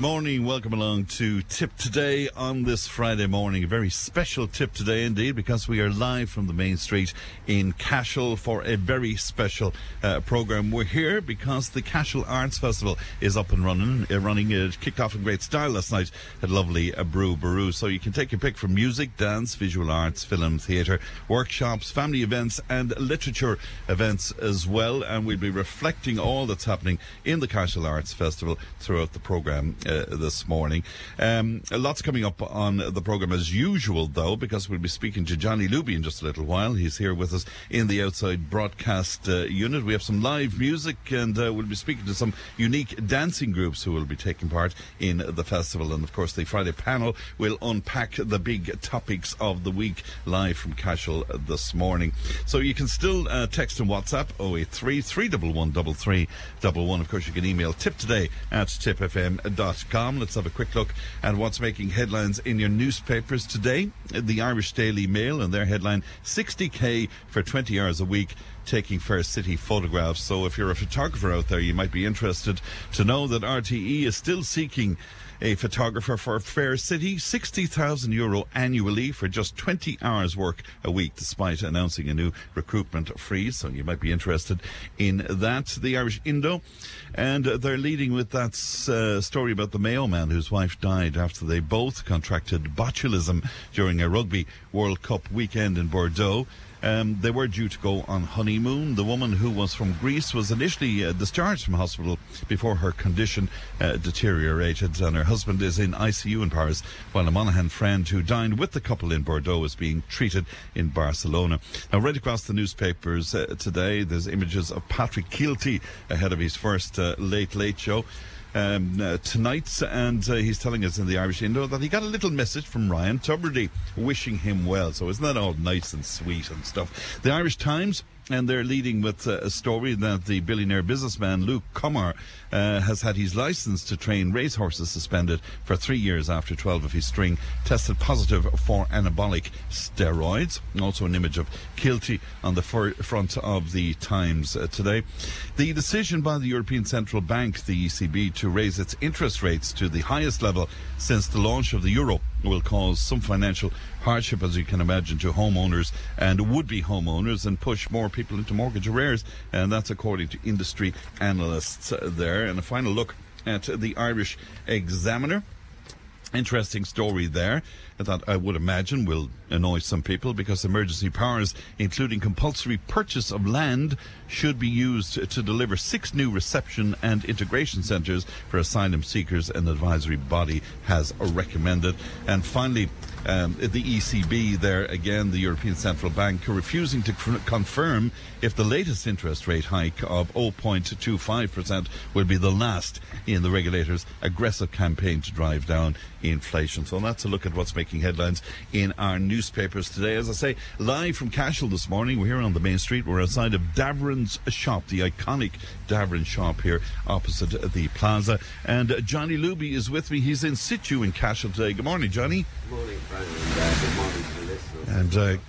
morning. Welcome along to Tipp Today on this Friday morning. A very special tipp today indeed because we are live from the main street in Cashel for a very special uh, program. We're here because the Cashel Arts Festival is up and running. Uh, running it kicked off in great style last night at lovely uh, Brú Ború. So you can take your pick from music, dance, visual arts, film, theatre, workshops, family events, and literature events as well. And we'll be reflecting all that's happening in the Cashel Arts Festival throughout the program uh, this morning. Um, lots coming up on the program as usual, though, because we'll be speaking to Johnny Luby in just a little while. He's here with us in the outside broadcast uh, unit. We have some live music, and uh, we'll be speaking to some unique dancing groups who will be taking part in the festival. And of course, the Friday panel will unpack the big topics of the week live from Cashel this morning. So you can still uh, text and WhatsApp 083 311 Of course, you can email tipp today at tippfm.com. Let's have a quick look at what's making headlines in your newspapers today. The Irish Daily Mail and their headline 60k for 20 hours a week taking Fair City photographs. So if you're a photographer out there, you might be interested to know that RTE is still seeking a photographer for Fair City, 60,000 euro annually for just 20 hours work a week, despite announcing a new recruitment freeze. So you might be interested in that. The Irish Indo, and they're leading with that uh, story about the Mayo man whose wife died after they both contracted botulism during a Rugby World Cup weekend in Bordeaux. Um, they were due to go on honeymoon. The woman who was from Greece was initially uh, discharged from hospital before her condition uh, deteriorated, and her husband is in ICU in Paris, while a Monaghan friend who dined with the couple in Bordeaux is being treated in Barcelona. Now, right across the newspapers uh, today, there's images of Patrick Kielty ahead of his first uh, Late Late Show um, uh, tonight, and uh, he's telling us in the Irish Indo that he got a little message from Ryan Tubridy wishing him well. So isn't that all nice and sweet and stuff? The Irish Times and they're leading with uh, a story that the billionaire businessman Luke Comer uh, has had his license to train racehorses suspended for three years after 12 of his string tested positive for anabolic steroids. Also, an image of Kielty on the for- front of the Times uh, today. The decision by the European Central Bank, the ECB, to raise its interest rates to the highest level since the launch of the euro will cause some financial hardship, as you can imagine, to homeowners and would-be homeowners and push more people into mortgage arrears. And that's according to industry analysts there. And a final look at the Irish Examiner. Interesting story there that I would imagine will annoy some people because emergency powers, including compulsory purchase of land, should be used to deliver six new reception and integration centres for asylum seekers, an advisory body has recommended. And finally, um, the ECB there again, the European Central Bank, refusing to c- confirm if the latest interest rate hike of 0.25% will be the last in the regulator's aggressive campaign to drive down inflation. So that's a look at what's making headlines in our newspapers today. As I say, live from Cashel this morning, we're here on the main street. We're outside of Davern's shop, the iconic Daverin shop here opposite the plaza. And Johnny Luby is with me. He's in situ in Cashel today. Good morning, Johnny. Good morning, and uh, good to the listeners. And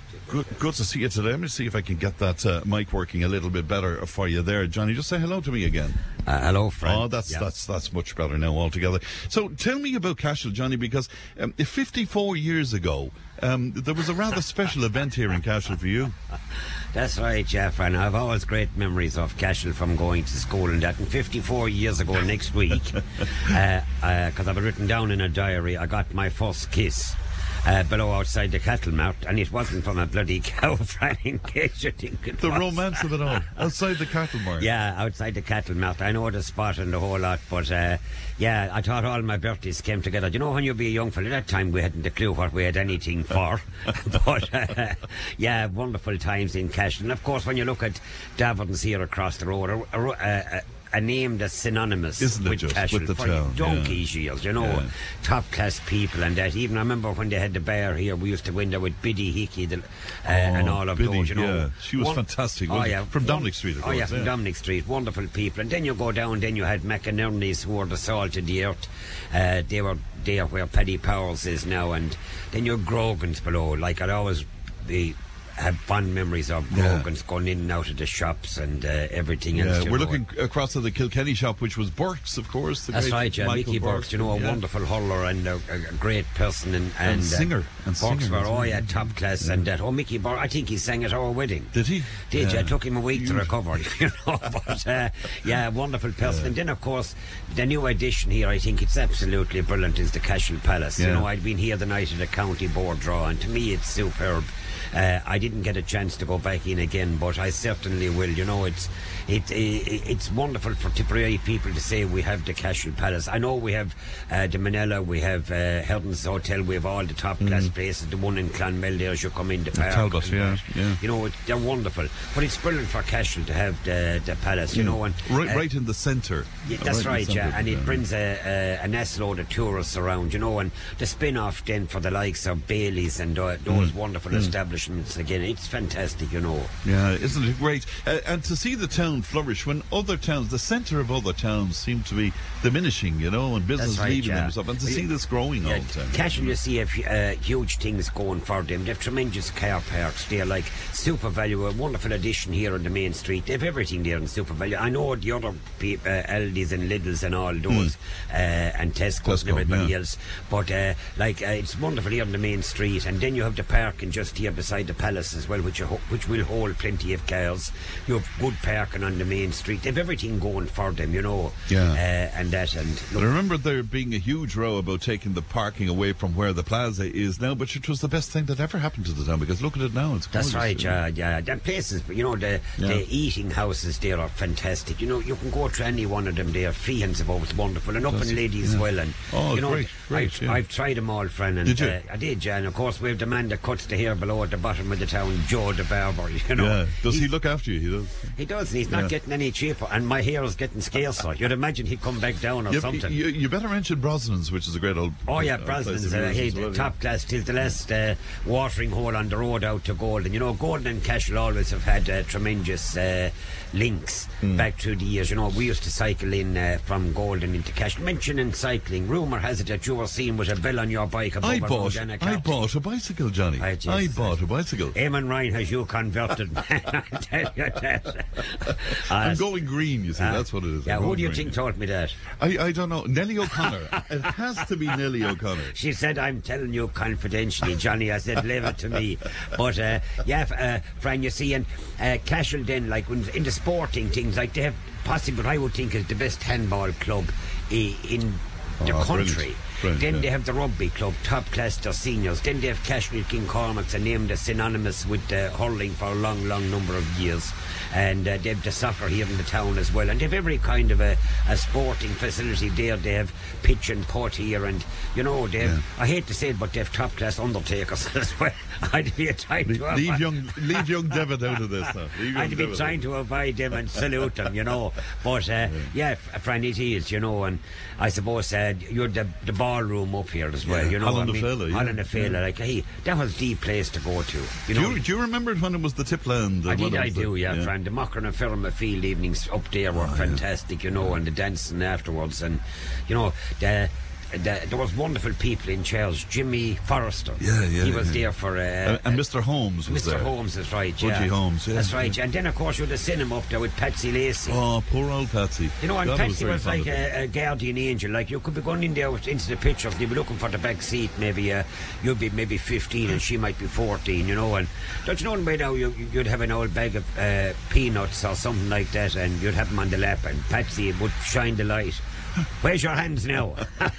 good, to see you today. Let me see if I can get that uh, mic working a little bit better for you there, Johnny. Just say hello to me again. Uh, hello, Fran. Oh, that's Yeah. that's that's much better now altogether. So tell me about Cashel, Johnny, because um, 54 years ago um, there was a rather special event here in Cashel for you. That's right, Jeff. And I've always great memories of Cashel from going to school and that. And 54 years ago next week, because uh, uh I've written down in a diary, I got my first kiss. Uh, below outside the cattle mouth, and it wasn't from a bloody cow, Fran, in case you think it The was. romance of it all outside the cattle mart. Yeah, outside the cattle mouth. I know the spot and the whole lot, but uh, yeah, I thought all my birthdays came together. Do You know, when you be a young fella, that time we hadn't a clue what we had anything for. but uh, yeah, wonderful times in Cash. And of course, when you look at Daverns here across the road, a, a, a, a name that's synonymous Isn't with just, Cashel with the for town, donkeys years, you know, Yeah. top class people and that. Even I remember when they had the bear here, we used to go in there with Biddy Hickey the, uh, and all of Oh, Biddy, those, you know. yeah. She was fantastic, wasn't she? From Dominic Street, of Oh, yeah, from yeah. Dominic Street. Wonderful people. And then you go down, then you had McInerney's who were the salt of the earth. Uh, they were there where Paddy Powers is now. And then your Grogan's below. Like I'd always be. Have fond memories of Yeah. Going in and out of the shops and uh, everything Yeah, else. we're know. looking across at the Kilkenny shop, which was Burke's, of course. The That's great right, yeah. Michael Mickey Burks, you know, a yeah. wonderful hurler and a, a, great person and, and, uh, singer, and Burks singer were, oh yeah, top class and that. Oh, Mickey Burke, I think he sang at our wedding. Did he? Did Yeah. It took him a week to recover, you know. But uh, yeah, wonderful person. And then, of course, the new addition here, I think it's absolutely brilliant, is the Cashel Palace. You know, I'd been here the night of the county board draw, and to me, it's superb. Uh, I didn't get a chance to go back in again, but I certainly will. You know, it's it, it it's wonderful for Tipperary people to say we have the Cashel Palace. I know we have uh, the Minella, we have uh, Heldens Hotel, we have all the top class places. The one in Clonmel there, as you come in the park. Mm. Talbot, yeah, yeah. You know, it, they're wonderful. But it's brilliant for Cashel to have the the palace. You know, and Right, uh, right in the centre. yeah, that's right, yeah, centre, and it brings a, a, a nest load of tourists around, you know, and the spin off then for the likes of Bailey's and uh, those Mm. wonderful establishments again. It's fantastic, you know. Yeah, isn't it great? Uh, and to see the town flourish when other towns, the centre of other towns, seem to be diminishing, you know, and business right, leaving them yeah. and stuff, and to Well, see this growing all the time. Cashel, you see, have uh, huge things going for them. They've tremendous car parks. They're like SuperValu, a wonderful addition here on the main street. They've everything there in SuperValu. I know the other pe- uh, Aldi's and Lidl's and all those, uh, and Tesco's Hmm. Tesco, and everybody yeah. else. But uh, like, uh, it's wonderful here on the main street. And then you have the parking just here beside the palace as well, which ho- which will hold plenty of cars. You have good parking on the main street. They've everything going for them, you know. Yeah. Uh, and that and But I remember there being a huge row about taking the parking away from where the plaza is now, but it was the best thing that ever happened to the town because look at it now. It's That's gorgeous, right, yeah, yeah. The places, you know, the Yeah. the eating houses there are fantastic. You know, you can go to any one of them there. Fian's about it's wonderful, and up in? Lady as Yeah. well. And Oh, you know, great, great, I've, yeah. I've tried them all, friend. And, Did you? Uh, I did, yeah. And of course, we have the man that cuts the hair below at the bottom of the town, Joe the barber. You know, Yeah. Does he He's- look after you? He does. He does. And not Yeah. getting any cheaper, and my hair is getting scarcer. You'd imagine he'd come back down or Yeah, something. you, you better mention Brosnan's, which is a great old. Oh yeah, uh, Brosnan's uh, he's well, top class. Tis the last uh, watering hole on the road out to Golden. You know, Golden and Cashel always have had uh, tremendous uh, links Hmm. back through the years. You know, we used to cycle in uh, from Golden into Cashel. Mentioning cycling, rumour has it that you were seen with a bell on your bike I a bought, road and a I bought a bicycle, Johnny. I just- I bought a bicycle. Eamon Ryan has you converted, man. I tell you that. I'm going green, you see, uh, that's what it is. Yeah, who do you green. think told me that? I, I don't know. Nellie O'Connor. it has to be Nellie O'Connor. She said, I'm telling you confidentially, Johnny. I said, leave it to me. But, uh, yeah, uh, Fran, you see, and uh, Cashel then, like, when, in the sporting things, like, they have possibly what I would think is the best handball club in the Oh, country. brilliant. Brilliant, then yeah. they have the rugby club, top class, their seniors. Then they have Cashel King Cormac's, a name that's synonymous with uh, hurling for a long, long number of years. And uh, they have the soccer here in the town as well. And they have every kind of a, a sporting facility there. They have pitch and putt here. And, you know, they have, I hate to say it, but they have top class undertakers as well. I'd be trying Le- to leave avoid- young, leave young David out of this now. I'd be trying to avoid them and salute them, you know. But uh, yeah, f- Fran, it is, you know, and I suppose uh, you're the, the ballroom up here as well, Yeah, you know. Holland I mean, Fella, yeah. Holland of Fella, like, hey, that was the place to go to, you Do know. you, do you remember when it was the Tipland? I did, I do, yeah, Fran. The Macra na Feirme Field evenings up there Oh, were fantastic, you know, and the dancing afterwards, and you know, the, the, there was wonderful people in Charles. Jimmy Forrester, Yeah, yeah, he was yeah. there for. Uh, And, and Mr. Holmes was Mr. there. Holmes is right, Budgie yeah. Holmes, yeah, That's right, yeah. and then of course you had the cinema up there with Patsy Lacey. Oh, poor old Patsy. You know, and God, Patsy very was like a, a guardian angel. Like you could be going in there with- into the pictures, you'd be looking for the back seat. Maybe uh, you'd be maybe 15 and she might be 14. You know, and don't you know by now you, you'd have an old bag of uh, peanuts or something like that, and you'd have them on the lap, and Patsy would shine the light. Where's your hands now?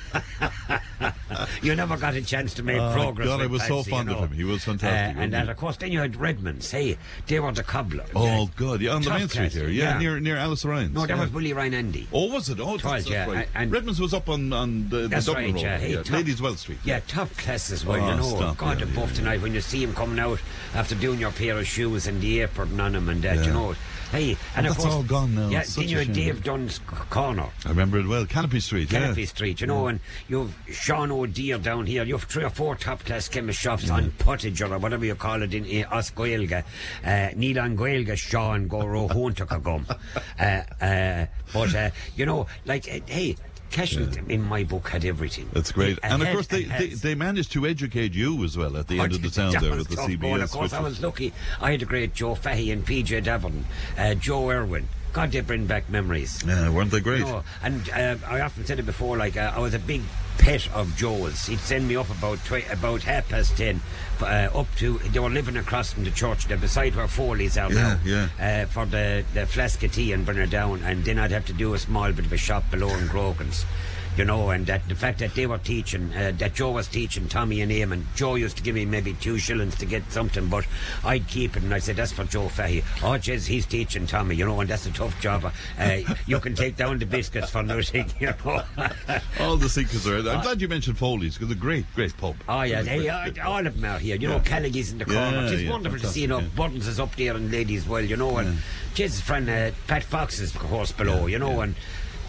you never got a chance to make Oh, progress. God, I was so fond you of him. He was fantastic, Uh, and he? then, of course, then you had Redmonds. Hey, they were the cobbler. Oh, God, yeah, on the main street here. Yeah, yeah. near near Alice Ryan's. No, that yeah. was Willie Ryan Andy. Oh, was it? Oh, that's, was, yeah, right. and- Redmond's was up on, on the, the That's Dublin right, Road. yeah. Hey, top- Ladyswell Street. Yeah, top class as well, Oh, you know. stop, God, yeah, above yeah, tonight when you see him coming out after doing your pair of shoes and the apron on him and that, you know. Hey, and of that's course, all gone now. Yeah, you a. Dave Dunn's corner. I remember it well. Canopy Street. Canopy yeah. Street, you know, and you've Sean O'Deere down here. You've three or four top class chemist shops Mm. on Pottage or whatever you call it in, in Osgoilga. Uh, Neil an Goilga, Sean go ro Hontuck gum. Uh, uh, but, uh, you know, like, uh, hey, Cashel in my book had everything. That's great. It And of course, they, they, they managed to educate you as well at the end of the town there with the CBS. going. Of course, I was- was lucky. I had a great Joe Fahey and PJ Davon, uh, Joe Irwin. God, they bring back memories. Yeah, weren't they great? No, and uh, I often said it before. Like uh, I was a big pet of Joel's. He'd send me up about twi- about half past ten, uh, up to they were living across from the church, there beside where Foley's are Yeah, now. Uh, for the the flask of tea and bring her down, and then I'd have to do a small bit of a shop below in Grogan's. You know, and that the fact that they were teaching, uh, that Joe was teaching Tommy and Eamon. Joe used to give me maybe two shillings to get something, but I'd keep it, and I said, that's for Joe Fahey. Oh, jeez, he's teaching Tommy, you know, and that's a tough job. Uh, you can take down the biscuits for nothing, you know. All the secrets are. There. I'm glad you mentioned Foley's because a great, great pub. Oh yeah, they, uh, all of them out here. You know, Callaghan's in the corner. Yeah, it's yeah, wonderful to see. You know, fantastic, Buttons is up there and Ladyswell. You know, and Jesus friend uh, Pat Fox is of course below. you know, and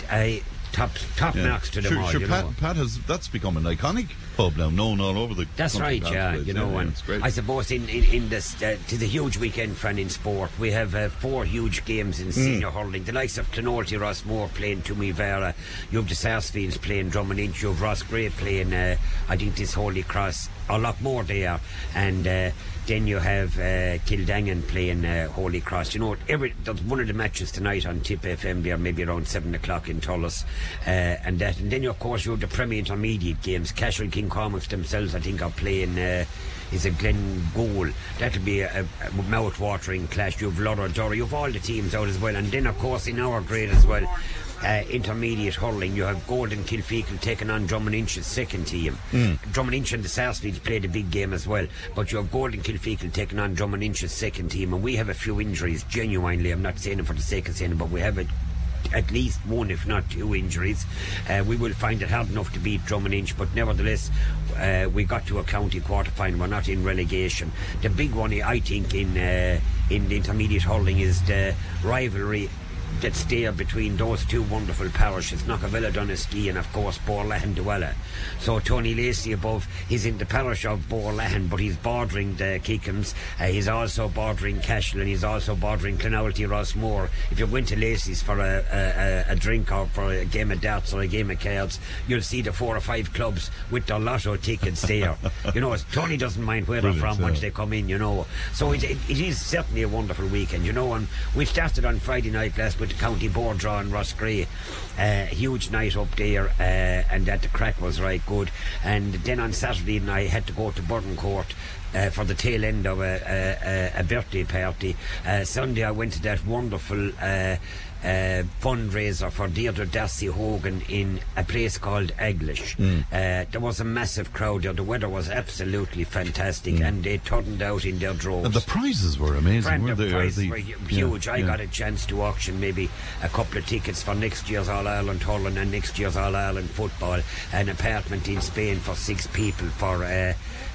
uh, top top Yeah. marks to them sure, all. sure you Pat, know. Pat has that's become an iconic pub now, known all over the. That's right, yeah. You know, yeah, and. I suppose in in, in this uh, to the huge weekend friend in sport, we have uh, four huge games in senior hurling. The likes of Clonoulty, Rossmore playing Toomevara. You have the Sarsfields playing Drummond You have Ross Gray playing. Uh, I think this Holy Cross. A lot more there, and. Uh, then you have uh, Kildangan playing uh, Holy Cross. You know, every one of the matches tonight on Tipp FM there, maybe around seven o'clock in Thurles, uh, and that. And then of course you have the Premier Intermediate games. Cashel King Cormac's themselves, I think, are playing. Uh, is a Glen Goal. That'll be a, a mouth-watering clash. You've Lorrha-Dorrha, you've all the teams out as well, and then of course in our grade as well. Uh, intermediate hurling, you have Golden Kilfeacle taking on Drom and Inch's second team. Drom and Inch and the Sarsfields played a big game as well, but you have Golden Kilfeacle taking on Drom and Inch's second team, and we have a few injuries, genuinely. I'm not saying it for the sake of saying it, but we have a at least one, if not two, injuries. Uh, we will find it hard enough to beat Drom and Inch, but nevertheless, uh, we got to a county quarter final. We're not in relegation. The big one, I think, in uh, in the intermediate hurling is the rivalry there between those two wonderful parishes, Knockavilla, Donaskeigh, and of course Boherlahan, Dualla. So Tony Lacey above, he's in the parish of Boherlahan, but he's bordering the Kickhams. Uh, he's also bordering Cashel, and he's also bordering Clonoulty, Rossmore. If you went to Lacey's for a, a, a, drink or for a game of darts or a game of cards, you'll see the four or five clubs with their lotto tickets there. you know, Tony doesn't mind where they're from once they come in, you know. So it, it, it is certainly a wonderful weekend, you know. And we started on Friday night last with the county board draw in Rossgrey. Uh, huge night up there, uh, and that the crack was right good. And then on Saturday night, I had to go to Burton Court. Uh, for the tail end of a, a, a, a birthday party. Uh, Sunday I went to that wonderful uh, uh, fundraiser for Deirdre Darcy Hogan in a place called Aglish. Uh, there was a massive crowd there. The weather was absolutely fantastic, and they turned out in their droves. and the prizes were amazing, Friend weren't they? Price were hu- yeah, huge. I yeah. got a chance to auction maybe a couple of tickets for next year's All Ireland hurling and next year's All Ireland football. An apartment in Spain for six people for. Uh,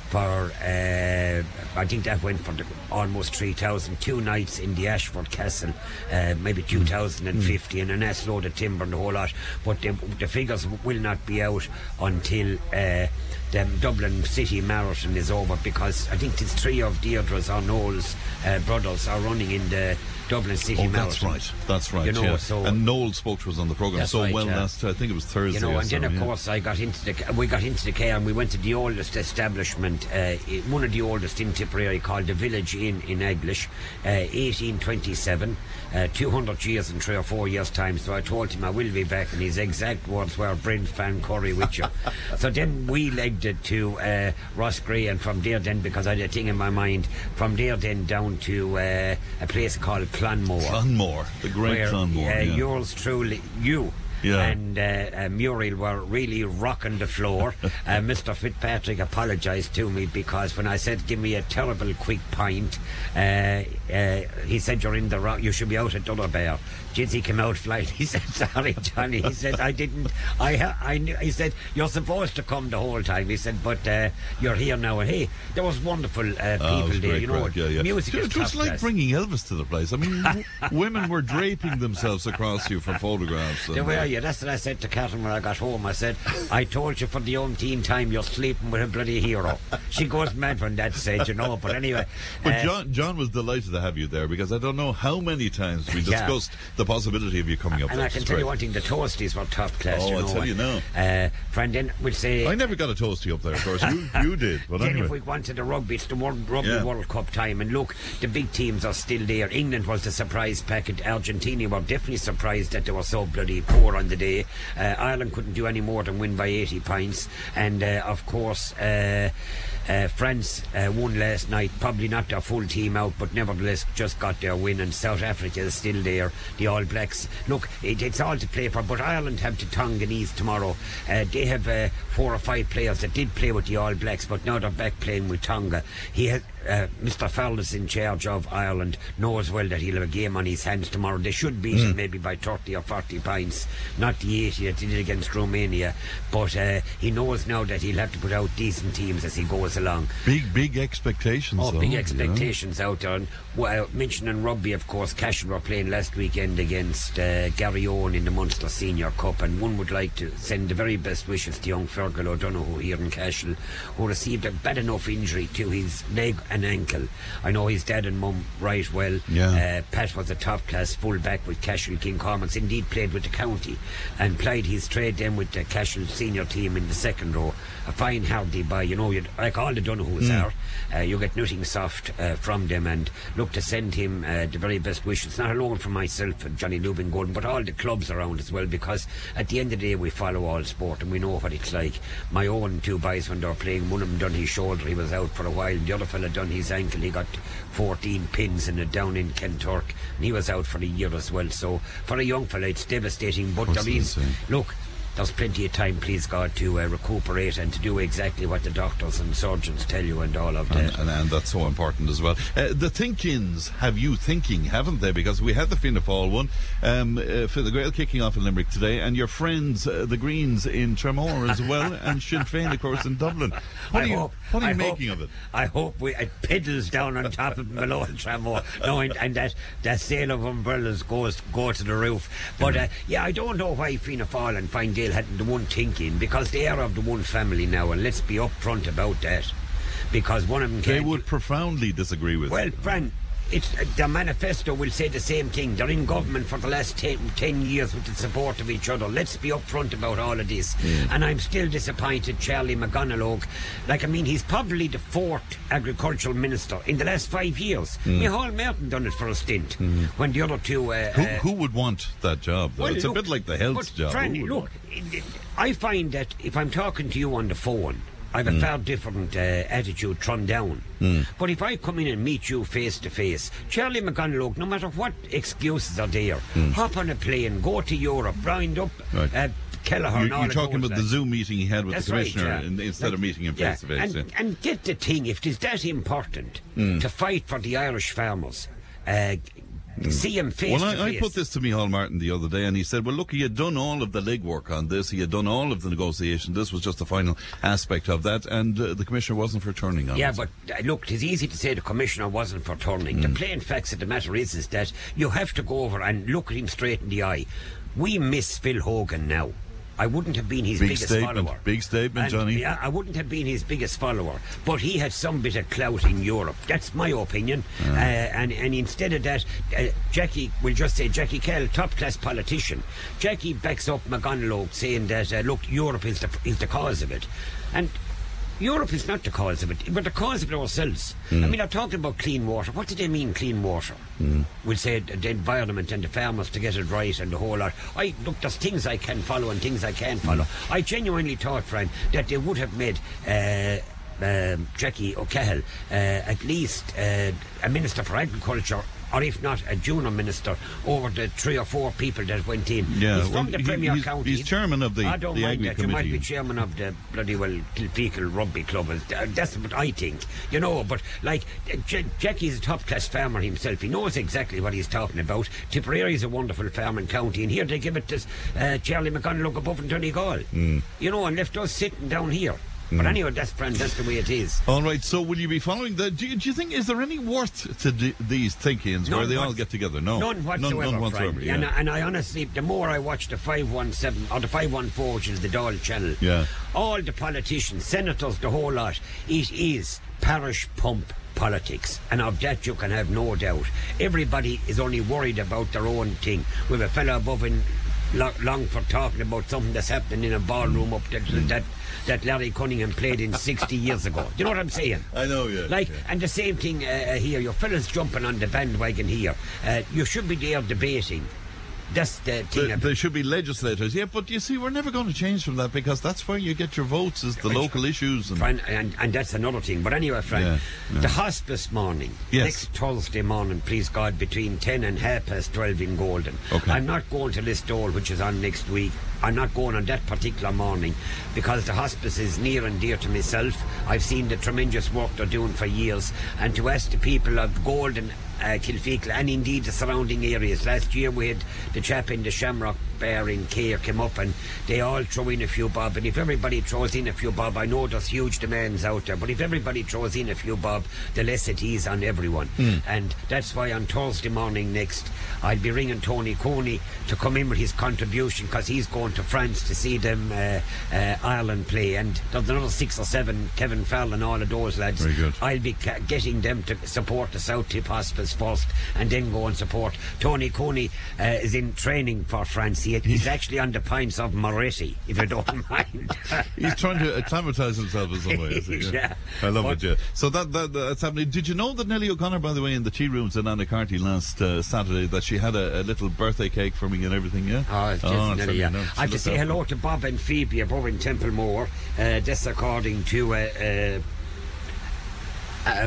for uh, I think that went for the, almost 3,000. Two nights in the Ashford Castle, uh, maybe 2,050, and an ass load of timber and the whole lot. But the, the figures will not be out until uh, the Dublin City Marathon is over because I think it's three of Deirdre's or Noel's uh, brothers are running in the Dublin City Oh, Marathon. that's right. That's right. You know, yeah. so- and Noel spoke to us on the program so right, well yeah. last. I think it was Thursday. You know, and then of yeah. course I got into the we got into the car and we went to the oldest establishment, uh, one of the oldest in Tipperary called the Village Inn in Eglish, uh, 1827, uh, 200 years in three or four years time. So I told him I will be back, and his exact words were Brent Fran Curry with you. so then we legged it to uh, Ross Gray, and from there then because I had a thing in my mind, from there then down to uh, a place called Clonmore Clonmore, the great where Clonmore. uh, yeah. yours truly, you Yeah. and uh, uh, Muriel were really rocking the floor. uh, Mr. Fitzpatrick apologised to me because when I said, give me a terrible quick pint, uh, uh, he said, you're in the wrong, you should be out at Dunnerbear. Jizzy came out flying. He said, sorry, Johnny. He said, I didn't, I, I knew, he said, you're supposed to come the whole time. He said, but uh, you're here now. And hey, there was wonderful uh, people Oh, was there, you know. yeah, yeah. Music It is was just like class. bringing Elvis to the place. I mean, women were draping themselves across you for photographs. There were uh, you. That's what I said to Catherine when I got home. I said, I told you for the umpteenth time you're sleeping with a bloody hero. She goes mad when that said, you know. But anyway. But uh, John, John was delighted to have you there because I don't know how many times we Yeah. The possibility of you coming up. and I can tell you one thing, the toasties were top class. Oh, you I'll tell you now. Uh, friend, then we'll say. I never got a toasty up there, of course. You, you did, but Then if anyway. we wanted the rugby, it's the World, Rugby Yeah. World Cup time. And look, the big teams are still there. England was the surprise packet. Argentina were definitely surprised that they were so bloody poor on the day. Uh, Ireland couldn't do any more than win by 80 points. And uh, of course, uh, France uh, won last night. Probably not their full team out, but nevertheless just got their win. And South Africa is still there. The All Blacks. Look, it, it's all to play for. But Ireland have to Tonganese tomorrow. Uh, they have uh, four or five players that did play with the All Blacks, but now they're back playing with Tonga. He has. Uh, Mr. Farrell's in charge of Ireland knows well that he'll have a game on his hands tomorrow. They should beat Hmm. it maybe by 30 or 40 points, not the 80 that they did against Romania. But uh, he knows now that he'll have to put out decent teams as he goes along. Big, big expectations. Oh, though, big expectations out there. And well, mentioning rugby, of course, Cashel were playing last weekend against uh, Garryowen in the Munster Senior Cup, and one would like to send the very best wishes to young Fergal O'Donoghue here in Cashel, who received a bad enough injury to his leg and ankle. I know his dad and mum right well. Yeah. Uh, Pat was a top class fullback with Cashel King Cormac's, indeed played with the county, and played his trade then with the Cashel senior team in the second row. A fine hardy by, you know, you'd, like all the Donoghues are, uh, you get nothing soft uh, from them, and look to send him uh, the very best wishes, not alone from myself and Johnny Lubin Gordon, but all the clubs around as well, because at the end of the day we follow all sport and we know what it's like. My own two boys when they were playing, one of them done his shoulder, he was out for a while, the other fella done his ankle, he got 14 pins in it down in Kanturk, and he was out for a year as well. So for a young fella, it's devastating, but course there it is, is, yeah. look, there's plenty of time, please God, to uh, recuperate and to do exactly what the doctors and surgeons tell you and all of that. And, and, and that's so important as well. Uh, the think-ins have you thinking, haven't they? Because we had the Fianna Fáil one um, uh, for the Grail kicking off in Limerick today, and your friends, uh, the Greens in Tramore as well, and Sinn Féin, of course, in Dublin. What I are you, hope, what are you I making hope, of it? I hope we, it pedals down on top of below the tramway. No, and, and that, that sale of umbrellas goes go to the roof. But uh, yeah, I don't know why Fianna Fáil and Fine Gael hadn't the one thinking because they are of the one family now, and let's be upfront about that. Because one of them They would profoundly disagree with well, it. It's uh, the manifesto will say the same thing. They're in government for the last 10, 10 years with the support of each other. Let's be upfront about all of this. And I'm still disappointed, Charlie McConalogue. Like, I mean, he's probably the fourth agricultural minister in the last five years. Micheál Martin done it for a stint when the other two. Uh, Who, uh, who would want that job, though? well, it's look, a bit like the health job. Look, want- I find that if I'm talking to you on the phone, I've Hmm. a far different uh, attitude turned down. But if I come in and meet you face to face, Charlie McConalogue, no matter what excuses are there, hop on a plane, go to Europe, round up Hmm. Right. uh, Kelleher. You, you're talking about the. Zoom meeting he had with That's the right, commissioner yeah. in, instead of meeting him yeah, face to face. and, and get the thing, if it is that important to fight for the Irish farmers, uh, see him face Well, to I, I put this to Micheál Martin the other day, and he said, "Well, look, he had done all of the legwork on this. He had done all of the negotiation. This was just the final aspect of that, and uh, the commissioner wasn't for turning on Yeah, it." but uh, look, it's easy to say the commissioner wasn't for turning. Hmm. The plain facts of the matter is, is that you have to go over and look at him straight in the eye. We miss Phil Hogan now. I wouldn't have been his Big biggest statement. follower. Big statement, And, Johnny. Yeah, I wouldn't have been his biggest follower, but he had some bit of clout in Europe. That's my opinion. Ah. Uh, and and instead of that, uh, Jackie, we'll just say Jackie Cahill, top class politician. Jackie backs up McConalogue saying that uh, look, Europe is the is the cause of it, and. Europe is not the cause of it. We're the cause of it ourselves. I mean, I'm talking about clean water. What do they mean, clean water? We'll say the, environment and the farmers to get it right and the whole lot. I look, there's things I can follow and things I can't follow. I genuinely thought, Frank, that they would have made. Uh, um, Jackie O'Cahill, uh, at least uh, a Minister for Agriculture or if not a junior minister, over the three or four people that went in. Yeah, he's from well, the he- Premier he's- County. he's chairman of the- I don't the mind Agri that. You might be chairman of the bloody well Kilfeacle Rugby Club. Uh, That's what I think, you know. But like uh, J- Jackie's a top class farmer himself. He knows exactly what he's talking about. Tipperary is a wonderful farming county, and here they give it to uh, Charlie McConalogue above in Donegal. Hmm. You know, and left us sitting down here. But mm. anyway, that's friend. That's the way it is. All right, so will you be following the? Do you, do you think is there any worth to d- these thinkings where they all get together? No, None whatsoever. None, none whatsoever. Yeah. And, I, and I honestly, the more I watch the 517 or the 514, which is the Dáil channel, Yeah. all the politicians, senators, the whole lot, it is parish pump politics. And of that you can have no doubt. Everybody is only worried about their own thing. With a fella above in Lo- Longford talking about something that's happening in a ballroom up that, that, that Larry Cunningham played in 60 years ago. Do you know what I'm saying? I know, yeah. Like, yeah. and the same thing uh, uh, here. Your fellas jumping on the bandwagon here. Uh, you should be there debating. That's the thing. There, there should be legislators, yeah, but you see, we're never going to change from that because that's where you get your votes, is the local issues. And, Fran, and, and that's another thing. But anyway, Frank, Yeah, yeah. the hospice morning, Yes. next Thursday morning, please God, between 10 and half past 12 in Golden. Okay. I'm not going to Listowel, which is on next week. I'm not going on that particular morning because the hospice is near and dear to myself. I've seen the tremendous work they're doing for years. And to ask the people of Golden, uh, Kilfeacle, and indeed the surrounding areas. Last year we had the chap in the Shamrock Bar in Cahir came up and they all throw in a few bob. And if everybody throws in a few bob, I know there's huge demands out there, but if everybody throws in a few bob, the less it is on everyone. And that's why on Thursday morning next, I'll be ringing Tony Coney to come in with his contribution because he's going to France to see them uh, uh, Ireland play. And there's another six or seven, Kevin Fallon, all of those lads. Very good. I'll be ca- getting them to support the South Tip Hospice first and then go and support. Tony Coney uh, is in training for France. He, he's actually on the pints of Moretti, if you don't mind. He's trying to acclimatise himself in some way. is he? Yeah. I love But- it, yeah. So that, that that's happening. Did you know that Nellie O'Connor, by the way, in the tea rooms at Annacarty last uh, Saturday, that she had a, a little birthday cake for me and everything, yeah? Oh, it's just that's nearly, yeah. I have to say hello to Bob and Phoebe above in Templemore. Uh, that's according to uh, uh, uh,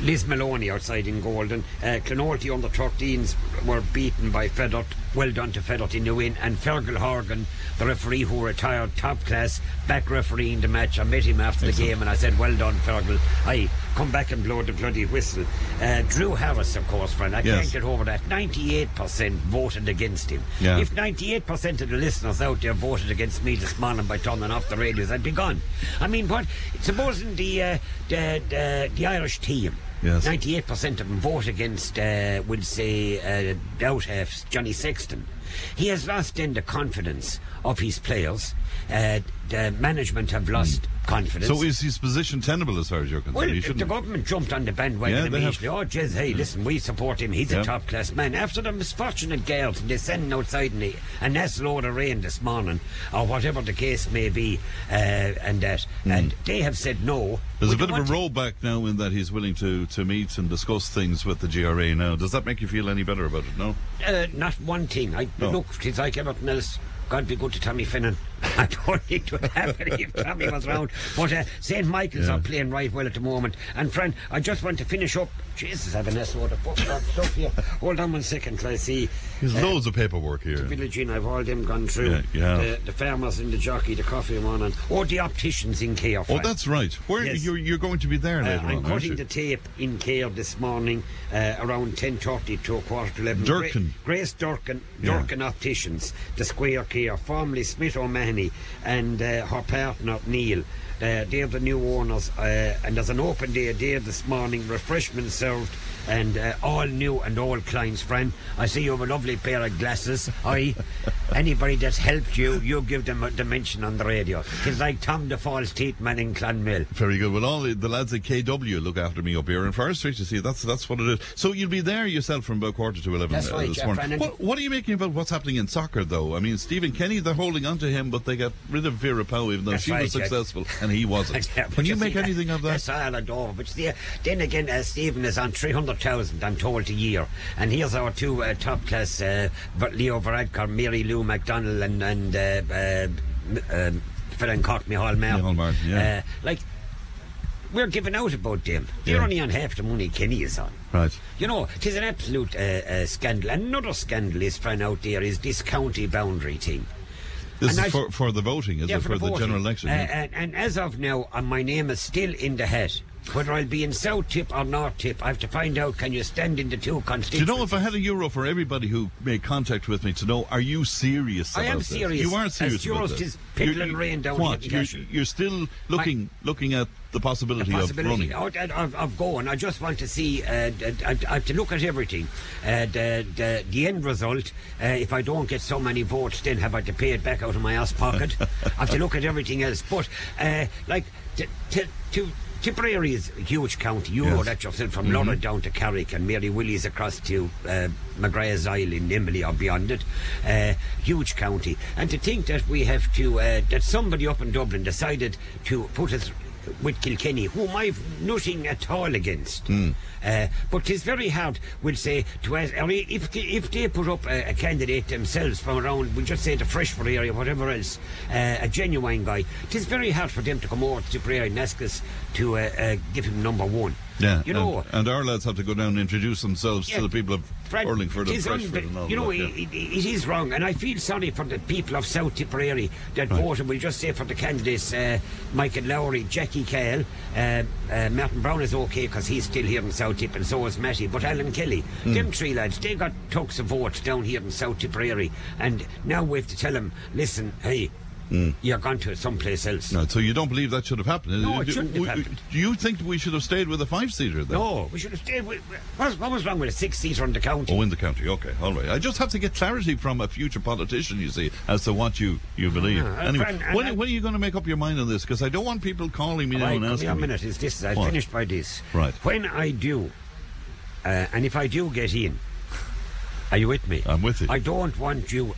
Liz Maloney outside in Golden. Uh, Clonoulty under 13s were beaten by Fethard. Well done to Fethard in the win. And Fergal Horgan, the referee who retired top class, back refereeing the match. I met him after the game and I said, Well done, Fergal. I come back and blow the bloody whistle. Uh, Drew Harris, of course, friend. I Yes. can't get over that. 98% voted against him. Yeah. If 98% of the listeners out there voted against me this morning by turning off the radios, I'd be gone. I mean, what? Supposing the uh, the, the the Irish team. Yes. 98% of them vote against, uh, we'll say, uh, out half Johnny Sexton. He has lost then the confidence of his players. Uh, the management have lost confidence. So is his position tenable as far as you're concerned? Well, He if the government jumped on the bandwagon Yeah, they immediately. Oh, Jez, hey, listen, we support him. He's Yeah. a top class man. After the misfortunate gales they're sending outside in the, a nasty load of rain this morning, or whatever the case may be, uh, and that, and they have said no. There's a bit of a rollback now in that he's willing to, to meet and discuss things with the GRA now. Does that make you feel any better about it? No? Uh, not one thing. I No. look, it's like everything else. God be good to Tommy Finnan. I don't think it would happen if Tommy was round. But uh, St. Michael's Yeah. are playing right well at the moment. And friend, I just want to finish up. Jesus, I have an S load of stuff here. Hold on one second till I see. There's uh, loads of paperwork here. The village Inn, I've all them gone through. Yeah, have. The, the farmers and the jockey, the coffee one, and oh, the opticians in Cahir. Oh, that's right. Where Yes. you're, you're going to be there Uh, I'm on, cutting the tape in Cahir this morning uh, around 10.30 to a quarter to 11. Durkin. Gra- Grace Durkin, Yeah. Durkin Opticians, the Square Cahir, formerly Smith O'Mahony, and uh, her partner Neil. Uh, they're the new owners, uh, and there's an open day there this morning, refreshments served, and uh, all new and old clients, friend. I see you have a lovely pair of glasses. I, anybody that's helped you, you give them a dimension on the radio. It's like Tom the False Teeth Man in Clonmel. Very good. Well, all the, the lads at KW look after me up here in Forest Street. You see, that's that's what it is. So you'll be there yourself from about quarter to eleven That's uh, right, this morning. What, what are you making about what's happening in soccer, though? I mean, Stephen Kenny, they're holding on to him, but they got rid of Vera Pauw, even though That's she right, was successful and he wasn't. Yeah, Can you make that- anything of that? That's all I know. But then again, uh, Stephen is on 300,000, I'm told, a year. And here's our two uh, top class uh, Leo Varadkar, Mary Lou McDonald, and, and uh, uh, um, Cork, Micheál Martin. Micheál Martin, yeah. Uh, like, we're giving out about them. They're Yeah. only on half the money Kenny is on. Right. You know, it is an absolute uh, uh, scandal. Another scandal is found out there is this county boundary thing. This And is for, for the voting, is Yeah, it? For, the, voting. general election? Uh, and, and as of now, uh, my name is still in the hat. Whether I'll be in South Tip or North Tip, I have to find out. Can you stand in the two constituencies. Do you know if I had a euro for everybody who made contact with me to know, are you serious I am this? serious. You are As serious sure about as this. tis pickle You're- rain down what? You're, you're still looking looking at the possibility, possibility of running. of, of going. I just want to see. Uh, I, I have to look at everything. Uh, the, the the end result. Uh, if I don't get so many votes, then have I to pay it back out of my ass pocket? I have to look at everything else. But uh, like to. to, to Tipperary is a huge county. You know Yes. that yourself from mm down to Carrick and Mary Willie's across to uh, McGrath's Isle in Emly or beyond it. Uh, huge county. And to think that we have to, uh, that somebody up in Dublin decided to put us with Kilkenny, whom I've nothing at all against. Uh, but it's very hard, we'll say, to ask, or if they, if they put up a, a candidate themselves from around, we'll just say the Freshford area, whatever else, uh, a genuine guy, it is very hard for them to come over to Tipperary and ask us to uh, uh, give him number one. Yeah, You know, and, and our lads have to go down and introduce themselves Yeah. to the people of Fred, Urlingford it and Freshford and all You know, that. yeah. it, it, is wrong, and I feel sorry for the people of South Tipperary that voted. We'll just say for the candidates, uh, Michael Lowry, Jackie Cahill, uh, uh, Martin Browne is okay because he's still here in South Tip, and so is Matty. But Alan Kelly, Hmm. them three lads, they got tucks of votes down here in South Tipperary, and now we have to tell them, listen, hey, you're gone to someplace else. No, so you don't believe that should have happened? No, it do, shouldn't have happened. Do you think we should have stayed with a five-seater then? No, we should have stayed with. What was, what was wrong with a six-seater in the county? Oh, in the county. Okay, all right. I just have to get clarity from a future politician, you see, as to what you, you believe. Yeah, anyway, and- and when, when are you going to make up your mind on this? Because I don't want people calling me now Right, and asking here a minute. Is this? I finished by this. Right. When I do, uh, and if I do get in, are you with me? I'm with you. I don't want you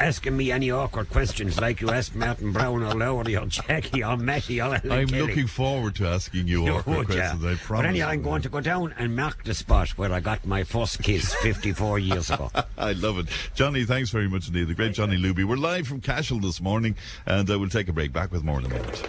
asking me any awkward questions like you asked Martin Browne or Lowry or Jackie or Matty or Alan I'm Kelly. looking forward to asking you You awkward would, yeah. questions, I promise. But anyhow, I'm going to go down and mark the spot where I got my first kiss 54 years ago. I love it. Johnny, thanks very much indeed. The great Johnny Luby. We're live from Cashel this morning, and uh, we'll take a break. Back with more in a moment.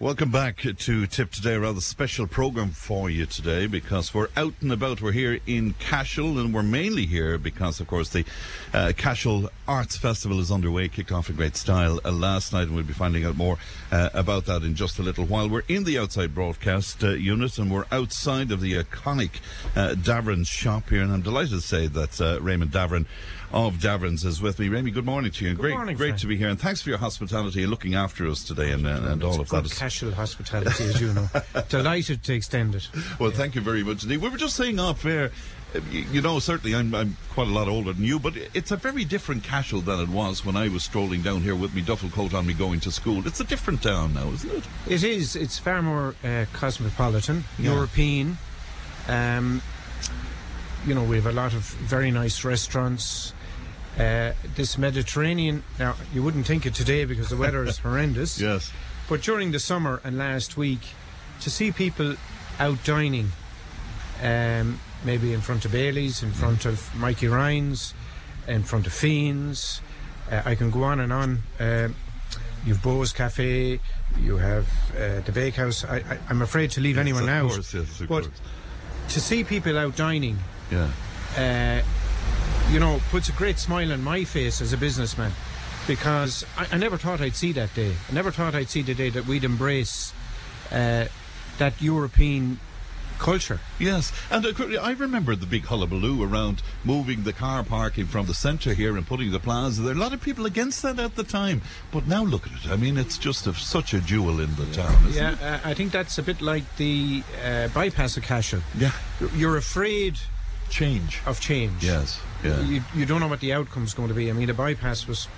Welcome back to Tipp Today, a rather special program for you today because we're out and about. We're here in Cashel and we're mainly here because, of course, the uh, Cashel Arts Festival is underway, kicked off in great style uh, last night, and we'll be finding out more uh, about that in just a little while. We're in the outside broadcast uh, unit and we're outside of the iconic uh, Davern's shop here, and I'm delighted to say that uh, Raymond Davern of Davern's is with me. Ramy, good morning to you. great, morning, great Frank. to be here, and thanks for your hospitality and looking after us today and, uh, and all of that. Good Cashel hospitality, as you know. Delighted to extend it. Well, thank you very much indeed. We were just saying off air, uh, you, know, certainly I'm, I'm quite a lot older than you, but it's a very different Cashel than it was when I was strolling down here with my duffel coat on me going to school. It's a different town now, isn't it? It is. It's far more uh, cosmopolitan, Yeah. European. Um, you know, we have a lot of very nice restaurants. Uh, this Mediterranean. Now, you wouldn't think it today because the weather is horrendous. Yes. But during the summer and last week, to see people out dining, um, maybe in front of Bailey's, in front of Mikey Ryan's, in front of Fiends, uh, I can go on and on. Um you've Bo's Cafe, you have uh, the Bakehouse. I, I, I'm afraid to leave anyone of out. Course, yes, of but course. to see people out dining, Yeah. You know, puts a great smile on my face as a businessman because I, I never thought I'd see that day. I never thought I'd see the day that we'd embrace uh, that European culture. Yes, and uh, I remember the big hullabaloo around moving the car parking from the centre here and putting the plaza there. Are a lot of people against that at the time, but now look at it. I mean, it's just a, such a jewel in the town, isn't Yeah, it? uh, I think that's a bit like the uh, bypass of Cashel. Yeah. You're afraid change. of change. Yes. Yeah. You, you don't know what the outcome's going to be. I mean, the bypass was,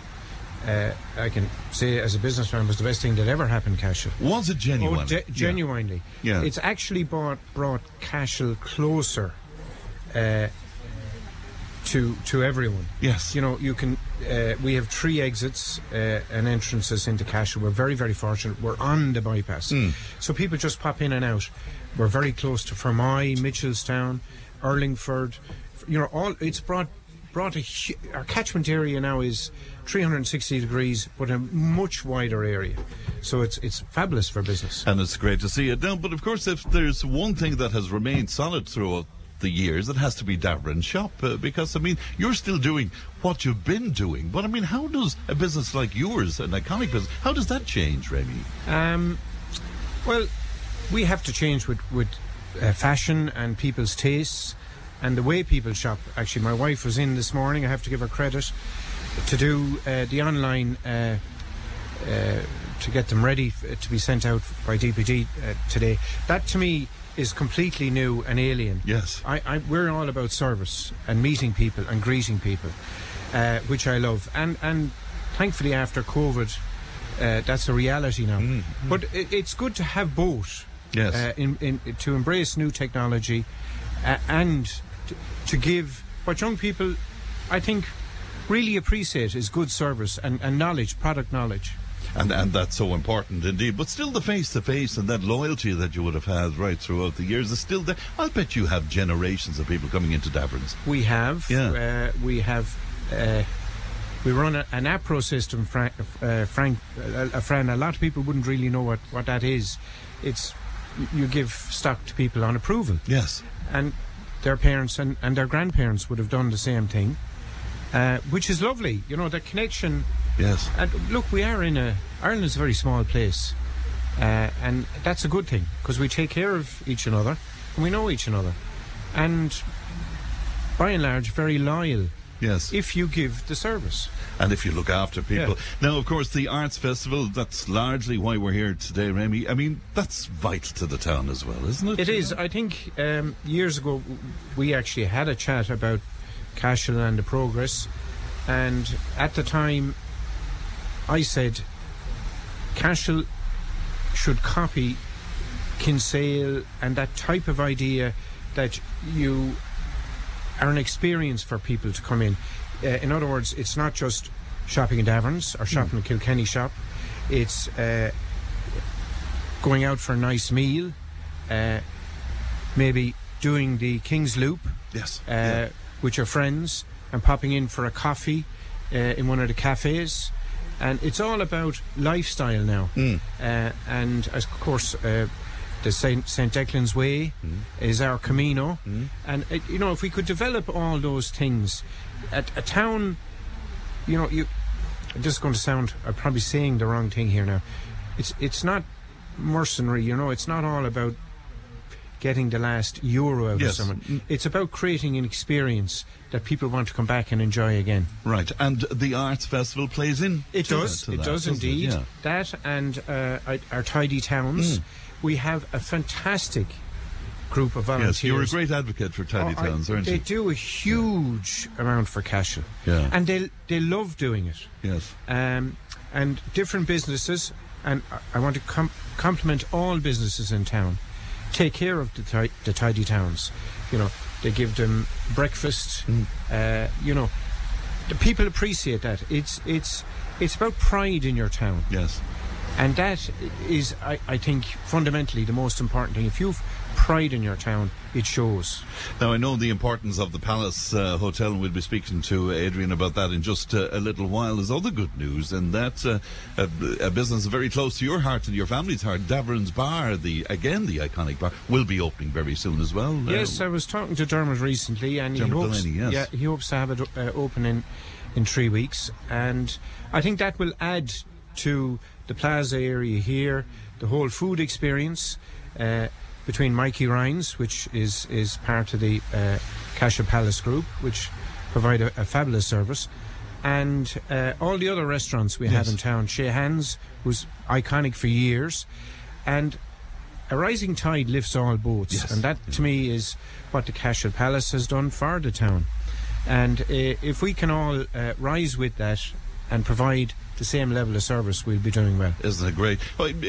uh, I can say as a businessman, was the best thing that ever happened, Cashel. Was it genuine? Oh, Yeah. genuinely. Yeah. It's actually brought, brought Cashel closer uh, to to everyone. Yes. You know, you can. Uh, we have three exits uh, and entrances into Cashel. We're very, very fortunate. We're on the bypass, Hmm. so people just pop in and out. We're very close to Fermoy, Mitchelstown, Urlingford. You know, all it's brought brought a our catchment area now is 360 degrees, but a much wider area. So it's it's fabulous for business. And it's great to see it now. But of course, if there's one thing that has remained solid throughout the years, it has to be Davern Shop. Uh, because, I mean, you're still doing what you've been doing. But, I mean, how does a business like yours, an iconic business, how does that change, Remy? Um, well, we have to change with with uh, fashion and people's tastes and the way people shop. Actually, my wife was in this morning. I have to give her credit to do uh, the online. Uh, uh, to get them ready f- to be sent out by DPD uh, today. That to me is completely new and alien. Yes. I, I, we're all about service and meeting people and greeting people, uh, which I love. And and thankfully after COVID, uh, that's a reality now. But it, it's good to have both. Yes. Uh, in, in, to embrace new technology uh, and to, to give what young people, I think, really appreciate is good service and, and knowledge, product knowledge. And, and that's so important indeed. But still, the face to face and that loyalty that you would have had right throughout the years is still there. I'll bet you have generations of people coming into Daverns. We have. Yeah. Uh, we have. Uh, we run a, an APRO system, Frank. Uh, Frank uh, uh, Fran, a lot of people wouldn't really know what, what that is. It's you give stock to people on approval, Yes. and their parents and, and their grandparents would have done the same thing, uh, which is lovely. You know, the connection. Yes. And look, we are in a Ireland's a very small place, uh, and that's a good thing because we take care of each another and we know each another, and by and large, very loyal Yes. if you give the service. and if you look after people. Now, of course, the Arts Festival, that's largely why we're here today, Remy. I mean, that's vital to the town as well, isn't it? It is. I think um, years ago we actually had a chat about Cashel and the progress, and at the time I said Cashel should copy Kinsale and that type of idea that you are an experience for people to come in. Uh, in other words, it's not just shopping in Daverns or shopping in Kilkenny shop. It's uh, going out for a nice meal, uh, maybe doing the King's Loop Yes. uh, Yeah. with your friends and popping in for a coffee uh, in one of the cafes. And it's all about lifestyle now. Mm. Uh, and as of course, the St. St. Declan's Way Mm. is our Camino. And, uh, you know, if we could develop all those things, at a town, you know, you. I'm just going to sound. I'm probably saying the wrong thing here now. It's it's not mercenary. You know, it's not all about getting the last euro out Yes. of someone. It's about creating an experience that people want to come back and enjoy again. Right. And the Arts Festival plays in. It does. that- It that, does indeed. Yeah. That and uh, our- our tidy towns. We have a fantastic group of volunteers. Yes, you're a great advocate for tidy Oh, I- towns, aren't they you? They do a huge amount for Cashel. Yeah. And they they love doing it. Yes. Um, and different businesses, and I- I want to com- compliment all businesses in town. Take care of the, ti- the tidy towns. You know, they give them breakfast. Uh, you know, the people appreciate that. It's it's it's about pride in your town. Yes. And that is, I, I think, fundamentally the most important thing. If you've pride in your town, it shows. Now, I know the importance of the Palace uh, Hotel, and we'll be speaking to Adriaan about that in just uh, a little while. There's other good news, and that's uh, a, a business very close to your heart and your family's heart. Davern's Bar, the again the iconic bar, will be opening very soon as well. Yes, Uh, I was talking to Dermot recently, and Dermot he hopes, Delaney, yes. yeah, he hopes to have it uh, open in in three weeks, and I think that will add to the plaza area here, the whole food experience. Uh, between Mikey Ryan's, which is, is part of the uh, Palace Group, which provide a, a fabulous service, and uh, all the other restaurants we have in town. Chez Hans was iconic for years, and a rising tide lifts all boats, Yes. and that to me is what the Cashel Palace has done for the town. And uh, if we can all uh, rise with that and provide the same level of service, we'll be doing well. Isn't it great?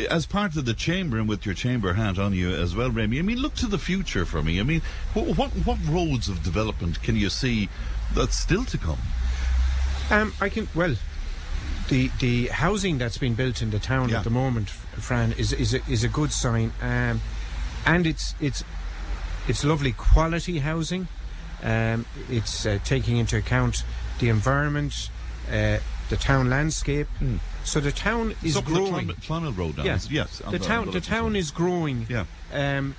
As part of the chamber and with your chamber hat on you as well, Remy, I mean, look to the future for me. I mean, wh- what, what roads of development can you see that's still to come? Um, I can well. The the housing that's been built in the town Yeah. at the moment, Fran, is is a, is a good sign, um, and it's it's it's lovely quality housing. Um, it's uh, taking into account the environment, uh, the town landscape. So the town is the growing. Clon- Clonmel Road is- Yes. on the town on the town is growing. Yeah. Um,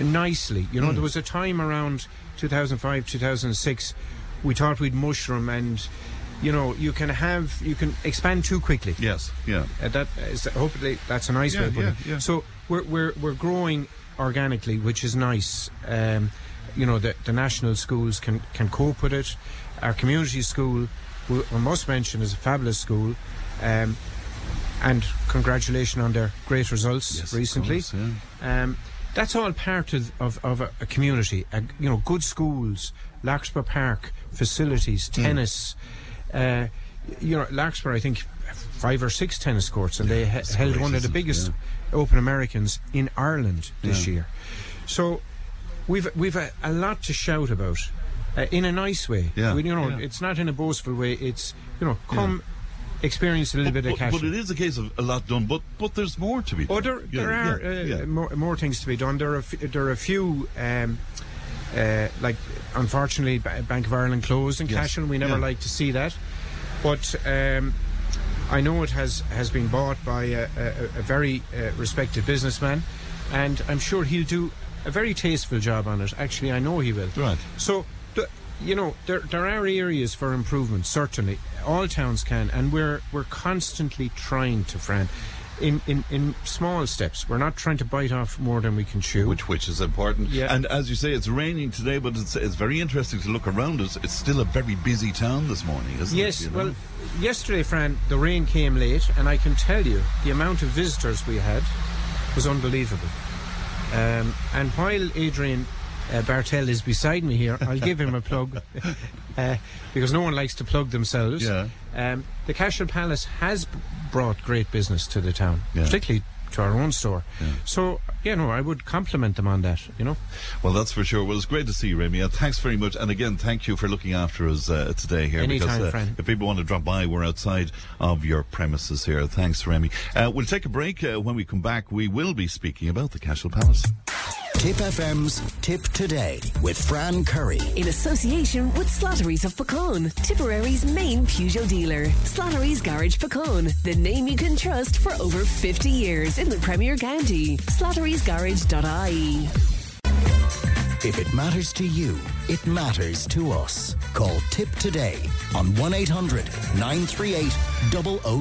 nicely. You know, Hmm. there was a time around 2005, 2006, we thought we'd mushroom and, you know, you can have, you can expand too quickly. Yes. Yeah. Uh, that is, hopefully that's a nice Yeah, way of putting yeah, yeah. So we're, we're, we're growing organically, which is nice. Um, you know, the, the national schools can, can cope with it. Our community school, we, I must mention, is a fabulous school. Um, and congratulations on their great results Yes, recently. course, yeah. Um, that's all part of, of, of a, community. A, you know, good schools, Larkspur Park, facilities, Hmm. tennis. Uh, you know, Larkspur, I think, five or six tennis courts, and they he- it's held one of the biggest Open Americans in Ireland this Yeah. year. So we've we've a, a lot to shout about. Uh, in a nice way, Yeah, We- you know, yeah. it's not in a boastful way. It's you know, come experience a little But, bit of cash. but it is a case of a lot done, but but there's more to be done. Oh, there, Yeah, there are yeah, uh, yeah. More, more things to be done. There are f- there are a few. Um, uh, like, unfortunately, Ba- Bank of Ireland closed in Yes, Cashel. We never yeah. like to see that, but um, I know it has has been bought by a, a, a very uh, respected businessman, and I'm sure he'll do a very tasteful job on it. Actually, I know he will. Right. So, you know, there there are areas for improvement. Certainly, all towns can, and we're we're constantly trying to, Fran, in in in small steps. We're not trying to bite off more than we can chew. which which is important. Yeah. And as you say, it's raining today, but it's it's very interesting to look around us. It's still a very busy town this morning, isn't Yes, it? you know? well, yesterday, Fran, the rain came late, and I can tell you the amount of visitors we had was unbelievable. Um, and while Adriaan uh, Bartell is beside me here, I'll give him a plug uh, because no one likes to plug themselves. Yeah. Um, the Cashel Palace has brought great business to the town, Yeah. particularly to our own store. So, you know, I would compliment them on that. You know. Well, that's for sure. Well, it's great to see you, Remy. And thanks very much. And again, thank you for looking after us uh, today here. Anytime, because uh, friend. if people want to drop by, we're outside of your premises here. Thanks, Remy. Uh, we'll take a break. Uh, when we come back, we will be speaking about the Cashel Palace. Tipp FM's Tipp Today with Fran Curry. In association with Slattery's of Puckane, Tipperary's main Peugeot dealer. Slattery's Garage Puckane, the name you can trust for over 50 years in the Premier County. Slattery'sGarage.ie. If it matters to you, it matters to us. Call Tipp Today on 1 800 938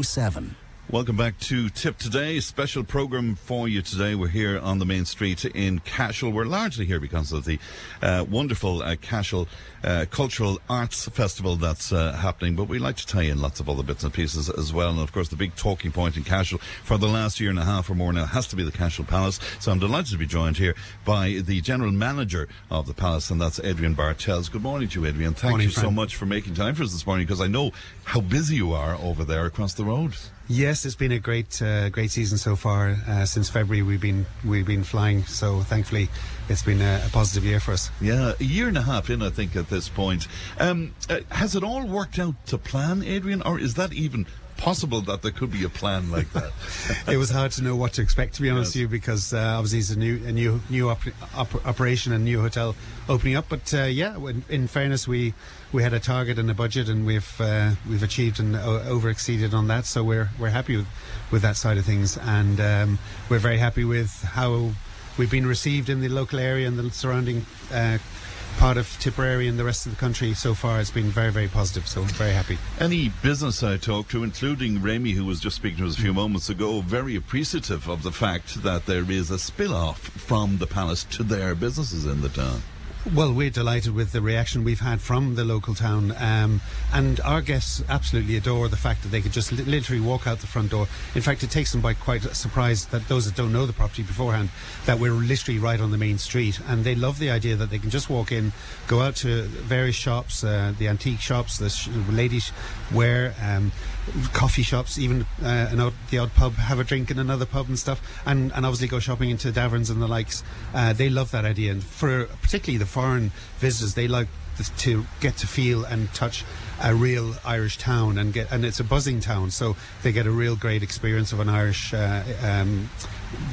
007. Welcome back to Tipp Today. Special program for you today. We're here on the main street in Cashel. We're largely here because of the uh, wonderful uh, Cashel uh, Cultural Arts Festival that's uh, happening, but we like to tie in lots of other bits and pieces as well. And of course, the big talking point in Cashel for the last year and a half or more now has to be the Cashel Palace. So I'm delighted to be joined here by the general manager of the palace, and that's Adriaan Bartels. Good morning to you, Adriaan. Thank Morning, you so much for making time for us this morning because I know how busy you are over there across the road. Yes, it's been a great, uh, great season so far. Uh, since February, we've been we've been flying. So thankfully, it's been a, a positive year for us. Yeah, a year and a half in, I think, at this point. Um, uh, has it all worked out to plan, Adriaan, or is that even possible that there could be a plan like that? it was hard to know what to expect, to be honest Yes. with you, because uh, obviously it's a new a new new op- op- operation and new hotel opening up. But uh, yeah, in, in fairness, we we had a target and a budget, and we've uh, we've achieved and over exceeded on that. So we're we're happy with with that side of things, and um, we're very happy with how we've been received in the local area and the surrounding. Uh, Part of Tipperary and the rest of the country so far has been very, very positive. So very happy. Any business I talked to, including Remy, who was just speaking to us a few moments ago, very appreciative of the fact that there is a spill off from the palace to their businesses in the town. Well, we're delighted with the reaction we've had from the local town, um, and our guests absolutely adore the fact that they could just li- literally walk out the front door. In fact, it takes them by quite a surprise that those that don't know the property beforehand that we're literally right on the main street, and they love the idea that they can just walk in, go out to various shops, uh, the antique shops, the sh- ladies' wear, um, coffee shops, even uh, an odd, the odd pub, have a drink in another pub and stuff, and, and obviously go shopping into Daverns and the likes. Uh, they love that idea, and for particularly the foreign visitors, they like to get to feel and touch a real Irish town, and get and it's a buzzing town, so they get a real great experience of an Irish, uh, um,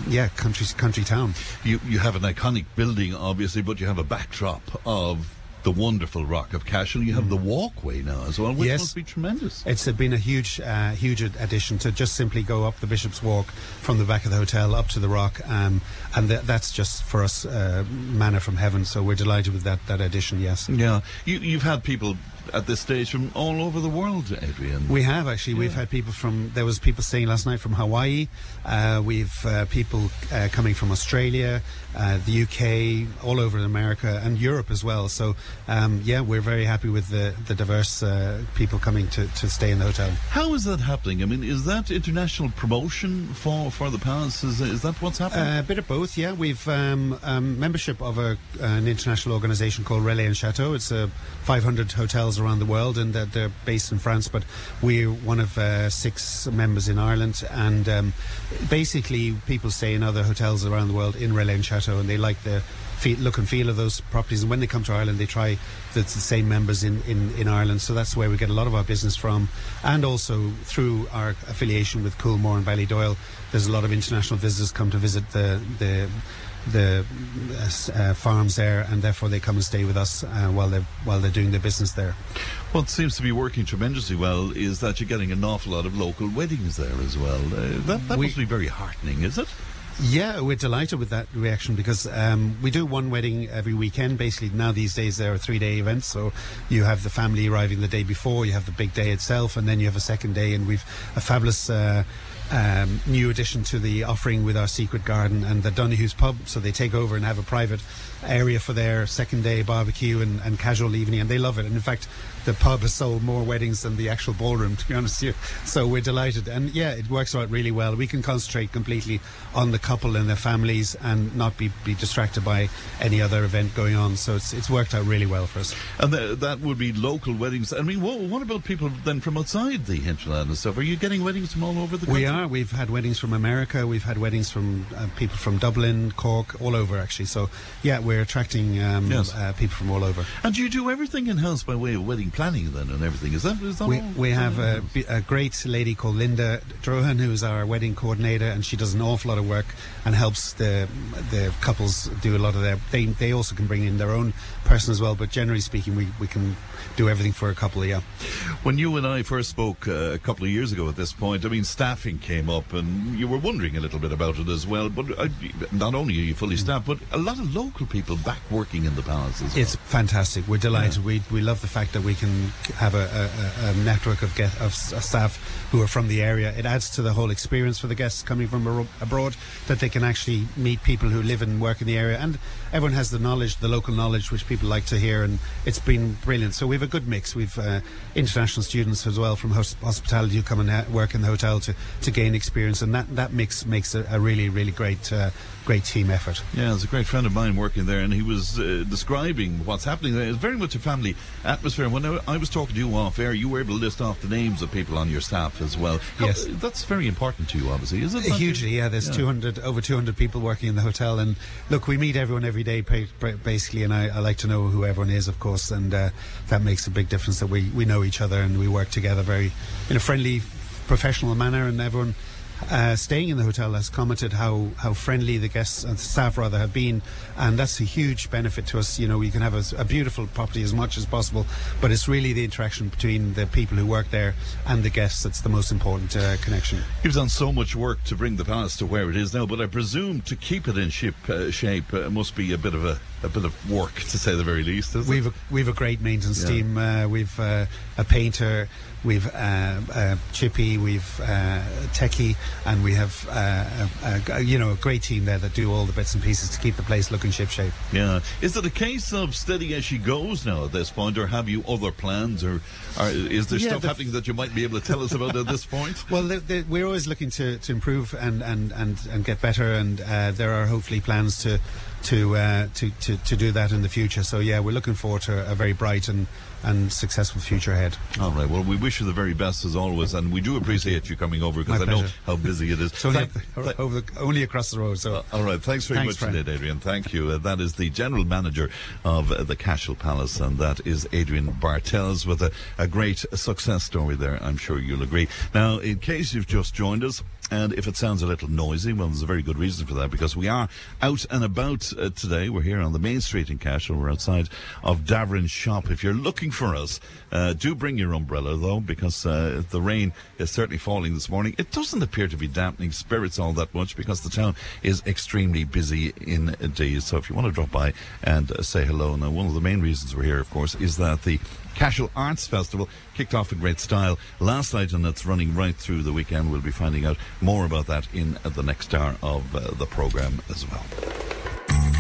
yeah, country country town. You you have an iconic building, obviously, but you have a backdrop of the wonderful Rock of Cashel. You have the walkway now as well, which Yes. must be tremendous. It's been a huge, uh, huge addition to just simply go up the Bishop's Walk from the back of the hotel up to the Rock, um, and th- that's just for us uh, manna from heaven. So we're delighted with that that addition. Yes. Yeah, you, you've had people at this stage from all over the world, Adriaan. We have actually. We've had people from. There was people staying last night from Hawaii. Uh, we've uh, people uh, coming from Australia, uh, the UK, all over America, and Europe as well. So um, yeah, we're very happy with the the diverse uh, people coming to, to stay in the hotel. How is that happening? I mean, is that international promotion for, for the Palace? Is, is that what's happening? Uh, a bit of both, yeah. We've um, um, membership of a, an international organisation called Relais and Châteaux. It's uh, 500 hotels around the world, and uh, they're based in France. But we're one of uh, six members in Ireland, and um, basically people stay in other hotels around the world in Relais and Châteaux, and they like the feel, look and feel of those properties. And when they come to Ireland, they try the, the same members in, in, in Ireland. So that's where we get a lot of our business from. And also through our affiliation with Coolmore and Ballydoyle, there's a lot of international visitors come to visit the the the uh, uh, farms there, and therefore they come and stay with us uh, while they while they're doing their business there. what seems to be working tremendously well is that you're getting an awful lot of local weddings there as well. Uh, that that We- must be very heartening, is it? Yeah, we're delighted with that reaction because um, we do one wedding every weekend. Basically, now these days there are three day events. So you have the family arriving the day before, you have the big day itself, and then you have a second day. And we've a fabulous. Uh, um, new addition to the offering with our secret garden and the Donoghue's pub. So they take over and have a private area for their second day barbecue and, and casual evening, and they love it. And in fact, the pub has sold more weddings than the actual ballroom, to be honest with you. So we're delighted. And yeah, it works out really well. We can concentrate completely on the couple and their families and not be, be distracted by any other event going on. So it's, it's worked out really well for us. And th- that would be local weddings. I mean, what, what about people then from outside the hinterland and stuff? Are you getting weddings from all over the country? We are. We've had weddings from America. We've had weddings from uh, people from Dublin, Cork, all over actually. So yeah, we're attracting um, Yes. uh, people from all over. And do you do everything in house by way of wedding planning then and everything? Is that is that We, all? we have a, a great lady called Linda Drohan, who's our wedding coordinator, and she does an awful lot of work and helps the the couples do a lot of their. They they also can bring in their own person as well, but generally speaking, we, we can do everything for a couple. Of yeah. When you and I first spoke uh, a couple of years ago at this point, I mean, staffing came up and you were wondering a little bit about it as well. But uh, not only are you fully staffed, but a lot of local people back working in the palace as well. It's fantastic. We're delighted. We we love the fact that we can have a, a, a network of get, of staff who are from the area. It adds to the whole experience for the guests coming from abroad that they can actually meet people who live and work in the area, and everyone has the knowledge, the local knowledge, which people like to hear, and it's been brilliant. So we have a good mix. We've uh, international students as well from hospitality who come and work in the hotel to, to gain experience, and that, that mix makes a, a really really great uh, great team effort. Yeah, there's a great friend of mine working there, and he was uh, describing what's happening there. It's very much a family atmosphere. When I, I was talking to you off air, you were able to list off the names of people on your staff as well. How- Yes. that's very important to you, obviously, is it? Hugely, yeah. There's 200 over 200 people working in the hotel, and look, we meet everyone every day, basically. And I, I like to know who everyone is, of course, and uh, that makes a big difference that we, we know each other and we work together very in a friendly, professional manner, and everyone. Uh, staying in the hotel has commented how, how friendly the guests and staff rather have been, and that's a huge benefit to us. You know, we can have a, a beautiful property as much as possible, but it's really the interaction between the people who work there and the guests that's the most important uh, connection. You've done so much work to bring the palace to where it is now, but I presume to keep it in ship, uh, shape uh, must be a bit of a a bit of work to say the very least. We've a, we've a great maintenance Yeah. team. Uh, we've uh, a painter, we've uh, uh, Chippy, we've uh, Techie, and we have uh, a, a, you know a great team there that do all the bits and pieces to keep the place looking shipshape. Yeah. Is it a case of steady as she goes now at this point, or have you other plans, or, or is there Yeah, stuff the- happening that you might be able to tell us about at this point? Well, we're always looking to, to improve and, and, and, and get better, and uh, there are hopefully plans to to, uh, to to to do that in the future. So yeah, we're looking forward to a very bright and, and successful future ahead. All right. Well, we wish you the very best as always, and we do appreciate you coming over because I know how busy it is. It's only, Thank- the, over the, only across the road. So Uh, all right. Thanks very Thanks, much indeed, Adriaan. Thank you. Uh, that is the general manager of uh, the Cashel Palace, and that is Adriaan Bartels with a, a great success story there. I'm sure you'll agree. Now, in case you've just joined us, and if it sounds a little noisy, well, there's a very good reason for that because we are out and about uh, today. We're here on the main street in Cashel. We're outside of Davern's shop. If you're looking for us, uh, do bring your umbrella though, because uh, the rain is certainly falling this morning. It doesn't appear to be dampening spirits all that much because the town is extremely busy indeed. So if you want to drop by and uh, say hello, now one of the main reasons we're here, of course, is that the Cashel Arts Festival kicked off in great style last night and it's running right through the weekend. We'll be finding out more about that in the next hour of uh, the programme as well.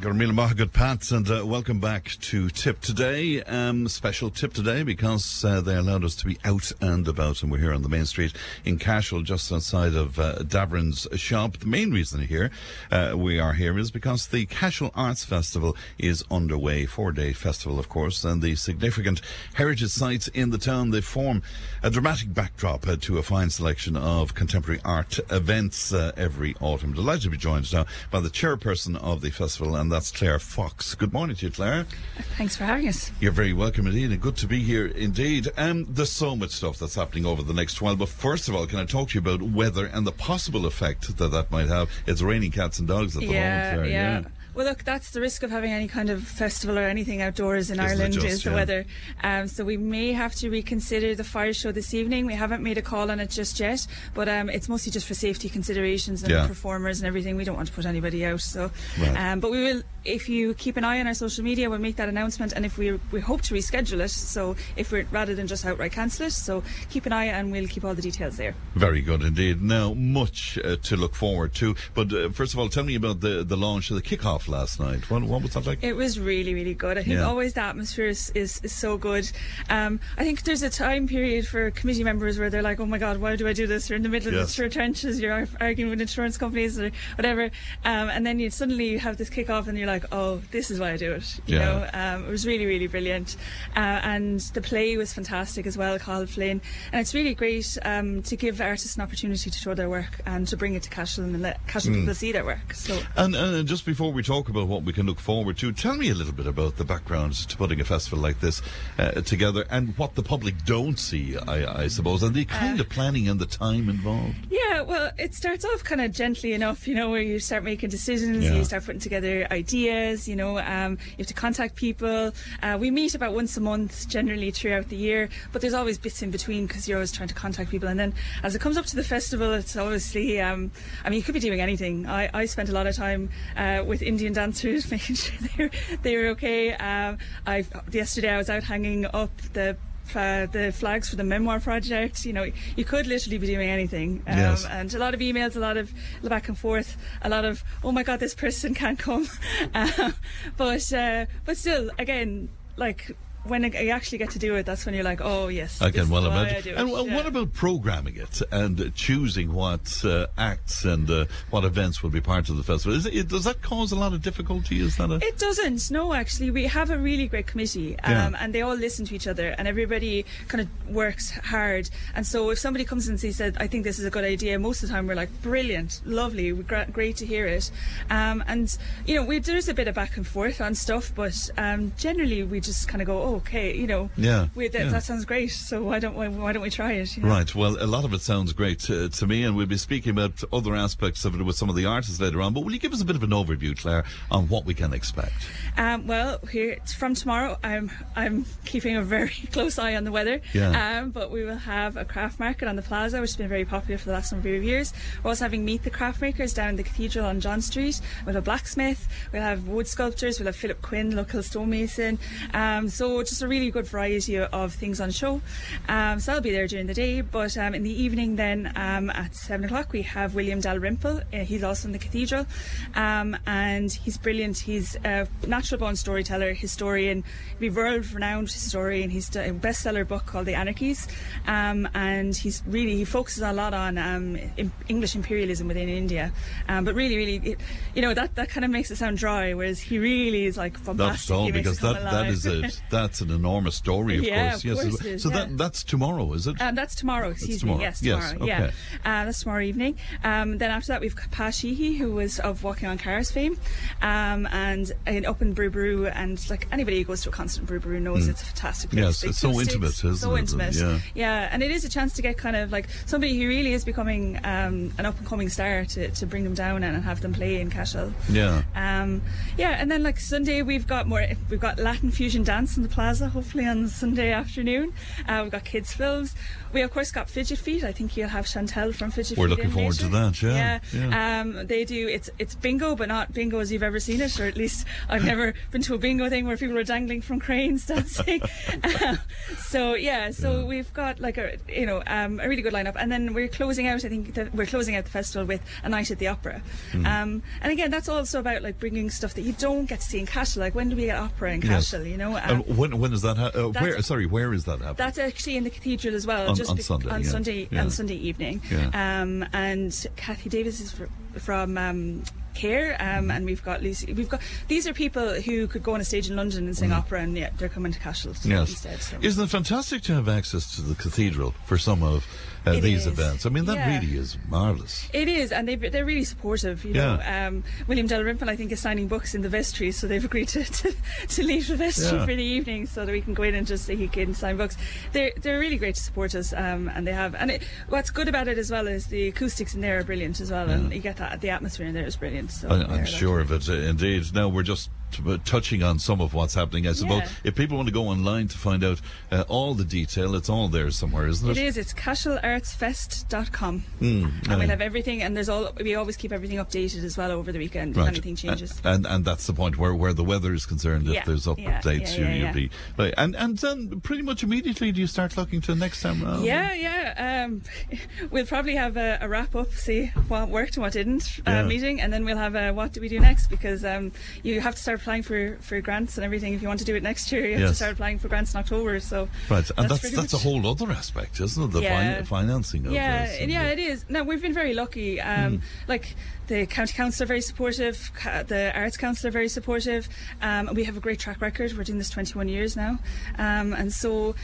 Garmila Maha, good Pats, and uh, welcome back to Tipp Today. Um, special tipp today because uh, they allowed us to be out and about, and we're here on the main street in Cashel, just outside of uh, Davern's shop. The main reason here uh, we are here is because the Cashel Arts Festival is underway, four-day festival, of course, and the significant heritage sites in the town they form a dramatic backdrop uh, to a fine selection of contemporary art events uh, every autumn. Delighted to be joined now by the chairperson of the festival, and that's Claire Fox. Good morning to you, Claire. Thanks for having us. You're very welcome indeed, and good to be here indeed. Um, there's so much stuff that's happening over the next while, but first of all, can I talk to you about weather and the possible effect that that might have? It's raining cats and dogs at the yeah, moment. Claire, yeah. Well, look, that's the risk of having any kind of festival or anything outdoors in Isn't Ireland just, is the yeah. weather. Um, so we may have to reconsider the fire show this evening. We haven't made a call on it just yet, but um, it's mostly just for safety considerations and Yeah. performers and everything. We don't want to put anybody out. So, Right. um, but we will. If you keep an eye on our social media, we'll make that announcement. And if we we hope to reschedule it, so if we're rather than just outright cancel it, so keep an eye and we'll keep all the details there. Very good indeed. Now, much uh, to look forward to. But uh, first of all, tell me about the, the launch of the kickoff last night. What, what was that like? It was really, really good. I think Yeah. always the atmosphere is, is, is so good. Um, I think there's a time period for committee members where they're like, oh my God, why do I do this? You're in the middle Yes. of the trenches, you're arguing with insurance companies or whatever. Um, and then you suddenly you have this kickoff and you're like, oh, this is why I do it. You Yeah. know, um, it was really, really brilliant. Uh, and the play was fantastic as well, Carl Flynn. And it's really great um, to give artists an opportunity to show their work and to bring it to Cashel and let Cashel Hmm. people see their work. So And, and just before we talk about what we can look forward to, tell me a little bit about the background to putting a festival like this uh, together and what the public don't see, I, I suppose, and the kind of planning and the time involved. Yeah, well, it starts off kind of gently enough, you know, where you start making decisions, Yeah. you start putting together ideas, you know, um, you have to contact people. Uh, we meet about once a month generally throughout the year, but there's always bits in between because you're always trying to contact people. And then as it comes up to the festival, it's obviously, um, I mean, you could be doing anything. I, I spent a lot of time uh, with Indian dancers, making sure they were, they were okay. Um, I yesterday I was out hanging up the uh, the flags for the memoir project. You know, you could literally be doing anything. Um, Yes. And a lot of emails, a lot of back and forth, a lot of oh my god, this person can't come. Um, but uh, but still, again, like when you actually get to do it, that's when you're like, oh yes, I can well imagine. And Yeah. what about programming it and choosing what uh, acts and uh, what events will be part of the festival? Is it, does that cause a lot of difficulty? Is that a It doesn't. No, actually, we have a really great committee, um, Yeah. and they all listen to each other, and everybody kind of works hard. And so, if somebody comes and says, "I think this is a good idea," most of the time we're like, "Brilliant, lovely, gra- great to hear it." Um, and you know, we, there's a bit of back and forth on stuff, but um, generally we just kind of go, oh, "Okay, you know, Yeah, we, that, yeah. that sounds great. So why don't why, why don't we try it?" you know? Right. Well, a lot of it sounds great to, to me, and we'll be speaking about other aspects of it with some of the artists later on. But will you give us a bit of an overview, Claire, on what we can expect? Um, well, here it's from tomorrow. I'm I'm keeping a very close eye on the weather. Yeah. Um, but we will have a craft market on the plaza, which has been very popular for the last number of years. We're also having meet the craft makers down in the cathedral on John Street. We'll have a blacksmith. We'll have wood sculptors. We'll have Philip Quinn, local stonemason. Um, so just a really good variety of, things on show. Um, so I'll be there during the day, but um, in the evening then um, at seven o'clock we have William Dalrymple. Uh, he's also in the cathedral, um, and he's brilliant. He's a natural born storyteller, historian, a world renowned historian. He's done a bestseller book called The Anarchies, um, and he's really he focuses a lot on um, English imperialism within India. Um, but really, really, it, you know that that kind of makes it sound dry, whereas he really is like That's all because it that, that is a that's an enormous story, of Yeah, course. of yes. course is, so yeah. that that's tomorrow, is it? Um, that's tomorrow, excuse tomorrow. me. Yes, Yes, tomorrow. Yeah, uh, that's tomorrow evening. Um, then after that, we've got Pa Sheehy, who was of Walking on Cars fame, um, and in up in Brú Ború, and like anybody who goes to a concert in Brú Ború knows it's a fantastic place. Yes, it's so acoustics, intimate, isn't so it? intimate. Yeah. yeah, and it is a chance to get kind of like somebody who really is becoming um, an up and coming star to, to bring them down and have them play in Cashel. Yeah. Um, yeah, and then like Sunday we've got more. We've got Latin fusion dance in the plaza. Hopefully on Sunday afternoon. Uh, we've got kids films. We of course got Fidget Feet. I think you'll have Chantal from Fidget Feet. We're looking in forward to that, yeah, yeah. Um, they do. It's it's bingo, but not bingo as you've ever seen it, or at least I've never been to a bingo thing where people are dangling from cranes dancing. Um, so yeah, so we've got like a you know um, a really good lineup, and then we're closing out. I think that we're closing out the festival with a night at the opera. Hmm. Um, and again, that's also about like bringing stuff that you don't get to see in Cashel. Like when do we get opera in Yes. You know. Uh, Um, when when is that? Ha- uh, where? Sorry, where is that happening? that's actually in the cathedral as well, just on be- Sunday, on yeah. Sunday Yeah. on Sunday evening. Yeah. Um, and Kathy Davis is fr- from um, Cahir, um, and we've got Lucy. We've got these are people who could go on a stage in London and sing opera, and yeah, they're coming to Cashel Mm. Yes. instead. So. Isn't it fantastic to have access to the cathedral for some of uh, these is. events? I mean, that Yeah. really is marvellous. It is, and they, they're really supportive. You Yeah. know, um, William Dalrymple, I think, is signing books in the vestry, so they've agreed to, to, to leave the vestry Yeah. for the evening so that we can go in and just he can sign books. They're they're really great to support us, um, and they have. And it, what's good about it as well is the acoustics in there are brilliant as well, and you get that the atmosphere in there is brilliant. So I, I'm lucky. sure of it, indeed. Now we're just touching on some of what's happening. I suppose Yeah. if people want to go online to find out uh, all the detail, it's all there somewhere, isn't it? It is. It's cashelartsfest.com. Mm, and we'll have everything, and there's all. We always keep everything updated as well over the weekend Right. if anything changes. And, and and that's the point where, where the weather is concerned. Yeah, If there's updates, yeah, you, will be right. And and then pretty much immediately do you start looking to the next time round? Yeah, yeah. Um, we'll probably have a, a wrap up, see what worked and what didn't uh, meeting, and then we'll have a what do we do next because um, you have to start applying for, for grants and everything if you want to do it next year. You have to start applying for grants in October. So Right, and that's pretty that's, a whole other aspect, isn't it? The Yeah. fin- financing of yeah, this. yeah, it is. No, we've been very lucky. Um, Like the county council are very supportive. The arts council are very supportive. Um, we have a great track record. We're doing this 21 years now, um, and so.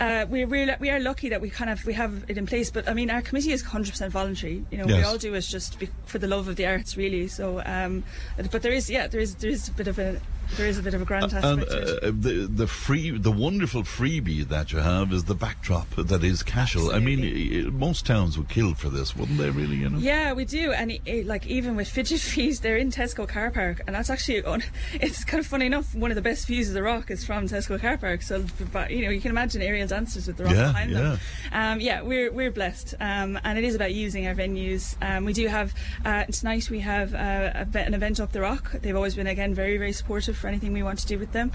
Uh, we're, we're we are lucky that we kind of we have it in place, but I mean our committee is 100% voluntary. You know, we all do is just be, for the love of the arts, really. So, um, but there is yeah, there is there is a bit of a there is a bit of a grant And aspect it. uh, the the free the wonderful freebie that you have is the backdrop that is Cashel. I mean, Absolutely. i- most towns would kill for this, wouldn't they? Really, you know. Yeah, we do, and it, it, like even with fidget feet, they're in Tesco car park, and that's actually on, it's kind of funny enough. One of the best views of the Rock is from Tesco car park, so but, you know you can imagine aerial dancers with the Rock Yeah, behind them. Um, yeah, we're we're blessed, um, and it is about using our venues. Um, we do have uh, tonight we have uh, an event up the Rock. They've always been again very very supportive exclusive for anything we want to do with them.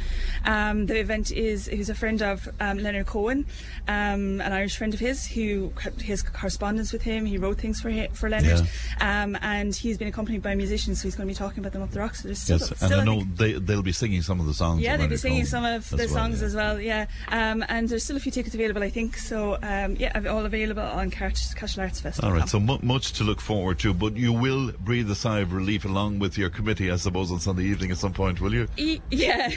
Um, the event is who's a friend of um, Leonard Cohen, um, an Irish friend of his who kept his correspondence with him. He wrote things for hi- for Leonard, um, and he's been accompanied by musicians, so he's going to be talking about them up the rocks. So there's still, Yes, and still, I know they they'll be singing some of the songs. yeah, they'll be singing Cohen some of the well, songs yeah. as well. Yeah, um, and there's still a few tickets available, I think. So um, yeah, all available on Cash Cashel Arts Festival. All right, so mu- much to look forward to, but you will breathe a sigh of relief along with your committee, I suppose, on Sunday evening at some point, will you? E- yeah,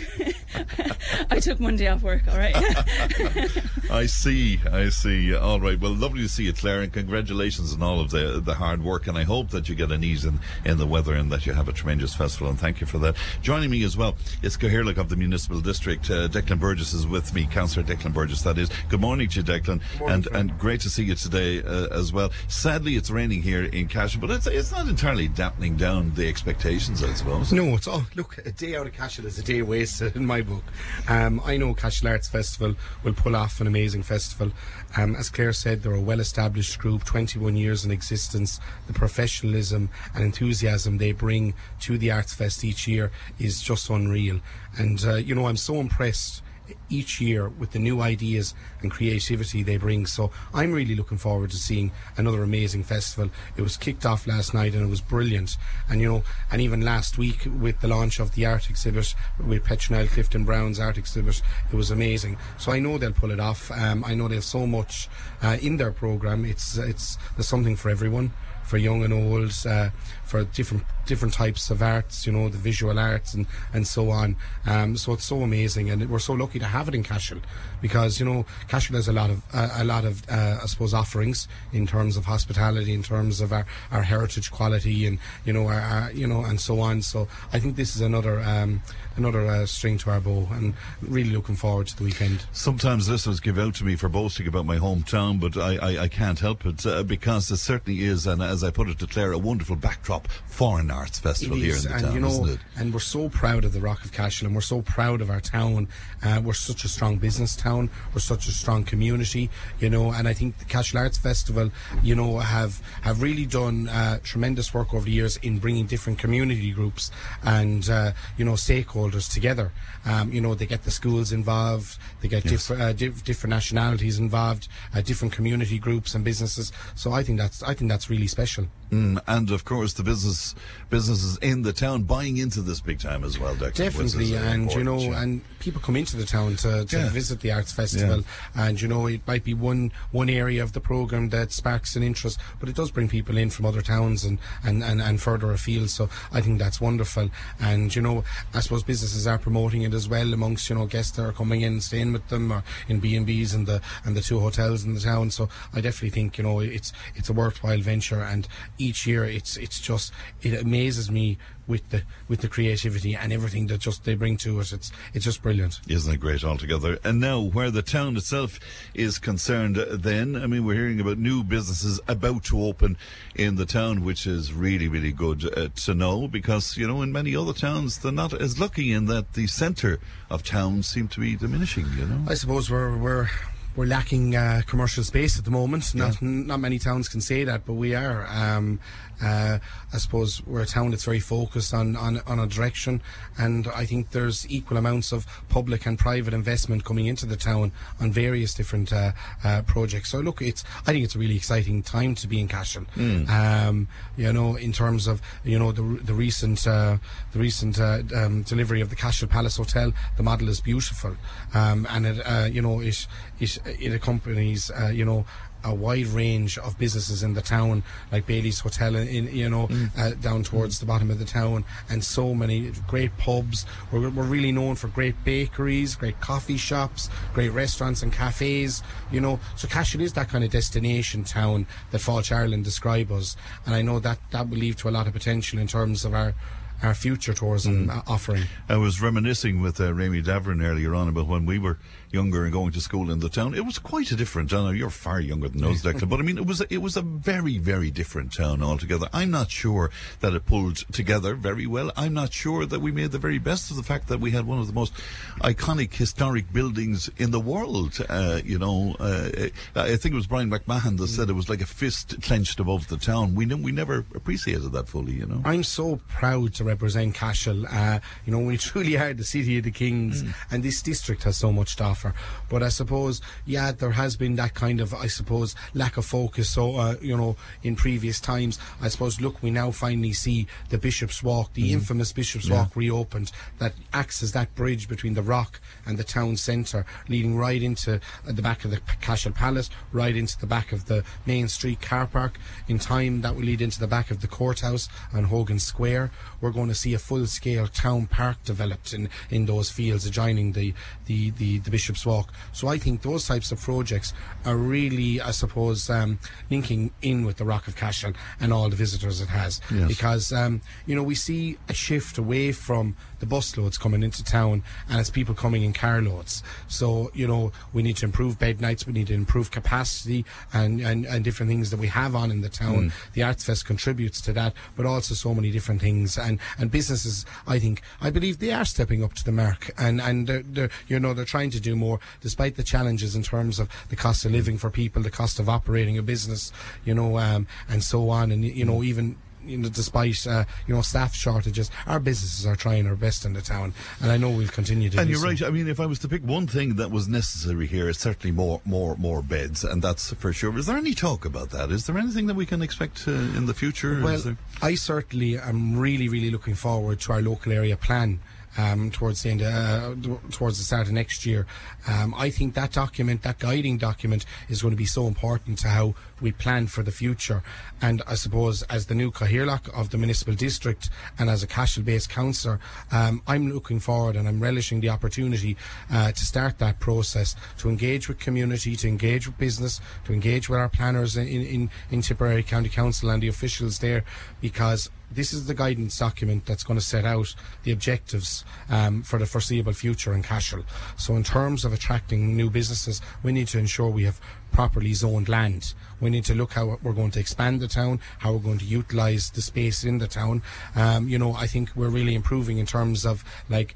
I took Monday off work. All right. I see, I see. All right, well, lovely to see you, Claire, and congratulations on all of the the hard work. And I hope that you get an ease in, in the weather and that you have a tremendous festival. And thank you for that. Joining me as well is Coherlick of the Municipal District. Uh, Declan Burgess is with me, Councillor Declan Burgess. That is. Good morning to you, Declan, and and great to see you today uh, as well. Sadly, it's raining here in Cashel, but it's it's not entirely dampening down the expectations, I suppose. No, it's all look. A day out of Cashel is a day wasted in my book. Um, I know Cashel Arts Festival will pull off an amazing festival. Um, as Claire said, they're a well-established group, 21 years in existence. The professionalism and enthusiasm they bring to the Arts Fest each year is just unreal. And uh, you know, I'm so impressed each year with the new ideas and creativity they bring. So I'm really looking forward to seeing another amazing festival. It was kicked off last night and it was brilliant. And you know, and even last week with the launch of the art exhibit with Petronella Clifton Brown's art exhibit, it was amazing. So I know they'll pull it off. Um, I know they have so much uh, in their program. It's it's there's something for everyone for young and old, uh, for different different types of arts, you know, the visual arts and, and so on. Um, so it's so amazing, and we're so lucky to have it in Cashel because you know Cashel has a lot of uh, a lot of uh, I suppose offerings in terms of hospitality, in terms of our, our heritage quality, and you know our, our you know and so on. So I think this is another um, another uh, string to our bow, and really looking forward to the weekend. Sometimes listeners give out to me for boasting about my hometown, but I, I, I can't help it uh, because it certainly is, and as I put it to Claire, a wonderful backdrop for an arts festival here in the and town, you know, isn't it? and we're so proud of the Rock of Cashel, and we're so proud of our town. Uh, we're such a strong business town. We're such a strong community, you know. And I think the Cashel Arts Festival, you know, have have really done uh, tremendous work over the years in bringing different community groups and uh, you know stakeholders together. Um, you know, they get the schools involved, they get different uh, diff- different nationalities involved, uh, different community groups and businesses. So I think that's I think that's really special. Mm, and of course, the business businesses in the town buying into this big time as well, Declan. Definitely, and you know, yeah. and people come into the town to, to Yeah. visit the arts festival, and you know, it might be one one area of the program that sparks an interest, but it does bring people in from other towns and and, and, and further afield. So I think that's wonderful, and you know, I suppose businesses are promoting it as well amongst you know guests that are coming in, staying with them, or in B and B's and the and the two hotels in the town. So I definitely think you know it's it's a worthwhile venture, and each year it's it's just it amazes me with the with the creativity and everything that just they bring to it. It's it's just brilliant. Isn't it great altogether? And now, where the town itself is concerned, uh, then, I mean, we're hearing about new businesses about to open in the town, which is really, really good uh, to know because, you know, in many other towns, they're not as lucky in that the centre of towns seem to be diminishing, you know? I suppose we're we're we're lacking uh, commercial space at the moment. Not not many towns can say that, but we are. Um, uh, I suppose we're a town that's very focused on, on on a direction, and I think there's equal amounts of public and private investment coming into the town on various different uh, uh, projects. So look, it's I think it's a really exciting time to be in Cashel. Um, you know, in terms of you know the the recent uh, the recent uh, um, delivery of the Cashel Palace Hotel, the model is beautiful, um, and it uh, you know it it it accompanies uh, you know a wide range of businesses in the town, like Bailey's Hotel, in, you know, uh, down towards the bottom of the town, and so many great pubs. We're, we're really known for great bakeries, great coffee shops, great restaurants and cafes. You know, so Cashel is that kind of destination town that Fáilte Ireland describe us, and I know that that will lead to a lot of potential in terms of our our future tourism uh, offering. I was reminiscing with uh, Remy Davern earlier on about when we were younger and going to school in the town. It was quite a different. I know you're far younger than those, Declan, but I mean, it was a, it was a very very different town altogether. I'm not sure that it pulled together very well. I'm not sure that we made the very best of the fact that we had one of the most iconic historic buildings in the world. Uh, you know, uh, I think it was Brian McMahon that said it was like a fist clenched above the town. We ne- we never appreciated that fully. You know. I'm so proud to represent Cashel. Uh, you know, we truly are the city of the kings, and this district has so much to offer. But I suppose, yeah, there has been that kind of, I suppose, lack of focus. So, uh, you know, in previous times, I suppose, look, we now finally see the Bishop's Walk, the infamous Bishop's Walk, reopened that acts as that bridge between the Rock and the town centre, leading right into uh, the back of the Cashel Palace, right into the back of the Main Street car park. In time, that will lead into the back of the courthouse on Hogan Square. We're going to see a full-scale town park developed in, in those fields adjoining the, the, the, the Bishop's Walk. So I think those types of projects are really, I suppose, um, linking in with the Rock of Cashel and all the visitors it has. Yes. Because, um, you know, we see a shift away from the bus loads coming into town and it's people coming in car loads. So, you know, we need to improve bed nights, we need to improve capacity and, and, and different things that we have on in the town. The Arts Fest contributes to that, but also so many different things. And, and businesses, I think, I believe they are stepping up to the mark and, and they're, they're, you know, they're trying to do more despite the challenges in terms of the cost of living for people, the cost of operating a business, you know, um, and so on. And, you know, even you know, despite uh, you know staff shortages, our businesses are trying our best in the town, and I know we'll continue to. And you're so. right. I mean, if I was to pick one thing that was necessary here, it's certainly more, more, more beds, and that's for sure. Is there any talk about that? Is there anything that we can expect uh, in the future? Well, I certainly am really, really looking forward to our local area plan. Um, towards the end, uh, towards the start of next year, um, I think that document, that guiding document, is going to be so important to how we plan for the future. And I suppose, as the new Cathaoirleach of the municipal district and as a Cashel-based councillor, um, I'm looking forward and I'm relishing the opportunity uh, to start that process, to engage with community, to engage with business, to engage with our planners in, in, in Tipperary County Council and the officials there, because this is the guidance document that's going to set out the objectives um, for the foreseeable future in Cashel. So, in terms of attracting new businesses, we need to ensure we have properly zoned land. We need to look how we're going to expand the town, how we're going to utilise the space in the town. Um, you know, I think we're really improving in terms of like,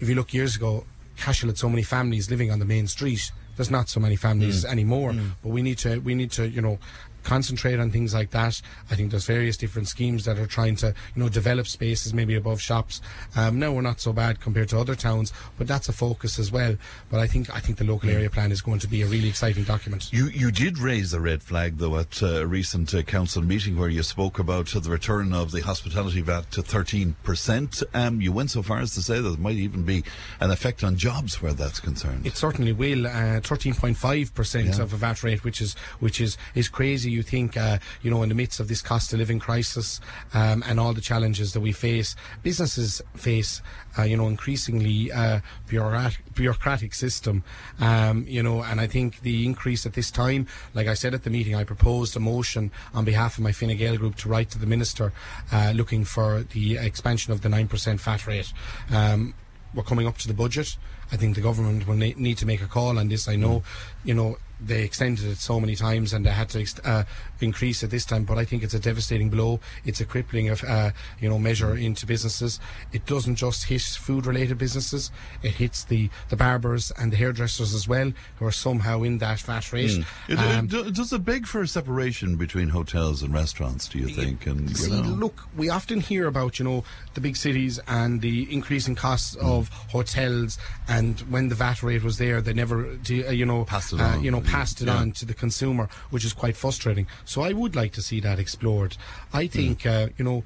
if you look years ago, Cashel had so many families living on the main street. There's not so many families anymore, but we need to we need to you know concentrate on things like that. I think there's various different schemes that are trying to, you know, develop spaces maybe above shops. Um, now we're not so bad compared to other towns, but that's a focus as well. But I think I think the local area plan is going to be a really exciting document. You you did raise a red flag though at uh, a recent uh, council meeting where you spoke about uh, the return of the hospitality VAT to thirteen percent. Um, you went so far as to say that there might even be an effect on jobs where that's concerned. It certainly will. uh, Thirteen point five percent Yeah. of a VAT rate, which is which is is crazy. You think, uh, you know, in the midst of this cost of living crisis um, and all the challenges that we face, businesses face, uh, you know, increasingly uh, bureaucratic, bureaucratic system. Um, you know, and I think the increase at this time, like I said at the meeting, I proposed a motion on behalf of my Fine Gael group to write to the minister, uh, looking for the expansion of the nine percent VAT rate. Um, we're coming up to the budget. I think the government will ne- need to make a call on this. I know, you know, they extended it so many times and they had to uh, increase at this time, but I think it's a devastating blow. It's a crippling of, uh, you know, measure into businesses. It doesn't just hit food-related businesses; it hits the the barbers and the hairdressers as well, who are somehow in that VAT rate. It, Um, it, do- does it beg for a separation between hotels and restaurants? Do you think? And you See, know, look, we often hear about you know the big cities and the increasing costs Mm. of hotels, and when the VAT rate was there, they never, uh, you know, Passed it uh, on. you know, passed it Yeah. on to the consumer, which is quite frustrating. So I would like to see that explored. I think Mm. uh, you know,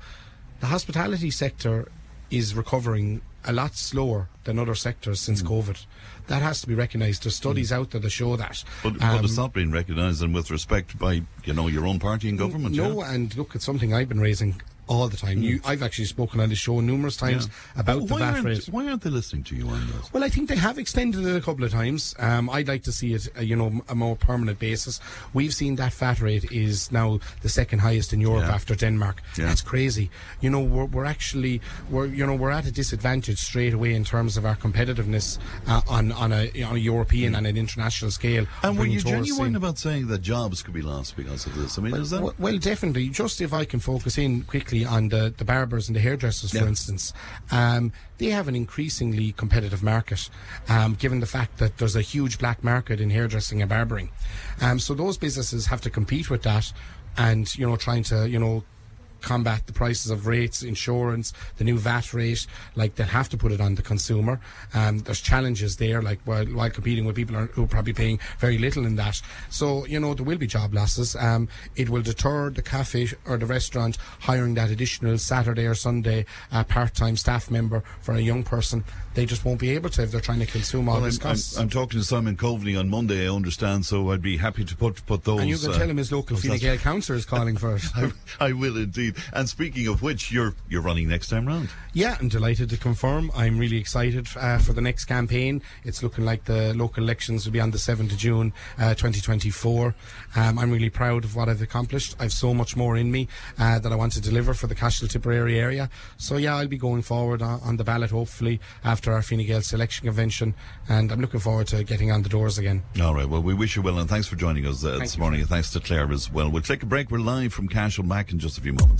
the hospitality sector is recovering a lot slower than other sectors Mm. since COVID. That has to be recognised. There's studies out there that show that. but, but Um, it's not being recognised and with respect by you know your own party and government. no, yeah? and look, it's something I've been raising all the time. You, I've actually spoken on this show numerous times about the VAT rate. why aren't they listening to you on this? Well, I think they have extended it a couple of times. Um, I'd like to see it, uh, you know, a more permanent basis. We've seen that VAT rate is now the second highest in Europe Yeah. after Denmark. Yeah. That's crazy. You know, we're, we're actually we're you know we're at a disadvantage straight away in terms of our competitiveness uh, on on a, on a European and an international scale. And were you genuine in. about saying that jobs could be lost because of this? I mean, is that Well, well, definitely. Just if I can focus in quickly on the, the barbers and the hairdressers, Yeah. for instance, um, they have an increasingly competitive market, um, given the fact that there's a huge black market in hairdressing and barbering. Um, so those businesses have to compete with that, and you know, trying to you know combat the prices of rates, insurance, the new VAT rate. Like they'll have to put it on the consumer. Um, there's challenges there, like while, while competing with people are, who are probably paying very little in that. So you know there will be job losses. Um, it will deter the cafe or the restaurant hiring that additional Saturday or Sunday uh, part-time staff member for a young person. They just won't be able to if they're trying to consume all Well, this I'm, I'm, costs. I'm talking to Simon Coveney on Monday, I understand, so I'd be happy to put put those. and you can uh, tell him his local Fine Gael councillor is calling for it. I, I will indeed. And speaking of which, you're you're running next time round. Yeah, I'm delighted to confirm. I'm really excited uh, for the next campaign. It's looking like the local elections will be on the 7th of June, uh, 2024. Um, I'm really proud of what I've accomplished. I've so much more in me uh, that I want to deliver for the Cashel Tipperary area. So yeah, I'll be going forward on, on the ballot hopefully after our Fine Gael selection convention, and I'm looking forward to getting on the doors again. All right. Well, we wish you well, and thanks for joining us uh, this morning. And thanks to Claire as well. We'll take a break. We're live from Cashel back in just a few moments.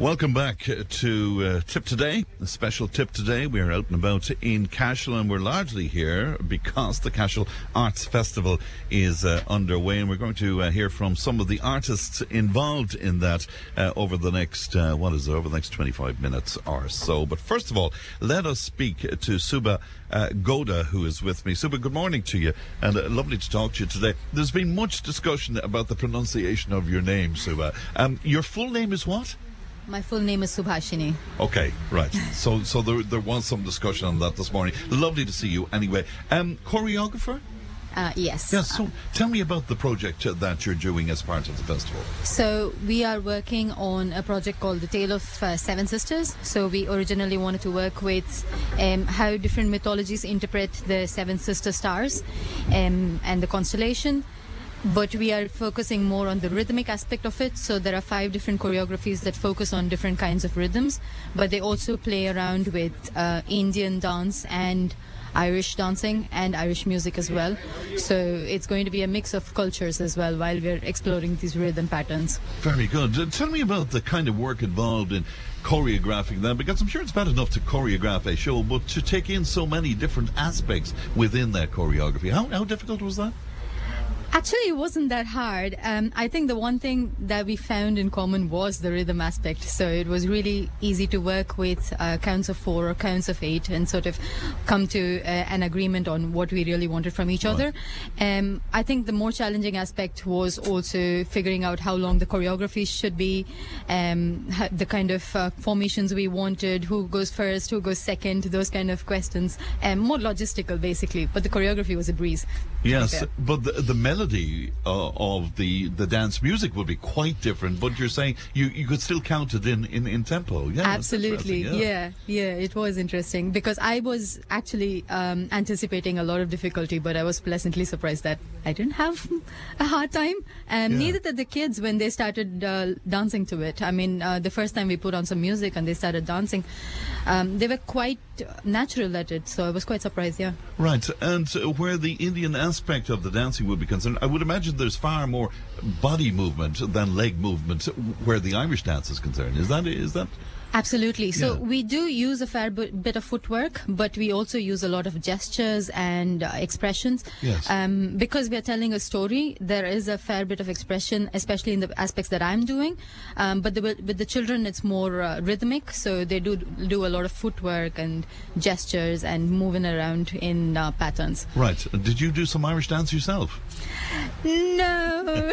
Welcome back to uh, Tipp Today, a special Tipp Today. We are out and about in Cashel, and we're largely here because the Cashel Arts Festival is uh, underway, and we're going to uh, hear from some of the artists involved in that uh, over the next, uh, what is it, over the next 25 minutes or so. But first of all, let us speak to Suba uh, Goda, who is with me. Suba, good morning to you, and lovely to talk to you today. There's been much discussion about the pronunciation of your name, Suba. Um, your full name is what? My full name is Subhashini. Okay, right. So, so there, there was some discussion on that this morning. Lovely to see you. Anyway, um, choreographer. Uh, yes. Yes. So, tell me about the project uh, that you're doing as part of the festival. So we are working on a project called The Tale of uh, Seven Sisters. So we originally wanted to work with um, how different mythologies interpret the seven sister stars um, and the constellation. But we are focusing more on the rhythmic aspect of it. So there are five different choreographies that focus on different kinds of rhythms, but they also play around with uh, Indian dance and Irish dancing and Irish music as well. So it's going to be a mix of cultures as well while we're exploring these rhythm patterns. Very good. Uh, tell me about the kind of work involved in choreographing that, because I'm sure it's bad enough to choreograph a show, but to take in so many different aspects within that choreography. How, how difficult was that? Actually, it wasn't that hard. Um, I think the one thing that we found in common was the rhythm aspect. So it was really easy to work with uh, counts of four or counts of eight and sort of come to uh, an agreement on what we really wanted from each other. Um, I think the more challenging aspect was also figuring out how long the choreography should be, um, the kind of uh, formations we wanted, who goes first, who goes second, those kind of questions. Um, more logistical, basically. But the choreography was a breeze. Yes, but the, the melody uh, of the, the dance music would be quite different. But you're saying you, you could still count it in, in, in tempo. Yeah, Absolutely. interesting, Yeah. yeah, It was interesting because I was actually um, anticipating a lot of difficulty, but I was pleasantly surprised that I didn't have a hard time. Um, Yeah. Neither did the kids when they started uh, dancing to it. I mean, uh, the first time we put on some music and they started dancing, um, they were quite natural at it. So I was quite surprised. Yeah. Right, and uh, where the Indian aspect of the dancing would be concerned, I would imagine there's far more body movement than leg movement where the Irish dance is concerned. Is that is that? Absolutely. So Yeah. we do use a fair bit of footwork, but we also use a lot of gestures and uh, expressions. Yes. Um, because we are telling a story, there is a fair bit of expression, especially in the aspects that I'm doing. Um, but the, with the children, it's more uh, rhythmic, so they do do a lot of footwork and gestures and moving around in uh, patterns. Right. Did you do some Irish dance yourself? No,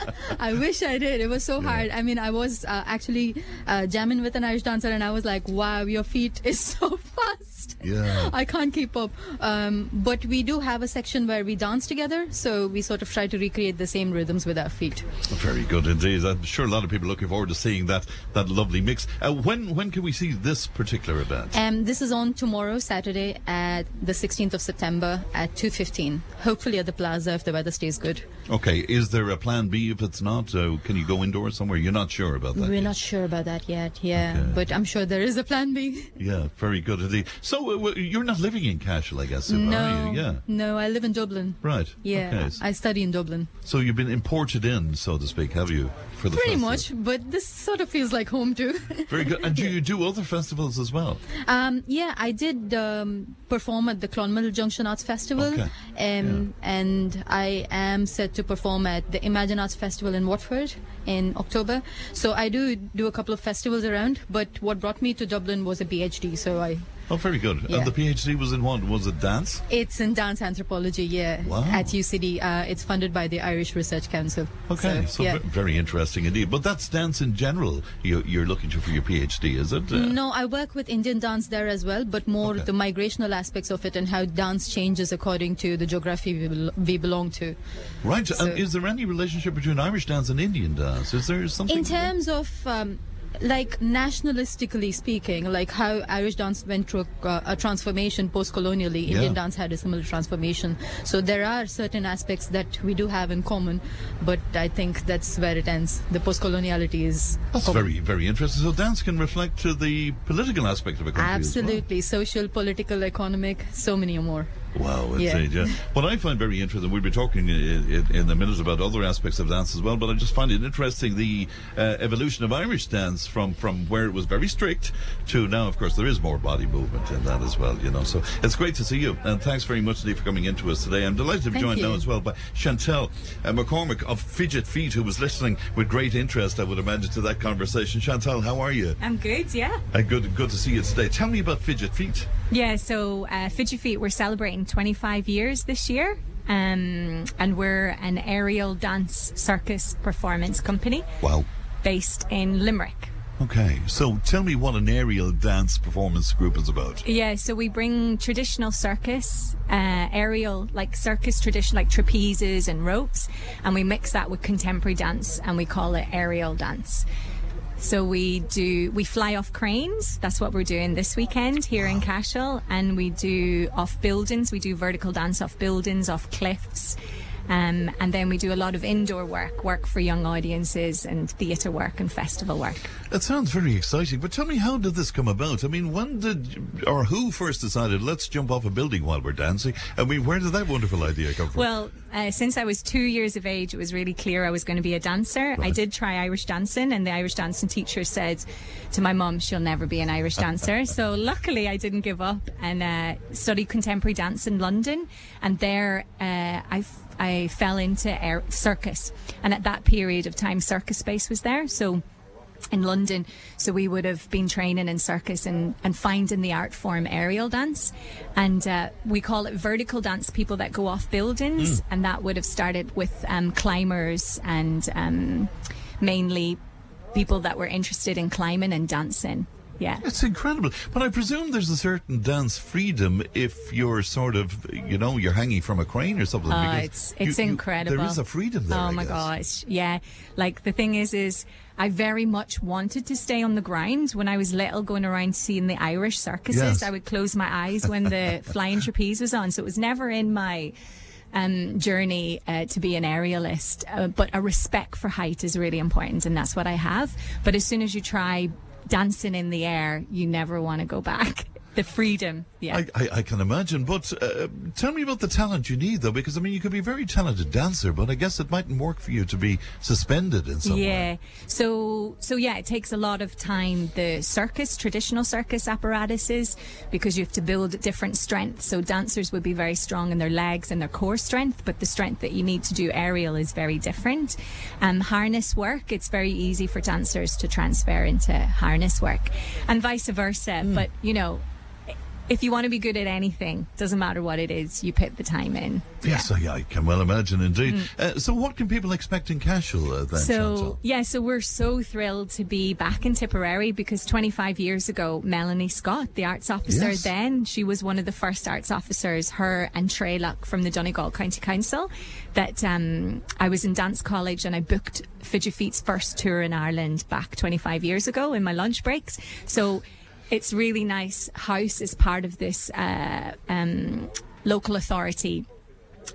I wish I did. It was so hard. I mean, I was uh, actually uh, jamming with an Irish dancer, and I was like, "Wow, your feet is so fast." Yeah. I can't keep up. Um, but we do have a section where we dance together, so we sort of try to recreate the same rhythms with our feet. Very good indeed. I'm sure a lot of people are looking forward to seeing that that lovely mix. Uh, when when can we see this particular event? Um, this is on tomorrow, Saturday, at the 16th of September at 2:15. Hopefully at the plaza if the weather stays good. Okay, is there a plan B if it's not? Uh, can you go indoors somewhere? You're not sure about that. We're yet? not sure about that yet. Yeah, Okay. but I'm sure there is a plan B. Yeah, very good indeed. So uh, w- you're not living in Cashel, I guess, are no, you? Yeah. no, I live in Dublin. Right. Yeah, Okay. I study in Dublin. So you've been imported in, so to speak, have you, for the Pretty festival? much, but this sort of feels like home too. Very good. And do you do other festivals as well? Um, yeah, I did um, perform at the Clonmel Junction Arts Festival, Okay. um, and I am set to perform at the Imagine Arts Festival in Waterford in October. So I do do a couple of festivals around, but what brought me to Dublin was a PhD. So I Oh, very good. Yeah. And the PhD was in what? Was it dance? it's in dance anthropology, yeah, Wow. at UCD. Uh, it's funded by the Irish Research Council. Okay, so, yeah. ve- very interesting indeed. But that's dance in general you, you're looking to for your PhD, is it? Uh, No, I work with Indian dance there as well, but more Okay. the migrational aspects of it and how dance changes according to the geography we, bel- we belong to. Right. So- and is there any relationship between Irish dance and Indian dance? Is there something? In terms of um, like nationalistically speaking, like how Irish dance went through a, a transformation post-colonially, Yeah. Indian dance had a similar transformation. So there are certain aspects that we do have in common, but I think that's where it ends. The post-coloniality is That's very, very interesting. So dance can reflect to the political aspect of a country. as well. absolutely social, political, economic, so many more. Wow, Yeah. indeed, yeah. What I find very interesting, we'll be talking in, in, in a minute about other aspects of dance as well, but I just find it interesting the uh, evolution of Irish dance from, from where it was very strict to now, of course, there is more body movement in that as well, you know. So it's great to see you, and thanks very much, Lee, for coming into us today. I'm delighted to be Thank joined you. now as well by Chantal uh, McCormick of Fidget Feet, who was listening with great interest, I would imagine, to that conversation. Chantal, how are you? I'm good, yeah. Uh, good, good to see you today. Tell me about Fidget Feet. Yeah, so uh, Fidget Feet, we're celebrating 25 years this year. Um, and we're an aerial dance circus performance company Wow. based in Limerick. Okay, so tell me what an aerial dance performance group is about. Yeah, so we bring traditional circus, uh, aerial, like circus tradition, like trapezes and ropes, and we mix that with contemporary dance and we call it aerial dance. So we do, we fly off cranes. That's what we're doing this weekend here in Cashel. And we do off buildings. We do vertical dance off buildings, off cliffs. Um, and then we do a lot of indoor work, work for young audiences and theatre work and festival work. That sounds very exciting, but tell me, how did this come about? I mean, when did, or who first decided, let's jump off a building while we're dancing? I mean, where did that wonderful idea come from? Well, uh, since I was two years of age, it was really clear I was going to be a dancer. I did try Irish dancing, and the Irish dancing teacher said to my mum, she'll never be an Irish dancer. so luckily, I didn't give up and uh, studied contemporary dance in London. And there, uh, I, I fell into air- circus. And at that period of time, Circus Space was there. So in London. So we would have been training in circus and, and finding the art form aerial dance. And uh, we call it vertical dance, people that go off buildings. And that would have started with um, climbers and um, mainly people that were interested in climbing and dancing. Yeah. it's incredible. But I presume there's a certain dance freedom if you're sort of, you know, you're hanging from a crane or something. Oh, it's you- it's you- incredible. there is a freedom there. Oh I my guess. gosh, yeah. Like the thing is, is I very much wanted to stay on the ground when I was little, going around seeing the Irish circuses. Yes. I would close my eyes when the flying trapeze was on, so it was never in my. Um, journey uh, to be an aerialist, uh, but a respect for height is really important, and that's what I have. But as soon as you try dancing in the air, you never want to go back. The freedom, yeah. I, I, I can imagine, but uh, tell me about the talent you need, though, because I mean, you could be a very talented dancer, but I guess it mightn't work for you to be suspended in some way. Yeah. So so yeah, it takes a lot of time. The circus, traditional circus apparatuses, because you have to build different strength. So dancers would be very strong in their legs and their core strength, but the strength that you need to do aerial is very different. Um, harness work, it's very easy for dancers to transfer into harness work, and vice versa. But you know if you want to be good at anything, doesn't matter what it is, you put the time in. Yes, I, I can well imagine indeed. Uh, so, what can people expect in Cashel uh, then, Mm. So Chantal? yeah, so we're so thrilled to be back in Tipperary because 25 years ago, Melanie Scott, the arts officer Yes. then, she was one of the first arts officers. Her and Traolach from the Donegal County Council. That um, I was in dance college and I booked Fidget Feet's first tour in Ireland back 25 years ago in my lunch breaks. So it's really nice. House is part of this uh, um, local authority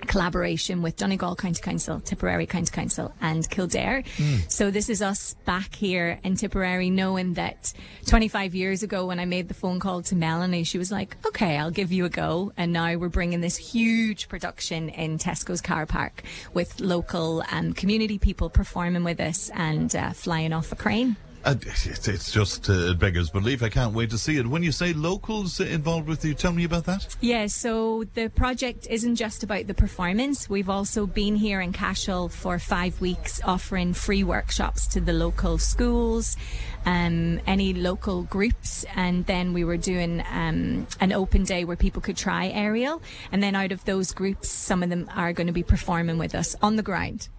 collaboration with Donegal County Council, Tipperary County Council, and Kildare. So this is us back here in Tipperary, knowing that 25 years ago, when I made the phone call to Melanie, she was like, "Okay, I'll give you a go." And now we're bringing this huge production in Tesco's car park with local um, community people performing with us and uh, flying off a crane. Uh, it's, it's just uh, beggars belief. I can't wait to see it. When you say locals involved with you, tell me about that. Yeah, so the project isn't just about the performance. We've also been here in Cashel for five weeks offering free workshops to the local schools, um, any local groups, and then we were doing um, an open day where people could try aerial. And then out of those groups, some of them are going to be performing with us on the ground.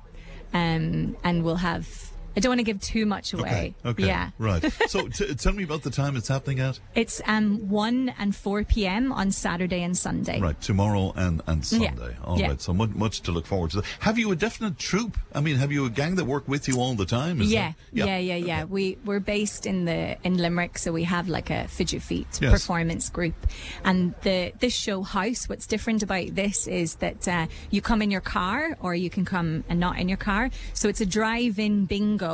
Um, and we'll have. I don't want to give too much away. Okay. Yeah. Right. So, t- tell me about the time it's happening at. It's um, 1 and 4 p.m. on Saturday and Sunday. Right, tomorrow and, and Yeah. Sunday. All right, Yeah. so much, much to look forward to. Have you a definite troop? I mean, have you a gang that work with you all the time? Is yeah, that- yeah, yeah, yeah. We we're based in the in Limerick, so we have like a fidget feet Yes. performance group. And the this show house, what's different about this is that uh, you come in your car, or you can come and not in your car. So it's a drive-in bingo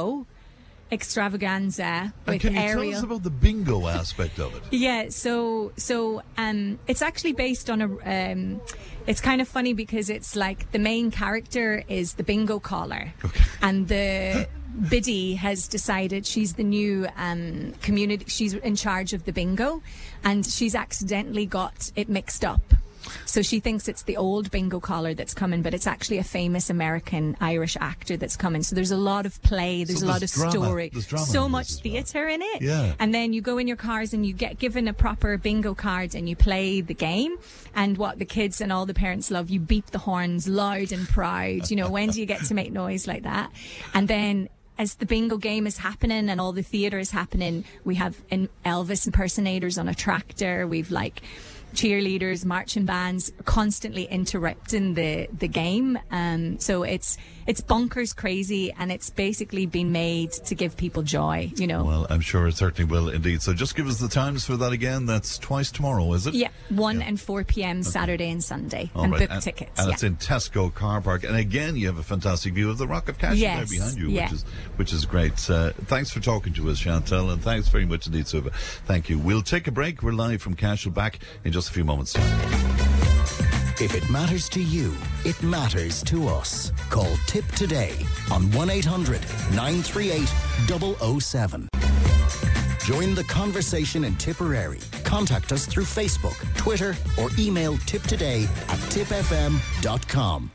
extravaganza And with can you aerial. tell us about the bingo aspect of it? Yeah, so so um, it's actually based on a. Um, it's kind of funny because it's like the main character is the bingo caller, and the Biddy has decided she's the new um, community. She's in charge of the bingo, and she's accidentally got it mixed up. So she thinks it's the old bingo caller that's coming, but it's actually a famous American Irish actor that's coming. So there's a lot of play, there's So a lot there's of drama- story, so much as well. theatre in it. Yeah. And then you go in your cars and you get given a proper bingo card and you play the game. And what the kids and all the parents love, you beep the horns loud and proud. You know, when do you get to make noise like that? And then as the bingo game is happening and all the theatre is happening, we have in Elvis impersonators on a tractor. We've like cheerleaders, marching bands constantly interrupting the the game. Um, so it's it's bonkers crazy, and it's basically been made to give people joy. You know. Well, I'm sure it certainly will indeed. So just give us the times for that again. That's twice tomorrow, is it? Yeah, 1 and 4 p.m. Saturday and Sunday. All and right, book tickets. And yeah. it's in Tesco car park. And again, you have a fantastic view of the Rock of Cash Yes, there behind you, yeah. which is which is great. Uh, thanks for talking to us, Chantal, and thanks very much indeed, Suva. Thank you. We'll take a break. We're live from Cashel back in just a few moments'. If it matters to you, it matters to us. Call Tipp today on 1 800 938 007. Join the conversation in Tipperary. Contact us through Facebook, Twitter, or email tipptoday at tippfm.com.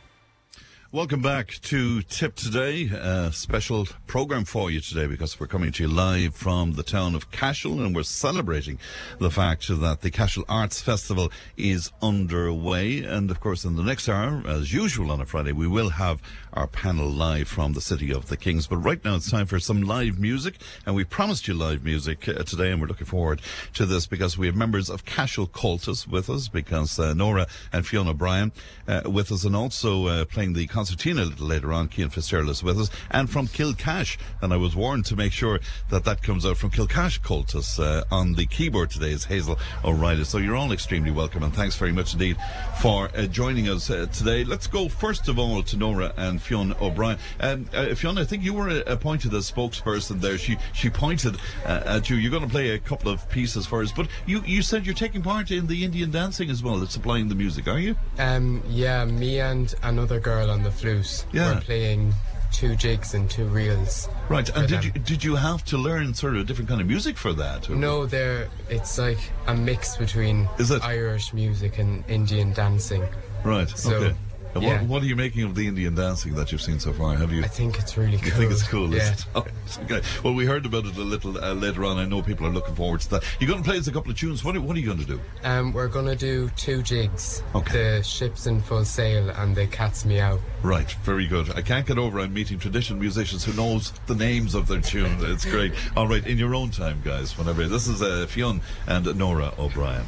Welcome back to Tipp Today, a special program for you today because we're coming to you live from the town of Cashel and we're celebrating the fact that the Cashel Arts Festival is underway. And of course, in the next hour, as usual on a Friday, we will have our panel live from the City of the Kings. But right now it's time for some live music and we promised you live music uh, today and we're looking forward to this because we have members of Cashel Comhaltas with us because uh, Nora and Fiona Bryan uh, with us and also uh, playing the concertina a little later on. Cian Fitzgerald is with us and from Kilcash. And I was warned to make sure that that comes out from Kilcash Comhaltas uh, on the keyboard today is Hazel O'Reilly. So you're all extremely welcome and thanks very much indeed for uh, joining us uh, today. Let's go first of all to Nora and Fiona O'Brien. Um, uh, Fiona, I think you were uh, appointed as spokesperson there. She she pointed uh, at you. You're going to play a couple of pieces for us, but you, you said you're taking part in the Indian dancing as well. That's supplying the music, are you? Um, yeah, me and another girl on the flute Yeah. were playing two jigs and two reels. Right. And did them. you um, did you have to learn sort of a different kind of music for that? or- No, there. It's like a mix between Is it? Irish music and Indian dancing. Right. So okay. Yeah. What, what are you making of the Indian dancing that you've seen so far? Have you? I think it's really cool. You think it's cool? Yeah. It? okay. Well, we heard about it a little uh, later on. I know people are looking forward to that. You're going to play us a couple of tunes. What are, what are you going to do? Um, we're gonna do two jigs. Okay. The ships in full sail and the cat's meow. Right, very good. I can't get over I'm meeting traditional musicians who knows the names of their tune. It's great. All right, in your own time, guys. Whenever this is uh, Fionn and Nora O'Brien.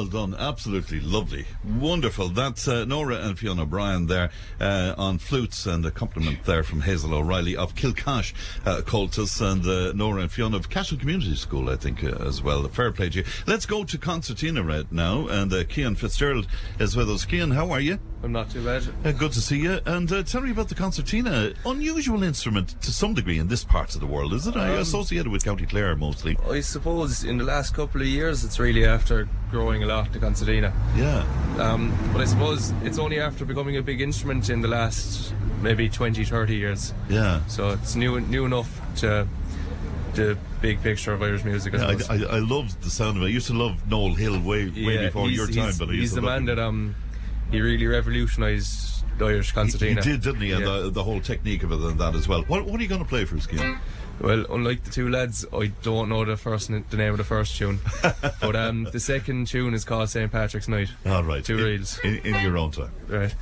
Well done. Absolutely lovely. Wonderful. That's uh, Nora and Fiona O'Brien there uh, on flutes and a compliment there from Hazel O'Reilly of Kilcash uh, Comhaltas and uh, Nora and Fiona of Cashel Community School, I think, uh, as well. Fair play to you. Let's go to Concertina right now and uh, Cian Fitzgerald is with us. Cian, how are you? I'm not too bad. Uh, good to see you. And uh, tell me about the concertina. Unusual instrument to some degree in this part of the world, is it? Um, associated with County Clare mostly. I suppose in the last couple of years, it's really after growing a lot, the concertina. Yeah. Um, but I suppose it's only after becoming a big instrument in the last maybe 20, 30 years. Yeah. So it's new new enough to the big picture of Irish music. I Yeah. I, I, I loved the sound of it. I used to love Noel Hill way way before your time, he's- but he's the man him. that um he really revolutionised the Irish concertina. He did, didn't he? And Yeah. the, the whole technique of it and that as well. What, what are you going to play for us, Cian? Well, unlike the two lads, I don't know the first the name of the first tune, but um, the second tune is called St Patrick's Night. All right. two in, reels. In, in your own time. Right.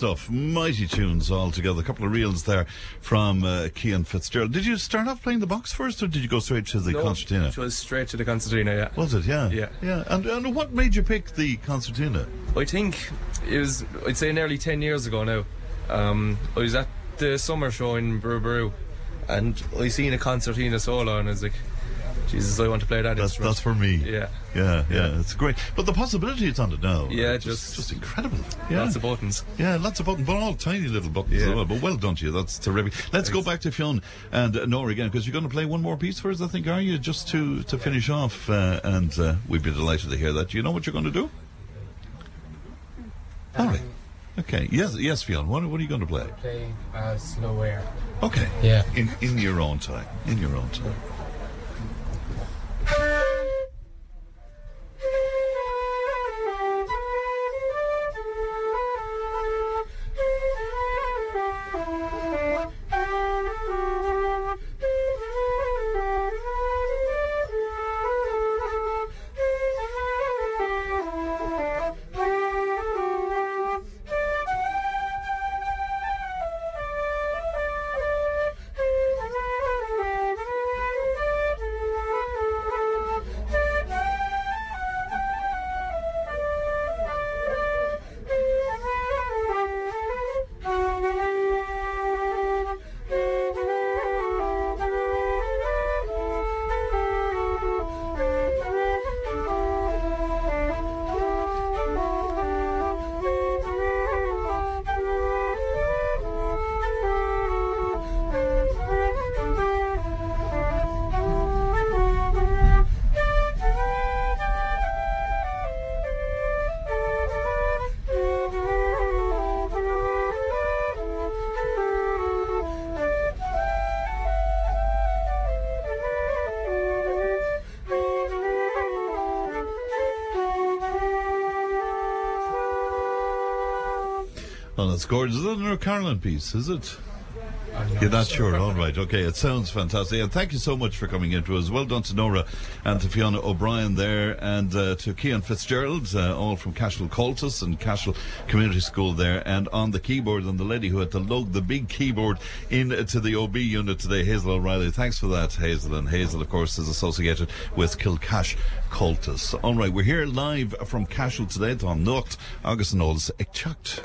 Stuff, mighty tunes all together. A couple of reels there from uh, Cian Fitzgerald. Did you start off playing the box first, or did you go straight to the no, concertina? It was straight to the concertina. Yeah. Was it? Yeah. Yeah. Yeah. And, and what made you pick the concertina? I think it was. I'd say nearly ten years ago now. Um, I was at the summer show in Brú Ború, and I seen a concertina solo, and I was like, Jesus, I want to play that That's, instrument. that's for me. Yeah. Yeah, yeah, it's great. But the possibilities on it now. Yeah, just- just incredible. Yeah. Lots of buttons. Yeah, lots of buttons, but all tiny little buttons Yeah. as well. But well done to you. That's terrific. Let's go back to Fionn and uh, Nora again, because you're going to play one more piece for us, I think, are you? Just to, to finish off. Uh, and uh, we'd be delighted to hear that. Do you know what you're going to do? All right. Okay. Yes, yes, Fionn. What, what are you going to play? Play uh, Slow Air. Okay. Yeah. In, in your own time. In your own time. That's gorgeous. Is that another Carolan piece, is it? You're not sure. All right. Okay. It sounds fantastic. And thank you so much for coming into us. Well done to Nora and to Fiona O'Brien there and uh, to Cian Fitzgerald, uh, all from Cashel Comhaltas and Cashel Community School there. And on the keyboard, and the lady who had to lug the big keyboard into the OB unit today, Hazel O'Reilly. Thanks for that, Hazel. And Hazel, of course, is associated with Kilcash Comhaltas. All right. We're here live from Cashel today. Don Nocht, August and Olds, Chucked.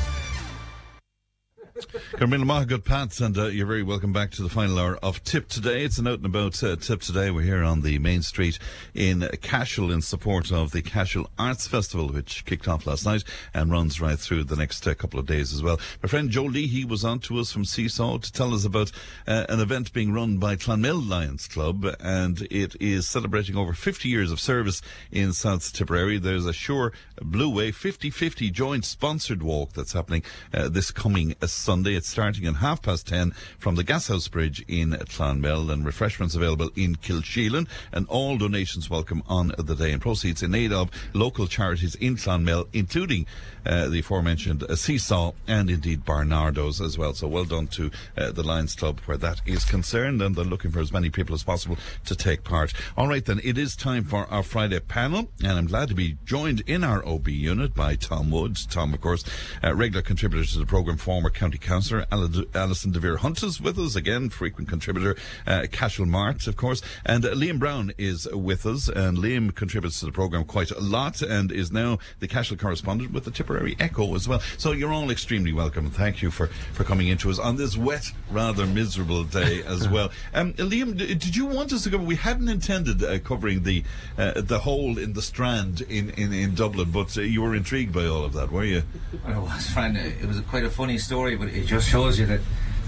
Carmilla Maha, good Pats, and uh, you're very welcome back to the final hour of Tipp Today. It's an out and about uh, Tipp Today. We're here on the main street in Cashel in support of the Cashel Arts Festival, which kicked off last night and runs right through the next uh, couple of days as well. My friend Joe Leahy was on to us from Seesaw to tell us about uh, an event being run by Clonmel Lions Club, and it is celebrating over 50 years of service in South Tipperary. There's a Sure Blue Way 50-50 joint sponsored walk that's happening uh, this coming uh, Sunday. It's starting at half past ten from the Gashouse Bridge in Clonmel and refreshments available in Kilsheelan and all donations welcome on the day and proceeds in aid of local charities in Clonmel, including uh, the aforementioned uh, Seesaw and indeed Barnardo's as well. So well done to uh, the Lions Club where that is concerned and they're looking for as many people as possible to take part. All right then, it is time for our Friday panel and I'm glad to be joined in our OB unit by Tom Woods. Tom, of course, uh, regular contributor to the programme, former county councillor. Alison De Vere Hunt is with us again, frequent contributor. Uh, Cashel Mart, of course. And uh, Liam Browne is with us. And Liam contributes to the programme quite a lot and is now the Cashel correspondent with the Tipperary Echo as well. So you're all extremely welcome. And thank you for, for coming into us on this wet, rather miserable day as well. Um, Liam, d- did you want us to cover? We hadn't intended uh, covering the uh, the hole in the Strand in, in, in Dublin, but uh, you were intrigued by all of that, were you? Well, it was, Fran. It was quite a funny story, but it just shows you that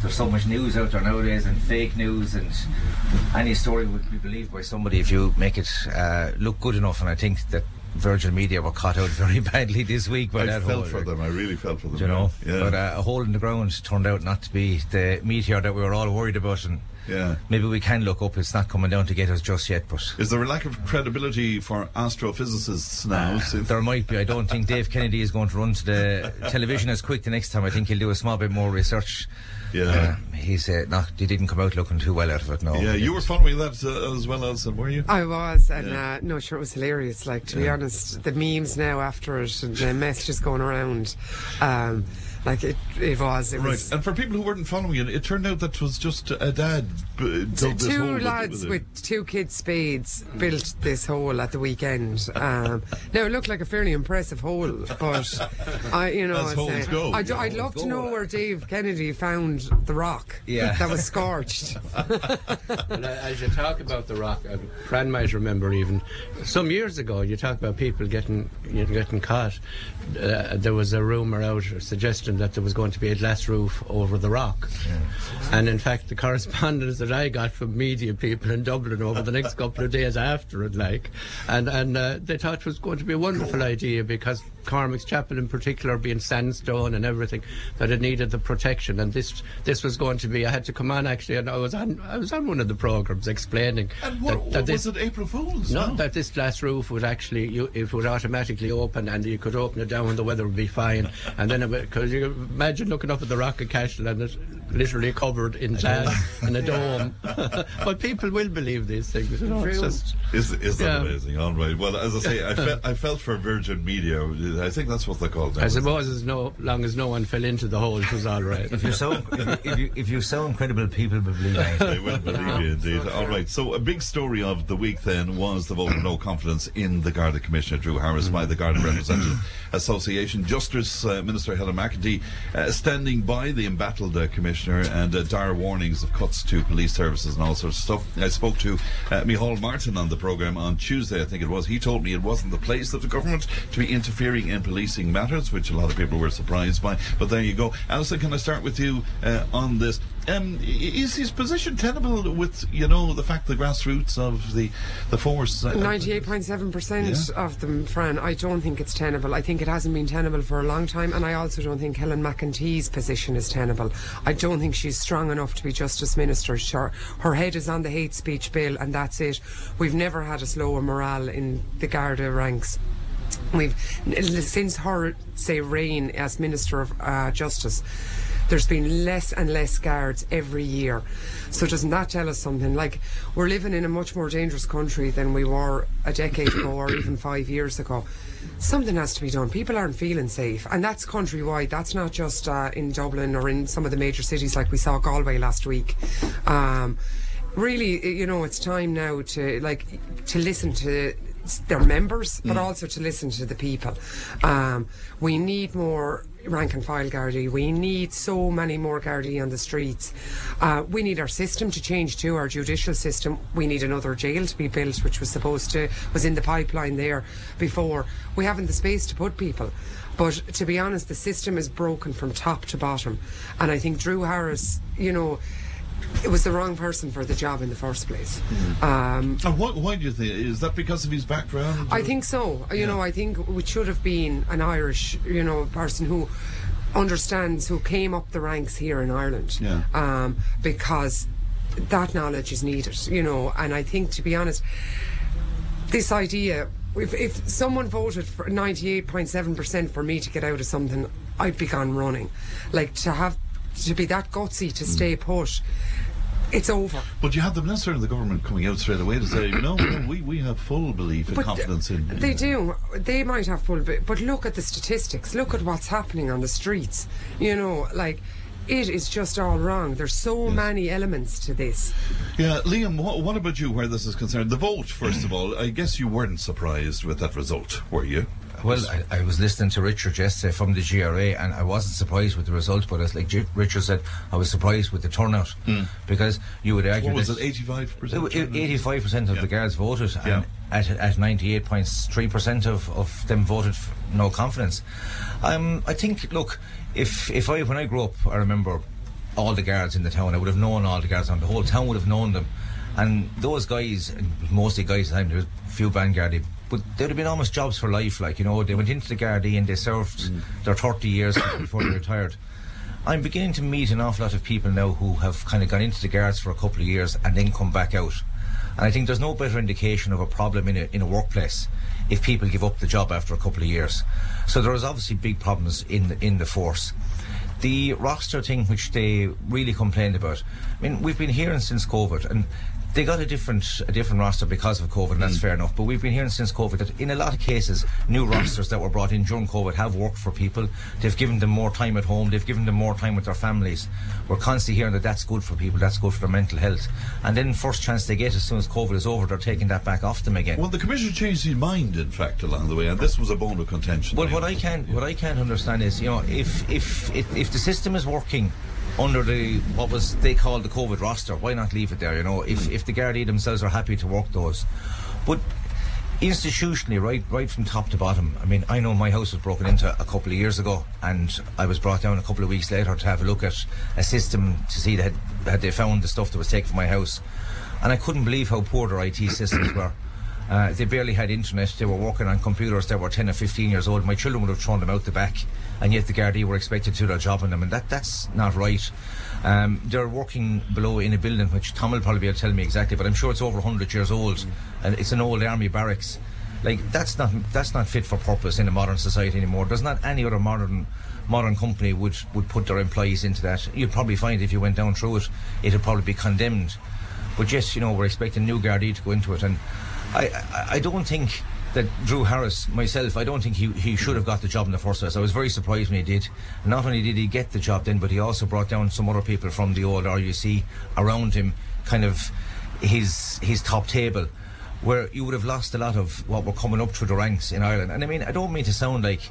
there's so much news out there nowadays and fake news and any story would be believed by somebody if you make it uh, look good enough. And I think that Virgin Media were caught out very badly this week by I that felt for them. I really felt for them. you know. yeah. But uh, a hole in the ground turned out not to be the meteor that we were all worried about, and Yeah. maybe we can look up. It's not coming down to get us just yet, but Is there a lack of credibility for astrophysicists now? since- there might be. I don't think Dave Kennedy is going to run to the television as quick the next time. I think he'll do a small bit more research. Yeah. Uh, he's uh, not. He didn't come out looking too well out of it. No. yeah, you were following that uh, as well as were you? I was, and Yeah. uh, no, sure, it was hilarious. Like to be honest, the memes now after it and the messages going around, um, like it, it was, it Right, was. and for people who weren't following it, it turned out that was just a dad b- dug Two lads with, with, two kids' spades built this hole at the weekend. Um, now it looked like a fairly impressive hole, but I, you know, As I'd holes say- go. I'd, Yeah, I'd holes love to know where Dave Kennedy found the rock Yeah. that was scorched. As you talk about the rock, uh, Fran might remember even some years ago. You talk about people getting you know, getting caught. Uh, there was a rumor out suggesting that there was going to be a glass roof over the rock, and in fact, the correspondence that I got from media people in Dublin over the next couple of days after it, like, and and uh, they thought it was going to be a wonderful idea because Cormac's Chapel in particular being sandstone and everything that it needed the protection and this this was going to be I had to come on actually and I was on I was on one of the programs explaining And what, that, that this was it? April Fools? no, that this glass roof would actually you, it would automatically open and you could open it down and the weather would be fine and then because you imagine looking up at the Rock of Cashel and it's literally covered in glass and a dome but people will believe these things you know it's just Is, is that Yeah. amazing? All right. Well, as I say, I, fe- I felt for Virgin Media. I think that's what they're called now. I suppose as no long as no one fell into the hole it was all right If you sound if you, if you, if you sound credible, people will believe it. They will believe you indeed. All right. So a big story of the week then was the vote of no confidence in the Garda Commissioner Drew Harris by the Garda Representative Association. Justice uh, Minister Helen McEntee uh, standing by the embattled uh, commissioner and uh, dire warnings of cuts to police services and all sorts of stuff. I spoke to uh, Micheál Martin on the programme on Tuesday, I think it was. He told me it wasn't the place of the government to be interfering in policing matters, which a lot of people were surprised by. But there you go. Alison, can I start with you uh, on this? Um, is his position tenable with, you know, the fact the grassroots of the the force? uh, Ninety-eight point seven percent Yeah. of them, Fran. I don't think it's tenable. I think it hasn't been tenable for a long time, and I also don't think Helen McEntee's position is tenable. I don't think she's strong enough to be Justice Minister. Sure, her head is on the hate speech bill, and that's it. We've never had a slower morale in the Garda ranks. We've since her say reign as Minister of uh, Justice. There's been less and less guards every year. So doesn't that tell us something? Like we're living in a much more dangerous country than we were a decade ago or even five years ago. Something has to be done. People aren't feeling safe, and that's countrywide. That's not just uh, in Dublin or in some of the major cities like we saw Galway last week. Um, really, you know, it's time now to like to listen to their members, but also to listen to the people. Um, we need more rank and file Gardaí. We need so many more Gardaí on the streets. Uh, we need our system to change too, our judicial system. We need another jail to be built, which was supposed to, was in the pipeline there before. We haven't the space to put people. But to be honest, the system is broken from top to bottom. And I think Drew Harris, you know, it was the wrong person for the job in the first place. Um, and what, why do you think? Is that because of his background? I think so. You know, I think it should have been an Irish, you know, person who understands, who came up the ranks here in Ireland. Yeah. Um, because that knowledge is needed, you know, and I think, to be honest, this idea, if, if someone voted for 98.7% for me to get out of something, I'd be gone running. Like, to have, to be that gutsy to stay put, it's over. But you have the minister and the government coming out straight away to say, you know, we, we have full belief and But confidence in. They do. They might have full bit, but look at the statistics. Look at what's happening on the streets. You know, like it is just all wrong. There's so many elements to this. Yeah, Liam, what, what about you where this is concerned? The vote, first of all, I guess you weren't surprised with that result, were you? Well, I, I was listening to Richard yesterday from the GRA, and I wasn't surprised with the result. But as like J- Richard said, I was surprised with the turnout because you would argue. What was that it, 85%? Eighty-five percent of the guards voted, and Yeah. at at ninety-eight point three percent of of them voted f- no confidence. Um, I think. Look, if if I when I grew up, I remember all the guards in the town. I would have known all the guards, and the whole town would have known them. And those guys, mostly guys at the time, there was a few band Gardaí, but they'd have been almost jobs for life. Like you know, they went into the Gardaí and they served mm. their 30 years before they retired. I'm beginning to meet an awful lot of people now who have kind of gone into the guards for a couple of years and then come back out. And I think there's no better indication of a problem in a, in a workplace if people give up the job after a couple of years. So there is obviously big problems in the, in the force. The roster thing, which they really complained about, I mean, we've been hearing since COVID, and they got a different a different roster because of COVID, and that's mm. fair enough. But we've been hearing since COVID that in a lot of cases, new rosters that were brought in during COVID have worked for people. They've given them more time at home. They've given them more time with their families. We're constantly hearing that that's good for people. That's good for their mental health. And then first chance they get as soon as COVID is over, they're taking that back off them again. Well, the commissioner changed his mind, in fact, along the way, and this was a bone of contention. Well, what I can't what I can't understand is, you know, if if if, if the system is working under the what was they called the COVID roster, why not leave it there? You know, if hmm. if the Gardaí themselves are happy to work those, but institutionally, right, right from top to bottom. I mean, I know my house was broken into a couple of years ago, and I was brought down a couple of weeks later to have a look at a system to see that had they found the stuff that was taken from my house, and I couldn't believe how poor their IT systems were. Uh, they barely had internet. They were working on computers that were 10 or 15 years old. My children would have thrown them out the back, and yet the Gardaí were expected to do their job on them, and that, that's not right. Um, they're working below in a building which Tom will probably be able to tell me exactly, but I'm sure it's over 100 years old, and it's an old army barracks. Like that's not that's not fit for purpose in a modern society anymore. There's not any other modern modern company would would put their employees into that. You'd probably find if you went down through it, it'd probably be condemned. But yes, you know, we're expecting new Gardaí to go into it, and I, I, don't think that Drew Harris, myself, I don't think he, he should have got the job in the first place. I was very surprised when he did. Not only did he get the job then, but he also brought down some other people from the old RUC around him, kind of his his top table, where you would have lost a lot of what were coming up through the ranks in Ireland. And I mean, I don't mean to sound like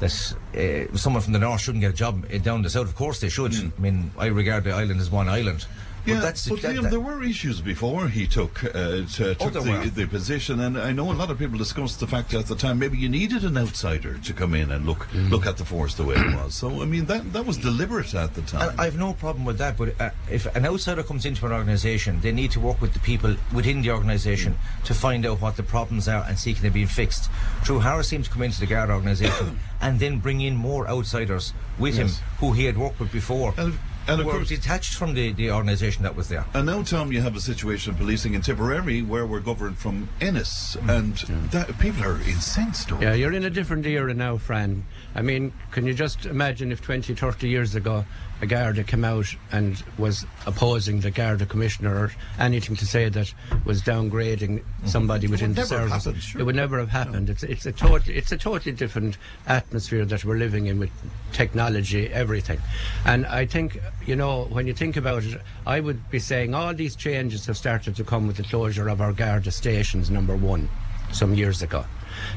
that uh, someone from the north shouldn't get a job down the south. Of course they should. I mean, I regard the island as one island. Yeah, but that's but that- Liam, that- there were issues before he took uh, to, Oh, took the, the position, and I know a lot of people discussed the fact that at the time maybe you needed an outsider to come in and look Mm. look at the force the way it was. So I mean that that was deliberate at the time. And I've no problem with that, but uh, if an outsider comes into an organisation, they need to work with the people within the organisation to find out what the problems are and see can they be fixed. Drew Harris seemed to come into the Guard organisation and then bring in more outsiders with Yes. him who he had worked with before. And, and of were course, detached from the, the organisation that was there. And now, Tom, you have a situation of policing in Tipperary where we're governed from Ennis, mm. and that, people are incensed over. Yeah, you're in a different era now, Fran. I mean, can you just imagine if 20, 30 years ago a Garda came out and was opposing the Garda commissioner or anything to say that was downgrading mm-hmm. somebody It within the service? happened, sure. It would never have happened. It's, it's, a tot- it's a totally different atmosphere that we're living in with technology, everything. And I think, you know, when you think about it, I would be saying all these changes have started to come with the closure of our Garda stations, number one, some years ago.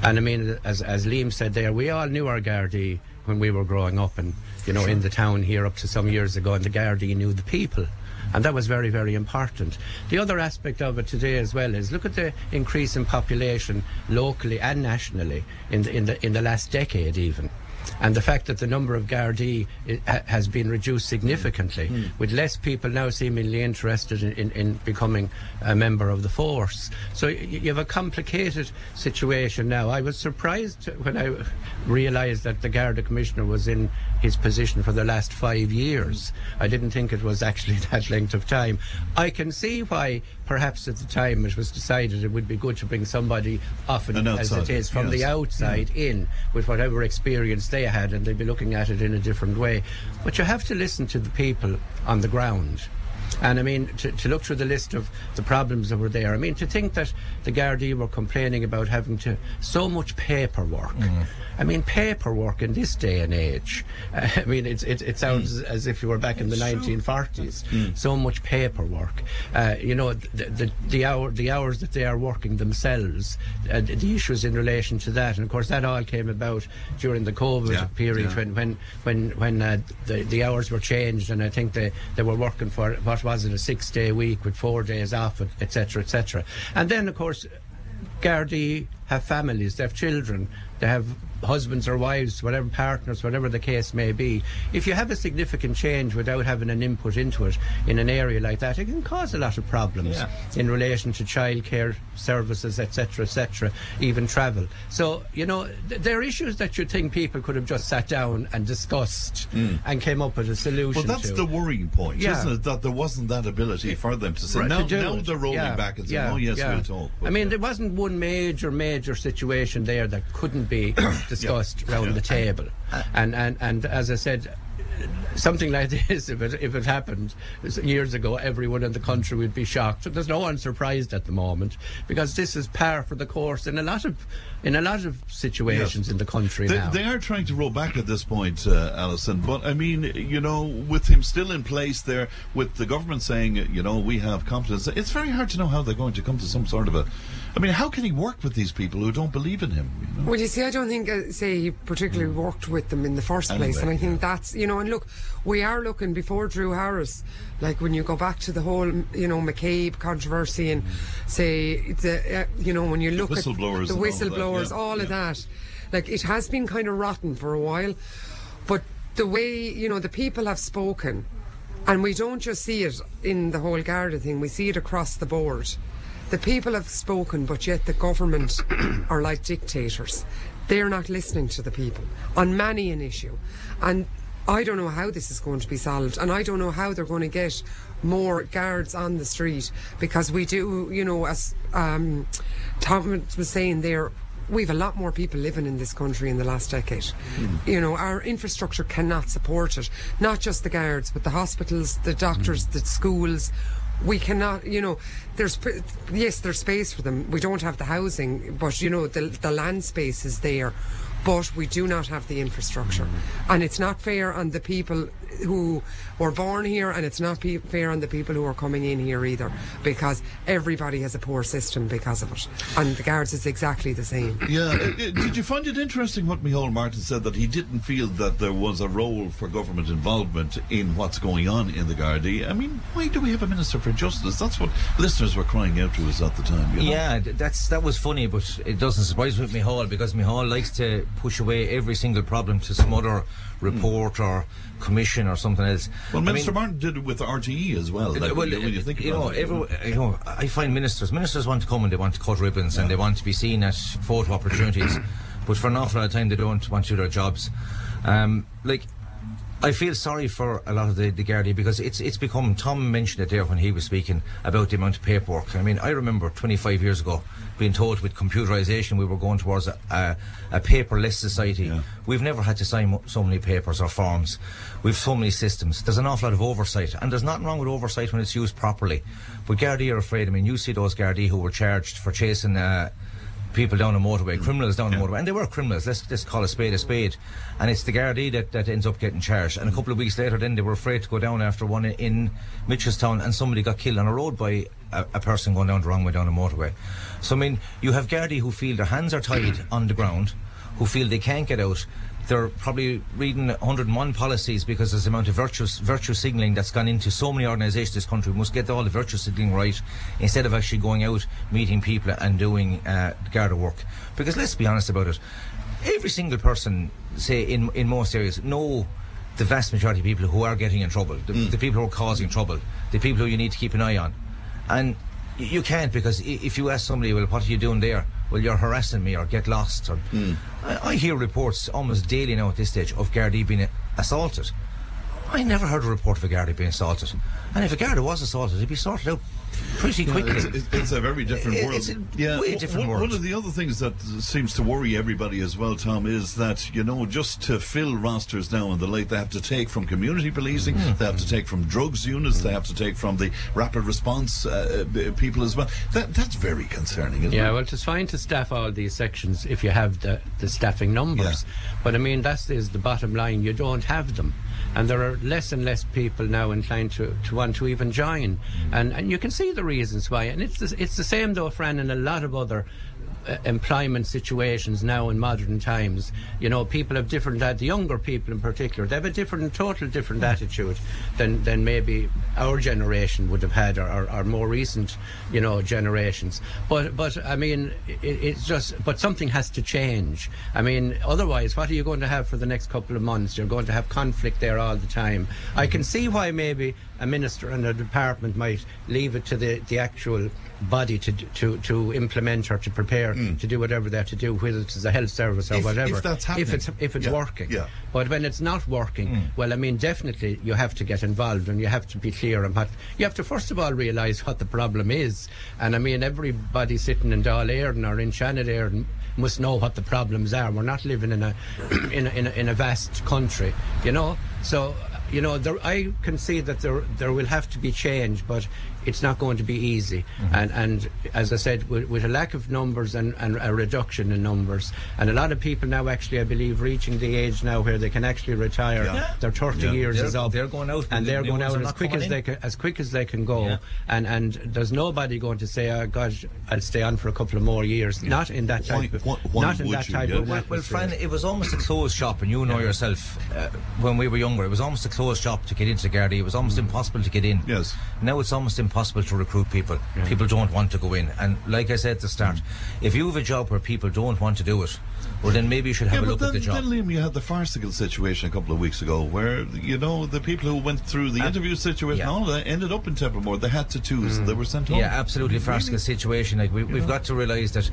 And I mean, as, as Liam said there, we all knew our Gardaí when we were growing up and, you know, in the town here up to some years ago, and the Gardaí knew the people. And that was very, very important. The other aspect of it today as well is look at the increase in population locally and nationally in the, in the, in the last decade even. And the fact that the number of Gardaí eh, has been reduced significantly, hmm. Hmm. with less people now seemingly interested in, in, in becoming a member of the force. So you have a complicated situation now. I was surprised when I realised that the Garda Commissioner was in his position for the last five years. I didn't think it was actually that length of time. I can see why, perhaps at the time, it was decided it would be good to bring somebody often as it is from the yes. outside mm-hmm. in with whatever experience they had and they'd be looking at it in a different way. But you have to listen to the people on the ground. And I mean, to, to look through the list of the problems that were there, I mean, to think that the Gardaí were complaining about having to so much paperwork. I mean, paperwork in this day and age. I mean, it's, it, it sounds as if you were back in the 1940s. So much paperwork. Uh, you know, the, the, the, hour, the hours that they are working themselves, uh, the- the issues in relation to that. And of course, that all came about during the COVID Yeah, period yeah. when when when when uh, the the hours were changed, and I think they they were working for what was it a six day week with four days off, etc. etc. And then of course. Gardaí have families, they have children, they have husbands or wives, whatever partners, whatever the case may be. If you have a significant change without having an input into it in an area like that, it can cause a lot of problems Yeah. in relation to childcare services, etc., etc., even travel. So, you know, th- there are issues that you think people could have just sat down and discussed mm. and came up with a solution Well, that's to. the worrying point, Yeah. isn't it? That there wasn't that ability for them to say, Right. now, To now it. they're rolling Yeah, back and saying, oh, yes, we'll talk. I mean, there wasn't one major, major situation there that couldn't be discussed Yeah. round Yeah. the table. And, and, and as I said, something like this, if it, if it happened years ago, everyone in the country would be shocked. There's no one surprised at the moment because this is par for the course in a lot of in a lot of situations Yes. in the country They, now. they are trying to roll back at this point, uh, Alison. But I mean, you know, with him still in place there, with the government saying, you know, we have confidence, it's very hard to know how they're going to come to some sort of a. I mean, how can he work with these people who don't believe in him? You know? Well, you see, I don't think, uh, say, he particularly worked with them in the first place. And I think that's, you know, and look, we are looking before Drew Harris, like when you go back to the whole, you know, McCabe controversy and say, the, uh, you know, when you look at whistleblowers the and all of that, whistleblowers, yeah, all of that, like it has been kind of rotten for a while. But the way, you know, the people have spoken, and we don't just see it in the whole Garda thing, we see it across the board. The people have spoken, but yet the government are like dictators. They're not listening to the people on many an issue. And I don't know how this is going to be solved, and I don't know how they're going to get more guards on the street because we do, you know, as um, Tom was saying there, we've a lot more people living in this country in the last decade. You know, our infrastructure cannot support it. Not just the guards, but the hospitals, the doctors, the schools. We cannot, you know, there's yes, there's space for them. We don't have the housing, but you know, the the land space is there. But we do not have the infrastructure, mm-hmm. and it's not fair on the people who were born here, and it's not pe- fair on the people who are coming in here either, because everybody has a poor system because of it, and the guards is exactly the same. Yeah, uh, uh, did you find it interesting what Micheál Martin said that he didn't feel that there was a role for government involvement in what's going on in the Gardaí? I mean, why do we have a Minister for Justice? That's what listeners were crying out to us at the time. You know? Yeah, that's that was funny, but it doesn't surprise me with Micheál because Micheál likes to push away every single problem to some other report or commission or something else. Well, I Minister mean, Martin did it with RTE as well. Like, well, when, you, think you about know, it, every, you know, I find ministers, ministers want to come and they want to cut ribbons and they want to be seen at photo opportunities, but for an awful lot of time they don't want to do their jobs. Um, like, I feel sorry for a lot of the, the Gardaí because it's it's become. Tom mentioned it there when he was speaking about the amount of paperwork. I mean, I remember 25 years ago being told with computerisation we were going towards a, a, a paperless society. We've never had to sign so many papers or forms. We've so many systems. There's an awful lot of oversight, and there's nothing wrong with oversight when it's used properly. But Gardaí are afraid. I mean, you see those Gardaí who were charged for chasing. Uh, people down the motorway, mm. criminals down the motorway, and they were criminals. Let's just call a spade a spade. And it's the Gardaí that, that ends up getting charged. And a mm. couple of weeks later, then they were afraid to go down after one in, in Mitchelstown, and somebody got killed on a road by a, a person going down the wrong way down the motorway. So I mean, you have Gardaí who feel their hands are tied on the ground, who feel they can't get out. They're probably reading 101 policies because there's the amount of virtuous, virtue signalling that's gone into so many organisations in this country. We must get all the virtue signalling right instead of actually going out, meeting people and doing uh, Garda work. Because let's be honest about it, every single person, say in, in most areas, know the vast majority of people who are getting in trouble, the, the people who are causing trouble, the people who you need to keep an eye on. And you can't because if you ask somebody, well, what are you doing there? Well, you're harassing me or get lost. Or hmm. I, I hear reports almost daily now at this stage of Gardaí being assaulted. I never heard a report of a Garda being assaulted. And if a Garda was assaulted, it'd be sorted out pretty Yeah, quickly. It's, it's- it's a very different world. it's a yeah, way different one, world. one of the other things that seems to worry everybody as well, Tom, is that you know just to fill rosters now and the like, they have to take from community policing, Hmm. they have to take from drugs units, they have to take from the rapid response uh, uh, people as well. That that's very concerning, isn't Yeah, it? well, it's fine to staff all these sections if you have the, the staffing numbers. But I mean, that is the bottom line. You don't have them. And there are less and less people now inclined to, to want to even join. And, and you can see the reasons why. And it's the, it's the same, though, Fran, in a lot of other employment situations now in modern times. You know, people have different, uh, the younger people in particular, they have a different, total different attitude than, than maybe our generation would have had or, or, or more recent, you know, generations. But, but I mean, it, it's just, but something has to change. I mean, otherwise, what are you going to have for the next couple of months? You're going to have conflict there all the time. I can see why maybe a minister and a department might leave it to the, the actual body to, to, to implement or to prepare to do whatever they have to do, whether it's a health service or. If- whatever. if that's happening. If it's, if it's Yeah, working. yeah. But when it's not working, Mm. well, I mean, definitely you have to get involved and you have to be clear on what you have to first of all realise what the problem is. And I mean, everybody sitting in Dáil Éireann or in Seanad Éireann must know what the problems are. We're not living in a in a, in a, in a vast country, you know. So you know, there, I can see that there there will have to be change, but it's not going to be easy. Mm-hmm. And and as I said, with, with a lack of numbers and, and a reduction in numbers, and a lot of people now actually, I believe, reaching the age now where they can actually retire. Yeah. Their 30 Yeah. years They're- is up. they're going out, and they're new going out as quick as in. they can, as quick as they can go. Yeah. And and there's nobody going to say, ah, "Oh God, I'll stay on for a couple of more years." Not in that type of not in that type of Well, well. Fran, it was almost a closed shop, and you know yourself, uh, when we were younger, it was almost a closed shop to get into Gardaí. It was almost mm. impossible to get in. Yes. Now it's almost impossible to recruit people. People don't want to go in. And like I said at the start, if you have a job where people don't want to do it, well, then maybe you should have yeah, a look but at the then, job. then, Liam, you had the farcical situation a couple of weeks ago where, you know, the people who went through the interview situation, yeah. all of that, ended up in Templemore. They had tattoos. Mm. They were sent home. Yeah, absolutely farcical situation. Like we, we've got to realise that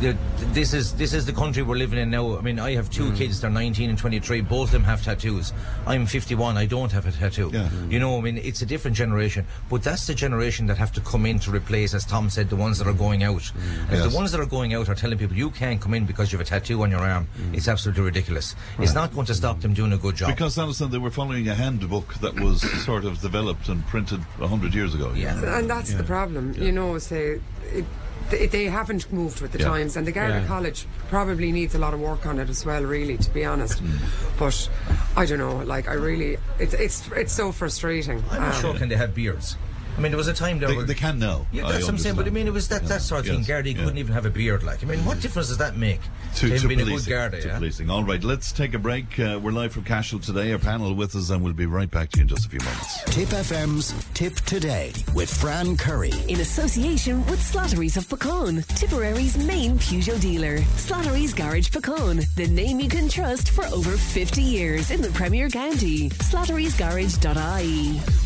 the, this is this is the country we're living in now. I mean, I have two mm. kids. They're 19 and 23. Both of them have tattoos. I'm 51. I don't have a tattoo. You know, I mean, it's a different generation. But that's the generation that have to come in to replace, as Tom said, the ones that are going out. If Yes. the ones that are going out are telling people you can't come in because you have a tattoo on your arm, it's absolutely ridiculous. It's not going to stop them doing a good job. Because, Alison, they were following a handbook that was sort of developed and printed 100 years ago. Yeah. And that's Yeah. the problem, you know. Say, it, they, they haven't moved with the Yeah. times, and the Garda Yeah. College probably needs a lot of work on it as well. Really, to be honest. Mm. But I don't know. Like, I really, it's it's it's so frustrating. I'm not Um, sure can they have beards. I mean, there was a time there They, were they can now. Yeah, I that's what I'm saying. But I mean, it was that, that sort of thing. Yes, Gardaí yeah. couldn't even have a beard. Like, I mean, what difference does that make to, him to being policing, a good Garda? to Yeah? policing. All right, let's take a break. Uh, we're live from Cashel today. Our panel with us, and we'll be right back to you in just a few moments. Tipp FM's Tipp Today with Fran Curry. In association with Slattery's of Puckane, Tipperary's main Peugeot dealer. Slattery's Garage Puckane, the name you can trust for over 50 years in the Premier County. Slattery'sGarage.ie.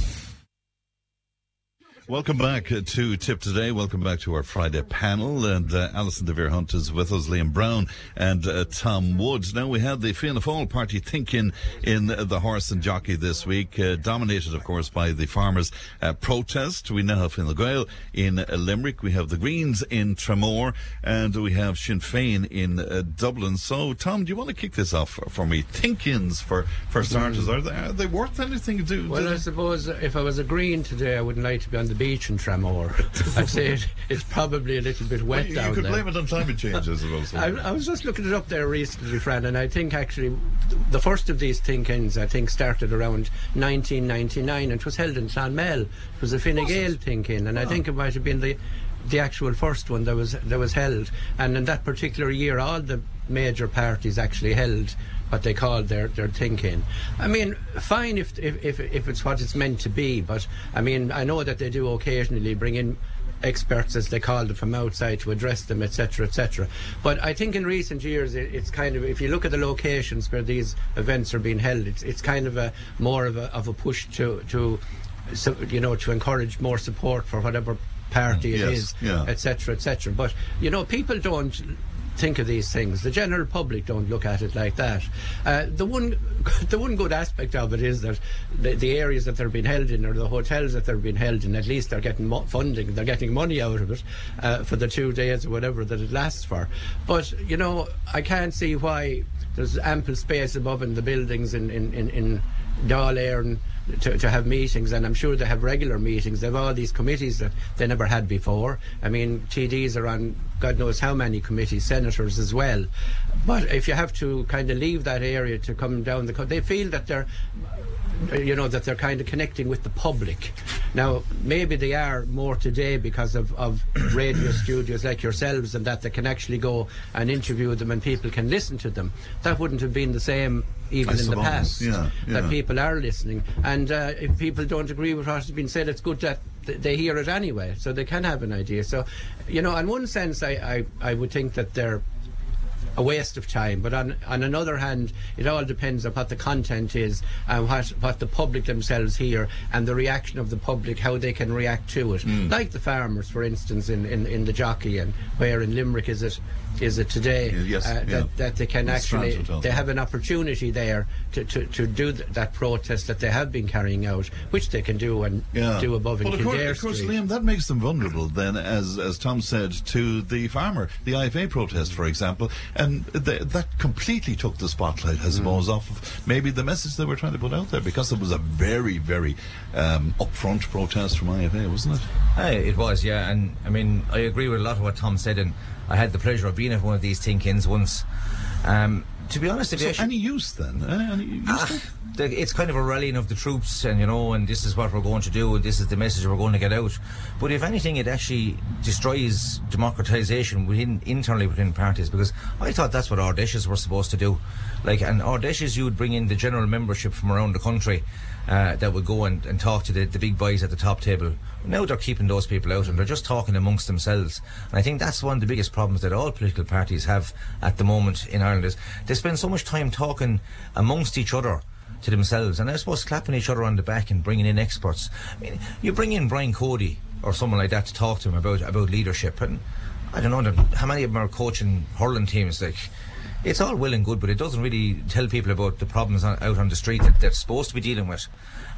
Welcome back to Tipp Today. Welcome back to our Friday panel. And uh, Alison De Vere Hunt is with us, Liam Browne and uh, Tom Woods. Now, we had the Fianna Fáil party think-in in the horse and jockey this week, uh, dominated, of course, by the farmers' uh, protest. We now have Fine Gael in Limerick. We have the Greens in Tramore. And we have Sinn Féin in uh, Dublin. So, Tom, do you want to kick this off for, me? Think-ins for, for starters. Are they, are they worth anything to do? Well, I suppose if I was a green today, I wouldn't like to be on the beach in Tramore. I'd say it, it's probably a little bit wet you down could there. blame it on climate change, I suppose. I, I was just looking it up there recently, Fran, and I think actually the first of these think-ins, I think, started around 1999 and it was held in Clonmel. It was a Fine Gael think-in, and I ah. think it might have been the the actual first one that was that was held. And in that particular year, all the major parties actually held what they call their, their think-in. I mean, fine if, if if if it's what it's meant to be, but I mean, I know that they do occasionally bring in experts, as they call them, from outside to address them, etc., etc. But I think in recent years, it, it's kind of if you look at the locations where these events are being held, it's it's kind of a more of a of a push to to so, you know to encourage more support for whatever party it mm, Yes, is, yeah. etc., etc. But you know, people don't think of these things. The general public don't look at it like that. Uh, the one, the one good aspect of it is that the, the areas that they're being held in, or the hotels that they're being held in, at least they're getting mo- funding, they're getting money out of it uh, for the two days or whatever that it lasts for. But you know, I can't see why there's ample space above in the buildings in in in, in Dáil to, to have meetings, and I'm sure they have regular meetings. They have all these committees that they never had before. I mean, TDs are on God knows how many committees, senators as well. But if you have to kind of leave that area to come down the, they feel that they're you know that they're kind of connecting with the public. Now, maybe they are more today because of, of radio studios like yourselves, and that they can actually go and interview them, and people can listen to them. That wouldn't have been the same even I in the past. yeah, That people are listening, and uh, if people don't agree with what has been said, it's good that th- they hear it anyway, so they can have an idea. So, you know, in one sense, I, I, I would think that they're a waste of time. But on on another hand, it all depends on what the content is and what what the public themselves hear and the reaction of the public, how they can react to it. Hmm. Like the farmers, for instance, in, in, in the jockey and where in Limerick is it is it today? yes, uh, yeah. that, that they can The actually they have an opportunity there to, to, to do th- that protest that they have been carrying out, which they can do and do above in well, of course, Kildare of course, Liam, that makes them vulnerable then, as as Tom said, to the farmer, the IFA protest, for example, and th- that completely took the spotlight, I suppose, off of maybe the message they were trying to put out there, because it was a very, very um, upfront protest from IFA, wasn't it? Aye, it was, yeah. And I mean, I agree with a lot of what Tom said, and I had the pleasure of being at one of these think-ins once. Um, to be honest, if So actually, any use then? Eh? Any use the- it's kind of a rallying of the troops, and you know, and this is what we're going to do, and this is the message we're going to get out. But if anything, it actually destroys democratisation within internally within parties, because I thought that's what our dishes were supposed to do. Like, and dishes, you would bring in the general membership from around the country uh, that would go and, and talk to the, the big boys at the top table. Now they're keeping those people out, and they're just talking amongst themselves. And I think that's one of the biggest problems that all political parties have at the moment in Ireland is they spend so much time talking amongst each other to themselves, and I suppose clapping each other on the back and bringing in experts. I mean, you bring in Brian Cody or someone like that to talk to him about about leadership, and I don't know how many of them are coaching hurling teams. Like, it's all well and good, but it doesn't really tell people about the problems on, out on the street that they're supposed to be dealing with.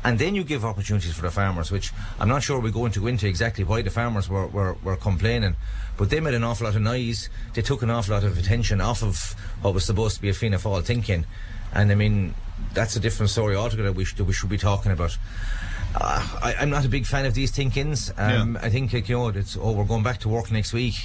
And then you give opportunities for the farmers, which I'm not sure we're going to go into exactly why the farmers were, were, were complaining, but they made an awful lot of noise. They took an awful lot of attention off of what was supposed to be a Fianna Fáil think-in. And I mean, that's a different story altogether we should, we should be talking about. Uh, I, I'm not a big fan of these think-ins. Um, I think, like, you know, it's, oh, we're going back to work next week.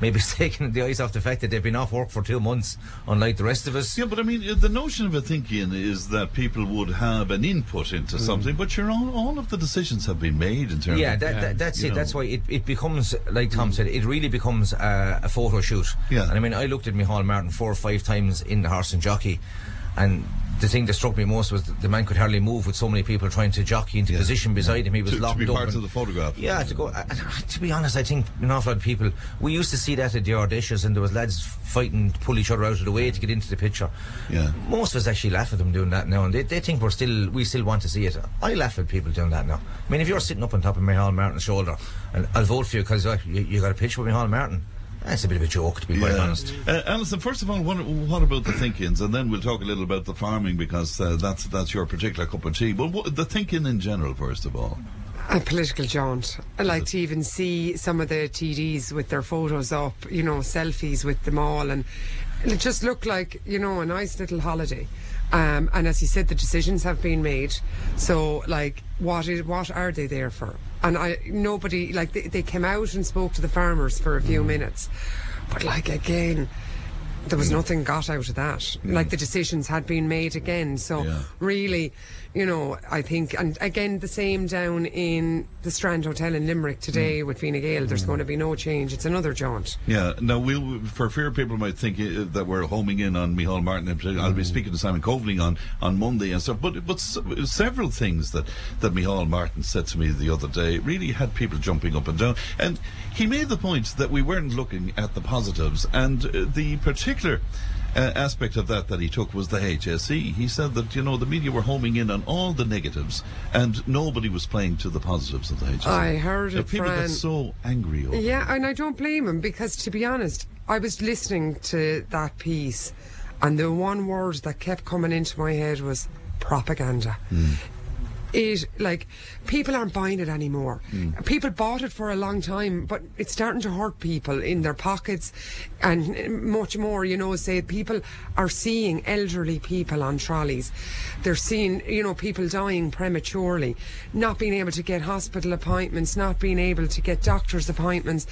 Maybe it's taking the eyes off the fact that they've been off work for two months, unlike the rest of us. Yeah, but I mean, uh, the notion of a think-in is that people would have an input into something, but you're all, all of the decisions have been made in terms Yeah, of. that, that, that's it. know. That's why it, it becomes, like Tom said, it really becomes uh, a photo shoot. Yeah. And I mean, I looked at Micheál Martin four or five times in the horse and jockey, and the thing that struck me most was that the man could hardly move with so many people trying to jockey into position beside him. He was To- to be up. part and- of the photograph. Yeah, to go. Uh, to be honest, I think an awful lot of people. We used to see that at the auditions, and there was lads fighting to pull each other out of the way to get into the picture. Yeah. Most of us actually laugh at them doing that now, and they, they think we're still we still want to see it. I laugh at people doing that now. I mean, if you're sitting up on top of Micheál Martin's shoulder, and I'll vote for you because you, you got a picture with Micheál Martin. That's a bit of a joke, to be quite Yeah. honest. Uh, Alison, first of all, what, what about the think-ins? And then we'll talk a little about the farming because uh, that's that's your particular cup of tea. But what, the think-in in general, first of all. A political jaunt. I like to even see some of the TDs with their photos up, you know, selfies with them all, and it just looked like, you know, a nice little holiday. Um, and as you said, the decisions have been made. So, like, what is what are they there for? And I nobody like they, they came out and spoke to the farmers for a few mm. minutes, but like again. There was mm. nothing got out of that. Like the decisions had been made again. So really, you know, I think, and again, the same down in the Strand Hotel in Limerick today with Fine Gael. There's going to be no change. It's another jaunt. Yeah. Now, we'll for fear people might think uh, that we're homing in on Micheál Martin. In. I'll be speaking to Simon Coveney on, on Monday and stuff. But but several things that that Micheál Martin said to me the other day really had people jumping up and down. And he made the point that we weren't looking at the positives and uh, the particular. Uh, aspect of that that he took was the HSE. He said that you know the media were homing in on all the negatives and nobody was playing to the positives of the HSE. I heard it, People Fran. got so angry over. it. Yeah, and I don't blame him because, to be honest, I was listening to that piece, and the one word that kept coming into my head was propaganda. It like people aren't buying it anymore. Mm. People bought it for a long time, but it's starting to hurt people in their pockets and much more. You know, say people are seeing elderly people on trolleys. They're seeing, you know, people dying prematurely, not being able to get hospital appointments, not being able to get doctor's appointments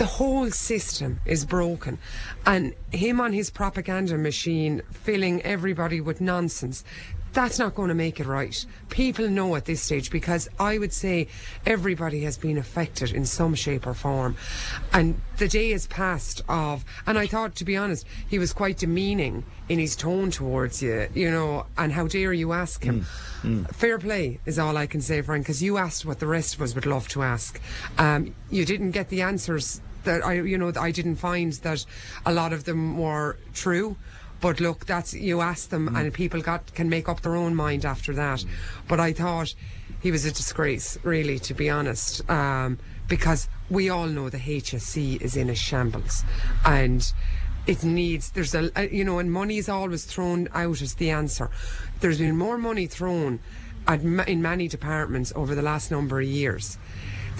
the whole system is broken. And him on his propaganda machine filling everybody with nonsense. That's not going to make it right. People know at this stage because I would say everybody has been affected in some shape or form. And the day is past of, and I thought, to be honest, he was quite demeaning in his tone towards you, you know, and how dare you ask him. Fair play is all I can say, Fran, because you asked what the rest of us would love to ask. Um, you didn't get the answers that I, you know, I didn't find that a lot of them were true. But look, that's you ask them, and people got can make up their own mind after that. But I thought he was a disgrace, really, to be honest, um, because we all know the HSE is in a shambles, and it needs there's a uh, you know and money is always thrown out as the answer. There's been more money thrown at, in many departments over the last number of years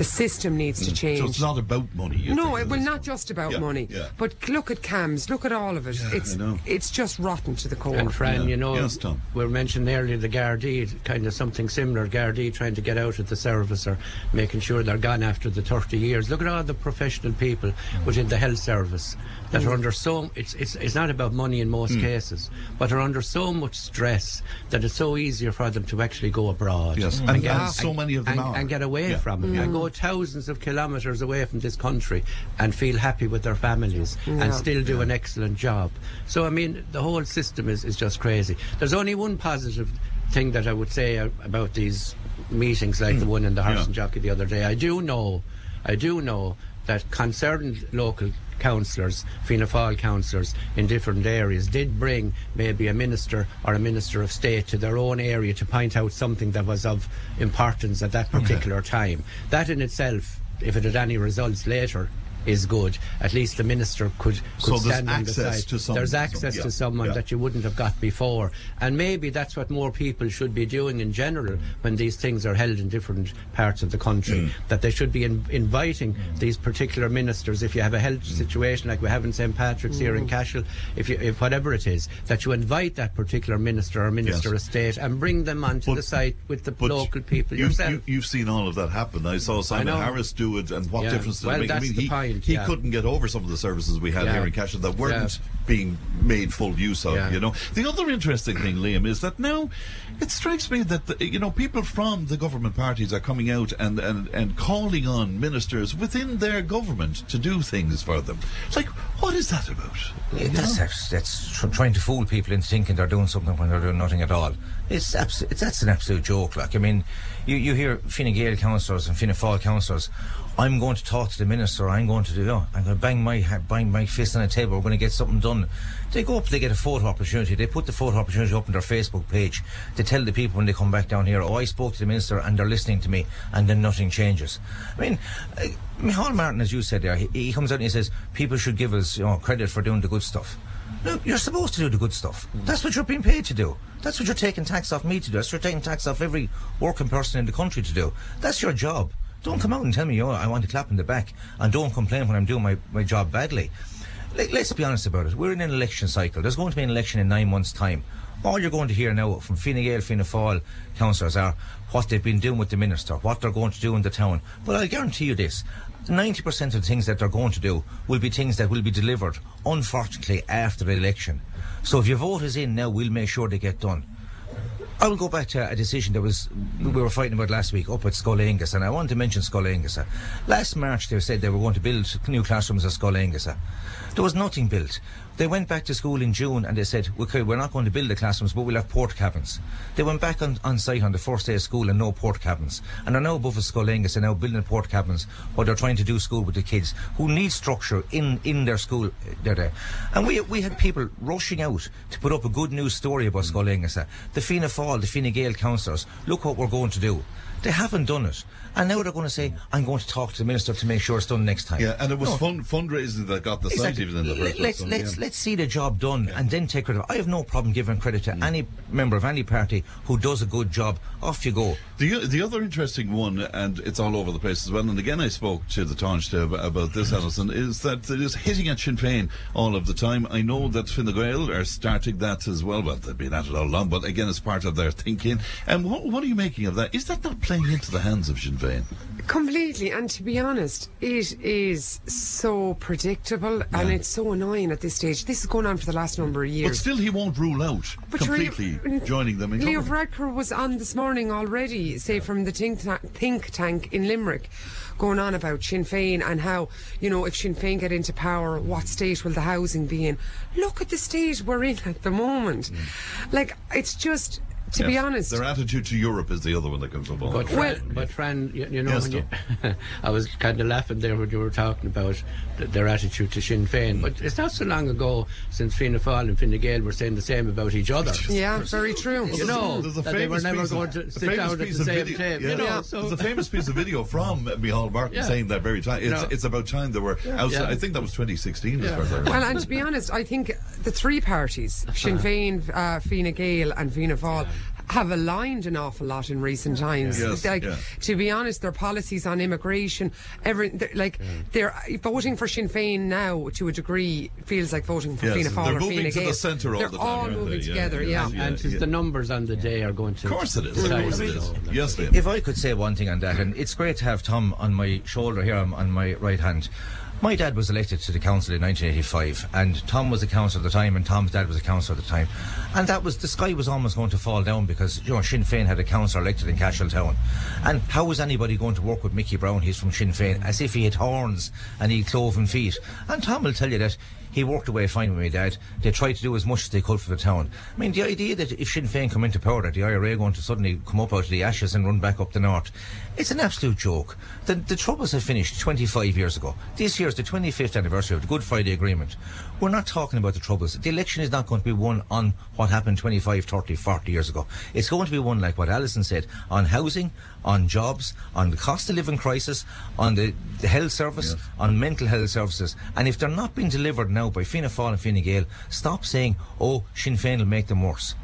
the system needs to change Mm. So it's not about money. no, it will not just about Yeah, money. yeah. But look at CAMHS, look at all of it. it's I know. it's just rotten to the core. And Fran, you know, Yes, Tom. we were mentioning earlier the Gardaí, kind of something similar. Gardaí trying to get out of the service or making sure they're gone after the 30 years. Look at all the professional people within the health service that are under so. It's it's it's not about money in most Mm. cases, but are under so much stress that it's so easier for them to actually go abroad. Yes, and- and so many of them and, are. and get away Yeah. from it and Mm. go thousands of kilometres away from this country and feel happy with their families Yeah. and still do an excellent job. So, I mean, the whole system is, is just crazy. There's only one positive thing that I would say about these meetings like the one in the Horse Yeah. and Jockey the other day. I do know, I do know that concerned local councillors, Fianna Fáil councillors in different areas did bring maybe a minister or a minister of state to their own area to point out something that was of importance at that particular time. That in itself, if it had any results later, is good. At least the minister could, So could there's stand on the access side. to some- There's some- access yeah, to someone yeah. that you wouldn't have got before. And maybe that's what more people should be doing in general when these things are held in different parts of the country. Mm. That they should be in, inviting these particular ministers, if you have a health Mm. situation like we have in St. Patrick's here in Cashel, if, you, if whatever it is, that you invite that particular minister or minister Yes. of state and bring them onto the site with the local people You've, yourself. you, have seen all of that happen. I saw Simon know. Harris do it, and what Yeah. difference did Well, it make? I mean, the he, point, he yeah. couldn't get over some of the services we had Yeah. here in Cashel that weren't Yeah. being made full use of. Yeah. You know, the other interesting thing, Liam, is that now it strikes me that the, you know people from the government parties are coming out and, and and calling on ministers within their government to do things for them. It's like, what is that about? That's, that's that's trying to fool people into thinking they're doing something when they're doing nothing at all. It's, abs- it's that's an absolute joke. Like I mean, you, you hear Fine Gael councillors and Fianna Fáil councillors. I'm going to talk to the minister. I'm going to do. Oh, I'm going to bang my bang my fist on the table. We're going to get something done. They go up. They get a photo opportunity. They put the photo opportunity up on their Facebook page. They tell the people when they come back down here. Oh, I spoke to the minister and they're listening to me, and then nothing changes. I mean, uh, Micheál Martin, as you said there, he, he comes out and he says people should give us you know, credit for doing the good stuff. No, you're supposed to do the good stuff. Mm. That's what you're being paid to do. That's what you're taking tax off me to do. That's what you're taking tax off every working person in the country to do. That's your job. Don't mm. come out and tell me, oh, I want to clap in the back, and don't complain when I'm doing my, my job badly. Let, let's be honest about it. We're in an election cycle. There's going to be an election in nine months' time. All you're going to hear now from Fine Gael, Fianna Fáil councillors are what they've been doing with the minister, what they're going to do in the town. But I guarantee you this 90% of the things that they're going to do will be things that will be delivered, unfortunately, after the election. So if your vote is in now, we'll make sure they get done. I will go back to a decision that was we were fighting about last week up at Scoil Aonghusa, and I want to mention Scoil Aonghusa. Last March, they said they were going to build new classrooms at Scoil Aonghusa. There was nothing built. They went back to school in June and they said, okay, we're not going to build the classrooms, but we'll have port cabins. They went back on, on site on the first day of school and no port cabins. And are now above at Scoil Aonghusa and now building port cabins while they're trying to do school with the kids who need structure in, in their school. uh, They're there. And we, we had people rushing out to put up a good news story about Scoil Aonghusa. The Fianna Fáil, the Fine Gael councillors, look what we're going to do. They haven't done it. And now they're going to say, I'm going to talk to the minister to make sure it's done next time. Yeah, and it was No. fun, fundraising that got the Exactly. site even in the first place. Let's so, let's yeah. let's see the job done and then take credit. I have no problem giving credit Mm. to any member of any party who does a good job. Off you go. The the other interesting one, and it's all over the place as well. And again, I spoke to the Taoiseach ab- about this, Alison, is that it is hitting at Sinn Féin all of the time. I know that Fine Gael are starting that as well. but they've been at it all along, but again, it's part of their thinking. And what, what are you making of that? Is that not playing into the hands of Sinn Féin? Completely, and to be honest, it is so predictable and it's so annoying at this stage. This is going on for the last number of years. But still, he won't rule out But completely joining them in Leo. Varadkar was on this morning already, say from the think, ta- think tank in Limerick, going on about Sinn Féin and how, you know, if Sinn Féin get into power, what state will the housing be in? Look at the state we're in at the moment. Mm. Like, it's just, to be honest. Their attitude to Europe is the other one that comes up. all But the Fran, time. but Fran, you, you know, Yes, when you, I was kind of laughing there when you were talking about th- their attitude to Sinn Féin. But it's not so long ago since Fianna Fáil and Fine Gael were saying the same about each other. Yeah, very true. You know, There's a that they were never piece of- going to a sit famous down at piece the of same video- table. yeah. You know, Yeah. so There's a famous piece of video from Micheál Martin Yeah. saying that very time. It's, No. it's about time they were outside. Yeah. I think that was 2016 as far as I Well, and to be honest, I think the three parties, Sinn Féin, uh, Fianna Gael, and Fianna Fáil, have aligned an awful lot in recent times. Yes, like, yeah. to be honest, their policies on immigration, every they're, like they're uh, voting for Sinn Féin now to a degree feels like voting for Yes, Fianna Fáil they're or moving Fianna to the centre all they're the time, all moving they? Together. yeah, Yeah, yeah. and it's the numbers on the day are going to. Of course it is. Of course it it is. all. Yes, If I could say one thing on that, and it's great to have Tom on my shoulder here on, on my right hand. My dad was elected to the council in 1985, and Tom was a councillor at the time, and Tom's dad was a councillor at the time. And that was the sky was almost going to fall down because you know Sinn Féin had a councillor elected in Cashel Town, and how was anybody going to work with Mickey Browne? He's from Sinn Féin, as if he had horns and he cloven feet. And Tom will tell you that he worked away fine with my dad. They tried to do as much as they could for the town. I mean, the idea that if Sinn Féin come into power, that the IRA are going to suddenly come up out of the ashes and run back up the north, it's an absolute joke. The, the Troubles have finished 25 years ago. This year is the 25th anniversary of the Good Friday Agreement. We're not talking about the Troubles. The election is not going to be won on what happened 25, 30, 40 years ago. It's going to be won, like what Alison said, on housing, on jobs, on the cost of living crisis, on the, the health service, on mental health services. And if they're not being delivered now by Fianna Fáil and Fine Gael, stop saying, oh, Sinn Féin will make them worse.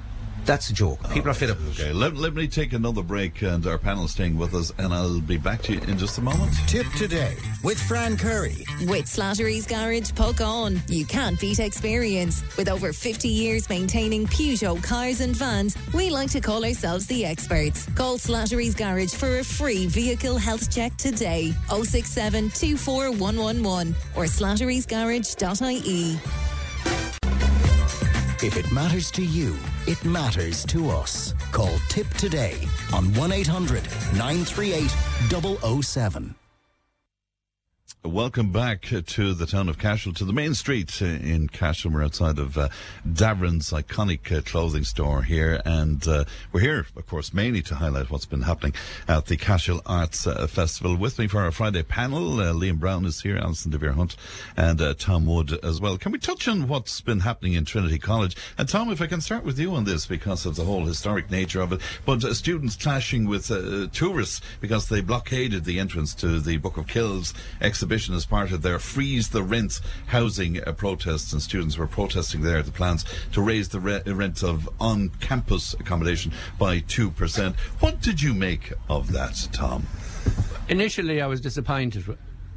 That's a joke. People are fed up. Okay, let, let me take another break, and our panel staying with us, and I'll be back to you in just a moment. Tipp today with Fran Curry. With Slattery's Garage, Puckane. You can't beat experience. With over 50 years maintaining Peugeot cars and vans, we like to call ourselves the experts. Call Slattery's Garage for a free vehicle health check today. 067 24111 or slatterysgarage.ie. If it matters to you, it matters to us. Call Tipp today on 1 800 938 007. Welcome back to the town of Cashel, to the main street in Cashel. We're outside of uh, Davern's iconic uh, clothing store here, and uh, we're here, of course, mainly to highlight what's been happening at the Cashel Arts uh, Festival. With me for our Friday panel, uh, Liam Browne is here, Alison De Vere Hunt, and uh, Tom Wood as well. Can we touch on what's been happening in Trinity College? And Tom, if I can start with you on this because of the whole historic nature of it, but students clashing with tourists because they blockaded the entrance to the Book of Kells exhibition as part of their freeze the rent housing uh, protests, and students were protesting there the plans to raise the re- rent of on campus accommodation by 2%. What did you make of that, Tom? Initially, I was disappointed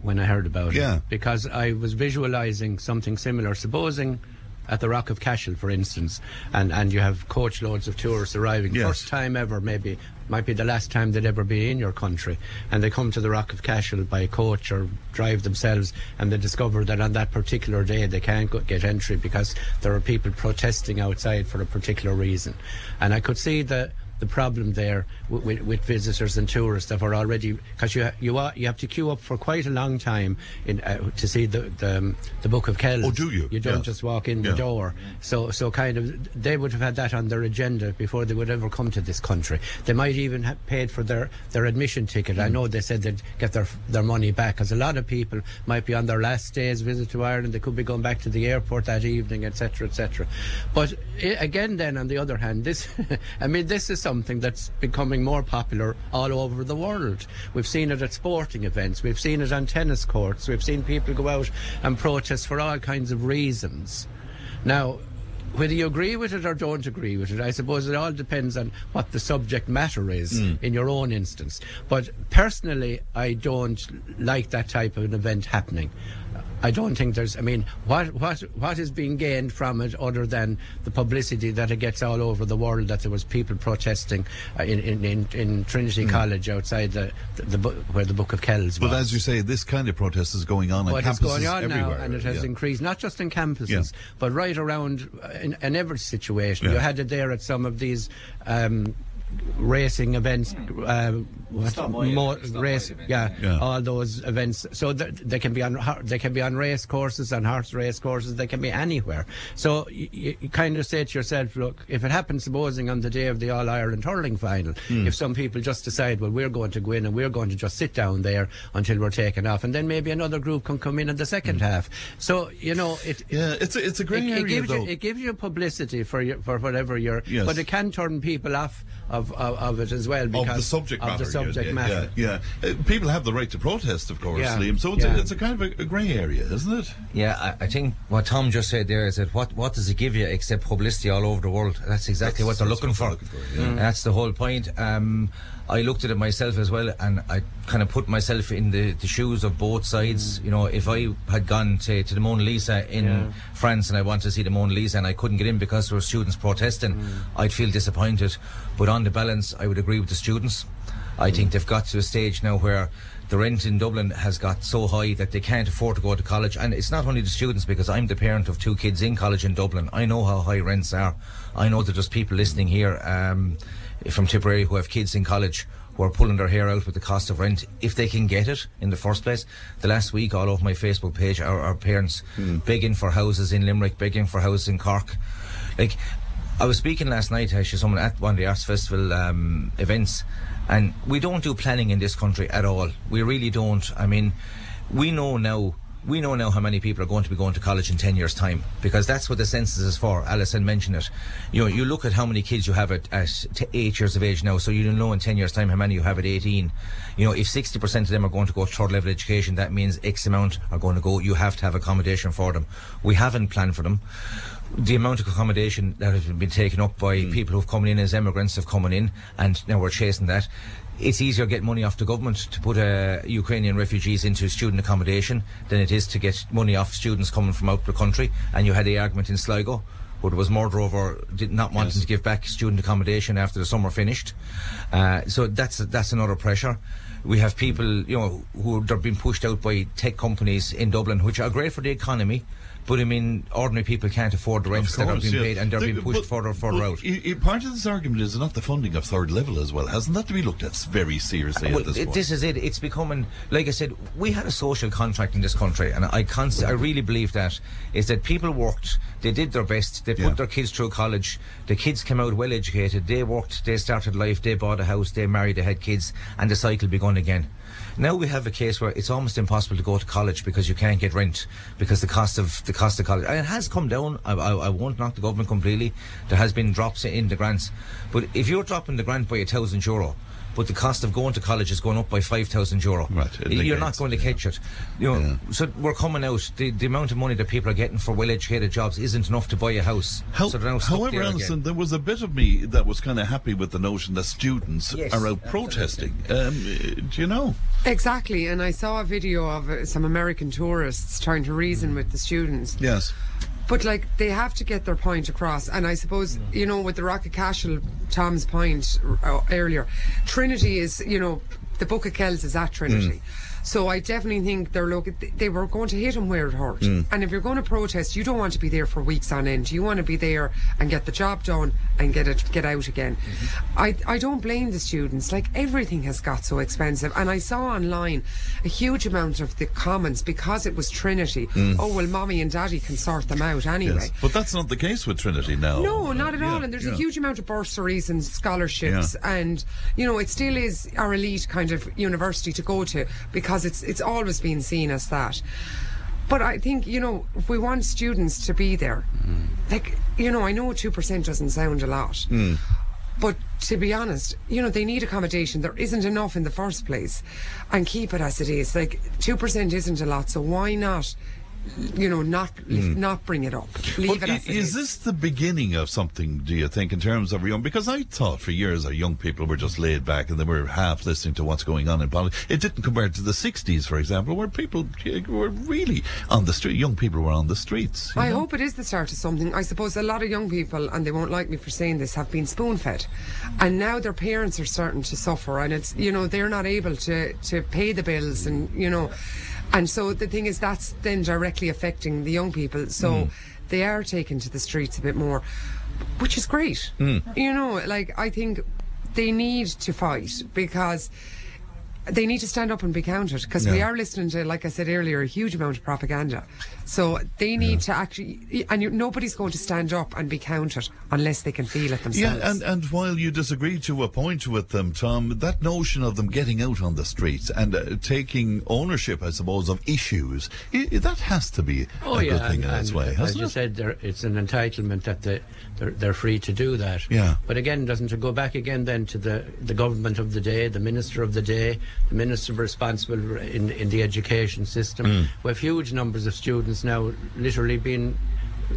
when I heard about Yeah. it because I was visualising something similar. Supposing at the Rock of Cashel, for instance, and, and you have coach loads of tourists arriving, Yes. first time ever, maybe might be the last time they'd ever be in your country, and they come to the Rock of Cashel by coach or drive themselves, and they discover that on that particular day they can't get entry because there are people protesting outside for a particular reason, and I could see the the problem there with, with, with visitors and tourists that are already because you you are you have to queue up for quite a long time in uh, to see the the, um, the Book of Kells. Oh, do you? You don't just walk in Yeah. the door. So so kind of they would have had that on their agenda before they would ever come to this country. They might even have paid for their their admission ticket. Mm. I know they said they'd get their their money back because a lot of people might be on their last day's visit to Ireland. They could be going back to the airport that evening, etc., etc. But i again, then on the other hand, this I mean this is something that's becoming more popular all over the world. We've seen it at sporting events, we've seen it on tennis courts, we've seen people go out and protest for all kinds of reasons. Now, whether you agree with it or don't agree with it, I suppose it all depends on what the subject matter is Mm. in your own instance. But personally, I don't like that type of an event happening. I don't think there's. I mean, what what what is being gained from it other than the publicity that it gets all over the world that there was people protesting uh, in, in, in in Trinity College outside the, the, the where the Book of Kells was. But as you say, this kind of protest is going on on campuses it's going on everywhere. now, and it has yeah. increased not just in campuses, Yeah. but right around uh, in, in every situation. Yeah. You had it there at some of these um, racing events, uh, what, Stop events, race, events, yeah, yeah. all those events. So th- they can be on they can be on race courses, on horse race courses. They can be anywhere. So y- y- you kind of say to yourself, look, if it happens, supposing on the day of the All Ireland hurling final, Hmm. if some people just decide, well, we're going to go in and we're going to just sit down there until we're taken off, and then maybe another group can come in in the second half. So you know, it. Yeah, it's a, it's a grey it, area it gives though. you it gives you publicity for your, for whatever you're, Yes. but it can turn people off of, of, of it as well because of the subject matter. the subject yeah, matter. Yeah, yeah. Uh, people have the right to protest, of course, Yeah, Liam. So it's, yeah. a, it's a kind of a, a grey area, isn't it? Yeah, I, I think what Tom just said there is that what, what does it give you except publicity all over the world? That's exactly That's- what they're that's looking what for. they're looking for, yeah. And That's the whole point. Um, I looked at it myself as well, and I kind of put myself in the, the shoes of both sides. Mm. You know, if I had gone say, to the Mona Lisa in Yeah. France and I wanted to see the Mona Lisa and I couldn't get in because there were students protesting, mm. I'd feel disappointed. But on the balance, I would agree with the students. I mm. think they've got to a stage now where the rent in Dublin has got so high that they can't afford to go to college. And it's not only the students, because I'm the parent of two kids in college in Dublin. I know how high rents are. I know that there's people listening here um, from Tipperary who have kids in college who are pulling their hair out with the cost of rent if they can get it in the first place. The last week, all over my Facebook page, are, are parents begging for houses in Limerick, begging for houses in Cork. Like, I was speaking last night actually to someone at one of the Arts Festival um, events, and we don't do planning in this country at all. We really don't. I mean, we know now. We know now how many people are going to be going to college in 10 years' time because that's what the census is for. Alison mentioned it. You know, you look at how many kids you have at, at t- 8 years of age now, so you don't know in 10 years' time how many you have at 18. You know, if 60% of them are going to go to third level education, that means X amount are going to go. You have to have accommodation for them. We haven't planned for them the amount of accommodation that has been taken up by hmm. people who've come in as immigrants have come in, and now we're chasing that. It's easier to get money off the government to put uh, Ukrainian refugees into student accommodation than it is to get money off students coming from out the country. And you had the argument in Sligo where there was murder over did not wanting to give back student accommodation after the summer finished. Uh, so that's that's another pressure. We have people, you know, who are being pushed out by tech companies in Dublin, which are great for the economy. But I mean, ordinary people can't afford the rents that are being yeah. paid, and they're The- being pushed but- further and further out. i- i- part of this argument is not the funding of third level as well. Hasn't that to be looked at very seriously Well, at this it- point? this is it. It's becoming, like I said, we had a social contract in this country, and I const- I really believe that is that people worked, they did their best, they put Yeah. their kids through college, the kids came out well educated, they worked, they started life, they bought a house, they married, they had kids, and the cycle begun again. Now we have a case where it's almost impossible to go to college because you can't get rent because the cost of the cost of college and it has come down. I, I, I won't knock the government completely. There has been drops in the grants, but if you're dropping the grant by a thousand euro, but the cost of going to college is going up by five thousand euro, Right, you're not going to catch it. You know, so we're coming out. The, the amount of money that people are getting for well-educated jobs isn't enough to buy a house. How- so now however, there Alison, there was a bit of me that was kind of happy with the notion that students Yes, are out protesting. Um, do you know? Exactly, and I saw a video of uh, some American tourists trying to reason with the students. Yes. But like they have to get their point across, and I suppose you know with the Rock of Cashel, Tom's point uh, earlier, Trinity is you know the Book of Kells is at Trinity. So I definitely think they're look. They were going to hit him where it hurt. Hmm. And if you're going to protest, you don't want to be there for weeks on end. You want to be there and get the job done and get it get out again. Mm-hmm. I I don't blame the students. Like everything has got so expensive, and I saw online a huge amount of the comments because it was Trinity. Mm. Oh well, mommy and daddy can sort them out anyway. Yes. But that's not the case with Trinity now. No, not at Yeah, all. And there's yeah. a huge amount of bursaries and scholarships, Yeah. and you know it still is our elite kind of university to go to because it's it's always been seen as that. But I think you know if we want students to be there, like you know I know two percent doesn't sound a lot, Mm. but to be honest, you know, they need accommodation. There isn't enough in the first place. And keep it as it is. Like, 2% isn't a lot, so why not? You know, not Mm. not bring it up. Leave But it as it is is. this the beginning of something, do you think, in terms of young? Because I thought for years our young people were just laid back and they were half listening to what's going on in politics. It didn't compare to the 60s, for example, where people eh, were really on the street. Young people were on the streets. I know? hope it is the start of something. I suppose a lot of young people, and they won't like me for saying this, have been spoon fed. And now their parents are starting to suffer, and it's, you know, they're not able to, to pay the bills, and, you know. And so the thing is, that's then directly affecting the young people. So Mm. they are taken to the streets a bit more, which is great. Mm. You know, like, I think they need to fight because they need to stand up and be counted because we are listening to, like I said earlier, a huge amount of propaganda. So they need to actually, and you, nobody's going to stand up and be counted unless they can feel it themselves. Yeah, and, and while you disagree to a point with them, Tom, that notion of them getting out on the streets and uh, taking ownership, I suppose, of issues, i i- that has to be Oh a yeah, good thing and, in its way, as hasn't you it? said, there, it's an entitlement that they, they're, they're free to do that. Yeah. But again, doesn't it go back again then to the, the government of the day, the minister of the day, the minister responsible in in the education system? Mm. We have huge numbers of students now, literally being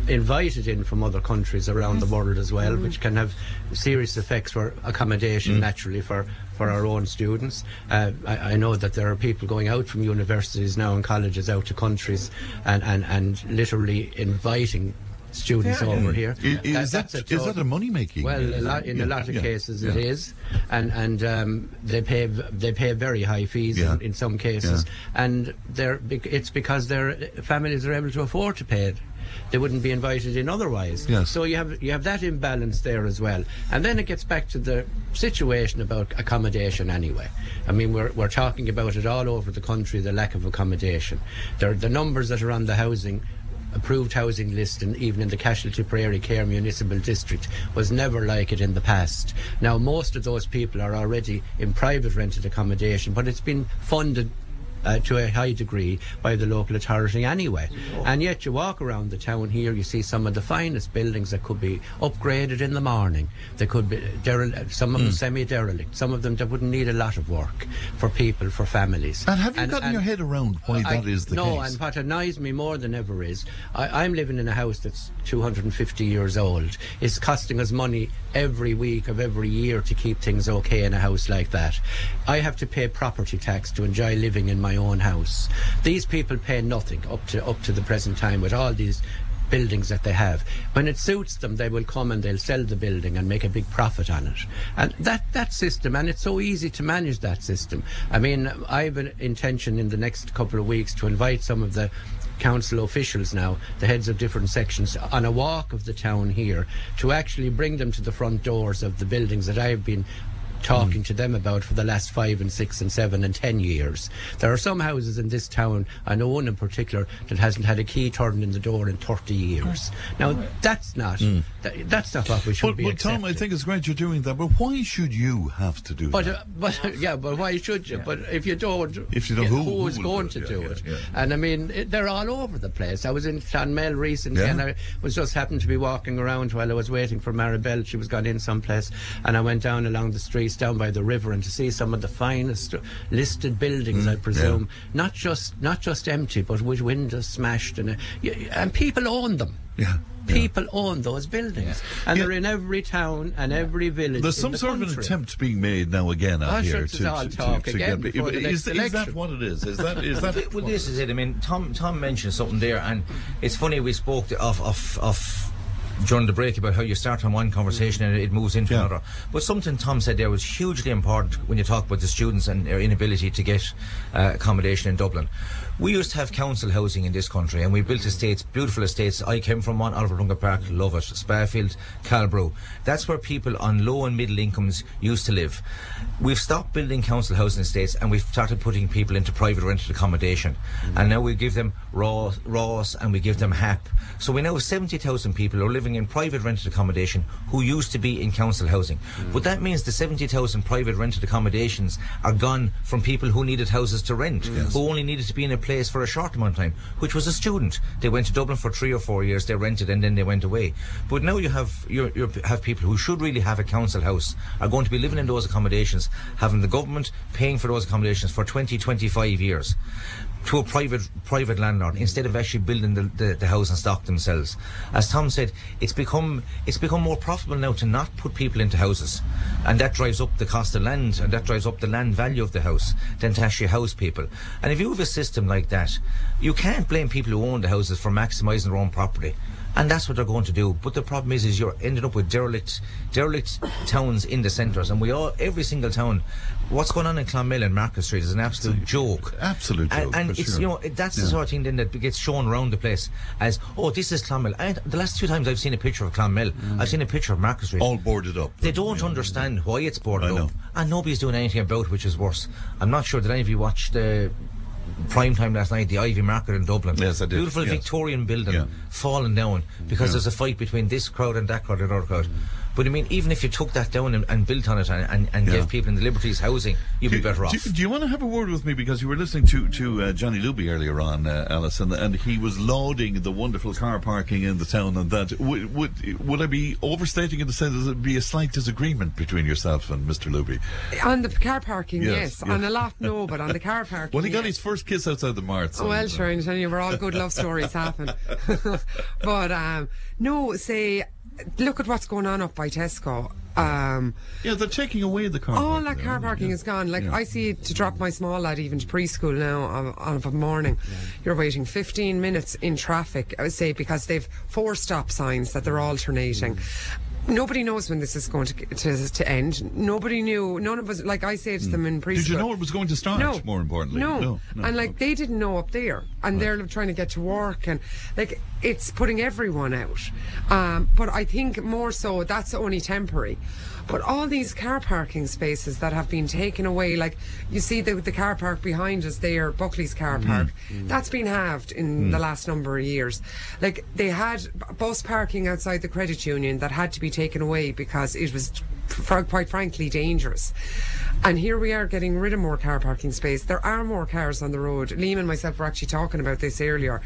invited in from other countries around the world as well, which can have serious effects for accommodation Mm. naturally for, for our own students. Uh, I, I know that there are people going out from universities now and colleges out to countries and, and, and literally inviting students Yeah. over here. I- is that's that- a is that a money-making, Well, uh, a lot, in yeah, a lot of yeah, cases yeah. it is, and and um, they pay they pay very high fees Yeah. in, in some cases, and they're it's because their families are able to afford to pay it. They wouldn't be invited in otherwise. Yes. So you have you have that imbalance there as well, and then it gets back to the situation about accommodation anyway. I mean, we're we're talking about it all over the country, the lack of accommodation. There, the numbers that are on the housing approved housing list and even in the Cashel-Tipperary Municipal District was never like it in the past. Now most of those people are already in private rented accommodation but it's been funded uh, to a high degree by the local authority anyway. And yet you walk around the town here, you see some of the finest buildings that could be upgraded in the morning. They could be derel- some of them Mm. semi-derelict, some of them that wouldn't need a lot of work for people, for families. And have you gotten your head around why I- that is the no, case? No, and what annoys me more than ever is I, I'm living in a house that's 250 years old. It's costing us money every week of every year to keep things okay in a house like that. I have to pay property tax to enjoy living in my own house. These people pay nothing up to up to the present time with all these buildings that they have. When it suits them, they will come and they'll sell the building and make a big profit on it. And that, that system, and it's so easy to manage that system. I mean, I have an intention in the next couple of weeks to invite some of the council officials now, the heads of different sections, on a walk of the town here to actually bring them to the front doors of the buildings that I've been talking to them about for the last five and six and seven and ten years. There are some houses in this town, I know one in particular, that hasn't had a key turned in the door in 30 years. Now, that's not, that, that's not what we should But, be but Tom, I think it's great you're doing that, but why should you have to do but, that? uh, but yeah, but why should you? But if you don't, If you don't, yeah, who- who who is will going do to it? do Yeah, it? yeah, yeah. And I mean, it, they're all over the place. I was in Clonmel recently, Yeah. and I was just happened to be walking around while I was waiting for Maribel. She was gone in someplace, and I went down along the streets down by the river, and to see some of the finest listed buildings, I presume, not just not just empty, but with windows smashed, and uh, and people own them. Yeah. People own those buildings, and they're in every town and every village. There's in some the sort of an attempt being made now again out Oh, sure, here it's to, all to, to, talk to again get. before the is, next is that what it is? Is that is that? well, this is it. I mean, Tom Tom mentioned something there, and it's funny we spoke to, of of of during the break about how you start on one conversation and it moves into another. But something Tom said there was hugely important when you talk about the students and their inability to get uh, accommodation in Dublin. We used to have council housing in this country, and we built estates, beautiful estates. I came from one, Oliver Dunga Park, love it. Spafield, Calbrew. That's where people on low and middle incomes used to live. We've stopped building council housing estates, and we've started putting people into private rented accommodation. Mm. And now we give them RAS, RAS, and we give them HAP. So we now have 70,000 people who are living in private rented accommodation who used to be in council housing. Mm. But that means the 70,000 private rented accommodations are gone from people who needed houses to rent, who only needed to be in a place for a short amount of time, which was a student. They went to Dublin for three or four years, they rented, and then they went away. But now you have you have people who should really have a council house are going to be living in those accommodations, having the government paying for those accommodations for 20, 25 years to a private private landlord instead of actually building the, the, the house and stock themselves. As Tom said, it's become it's become more profitable now to not put people into houses, and that drives up the cost of land and that drives up the land value of the house than to actually house people. And if you have a system like that, you can't blame people who own the houses for maximising their own property. And that's what they're going to do. But the problem is, is you're ending up with derelict, derelict towns in the centres, and we all, every single town. What's going on in Clonmel and Market Street is an absolute joke. Absolute And, joke, and for it's sure. you know that's the sort of thing then that gets shown around the place as oh this is Clonmel. And the last two times I've seen a picture of Clonmel, mm. I've seen a picture of Market Street. All boarded up. They don't understand why it's boarded up, and nobody's doing anything about it, which is worse. I'm not sure that any of you watched the prime time last night, the Iveagh Market in Dublin. Yes, I did, Beautiful yes. Victorian building Yeah. falling down because Yeah. there's a fight between this crowd and that crowd and other crowd. But I mean, even if you took that down and, and built on it and, and, and Yeah. gave people in the Liberties housing, you'd be better off. Do, do you want to have a word with me because you were listening to to uh, Johnny Luby earlier on, uh, Alice, and, and he was lauding the wonderful car parking in the town, and that would would would I be overstating it to say that there'd be a slight disagreement between yourself and Mr. Luby? On the car parking, Yes, yes. yes. On a lot, no, but on the car parking. Well, he got yes. his first kiss outside the Marts. Oh, well, and, uh, sure, I'm telling you, we're all good love stories happen. but um, no, say, look at what's going on up by Tesco. Um, yeah, they're taking away the car. all that car parking Yeah. is gone. Like Yeah. I see it to drop my small lad even to preschool now on, on a morning. You're waiting 15 minutes in traffic. I would say because they've four stop signs that they're alternating. Nobody knows when this is going to, to to end. Nobody knew. None of us. Like I say to them in preschool. Hmm. Did you know it was going to start? No. More importantly, No. no, no. and like they didn't know up there, and they're trying to get to work, and like it's putting everyone out. Um, but I think more so that's only temporary. But all these car parking spaces that have been taken away, like you see the, the car park behind us there, Buckley's car Mm-hmm. park, that's been halved in Mm. the last number of years. Like they had bus parking outside the credit union that had to be taken away because it was, quite frankly, dangerous. And here we are getting rid of more car parking space. There are more cars on the road. Liam and myself were actually talking about this earlier,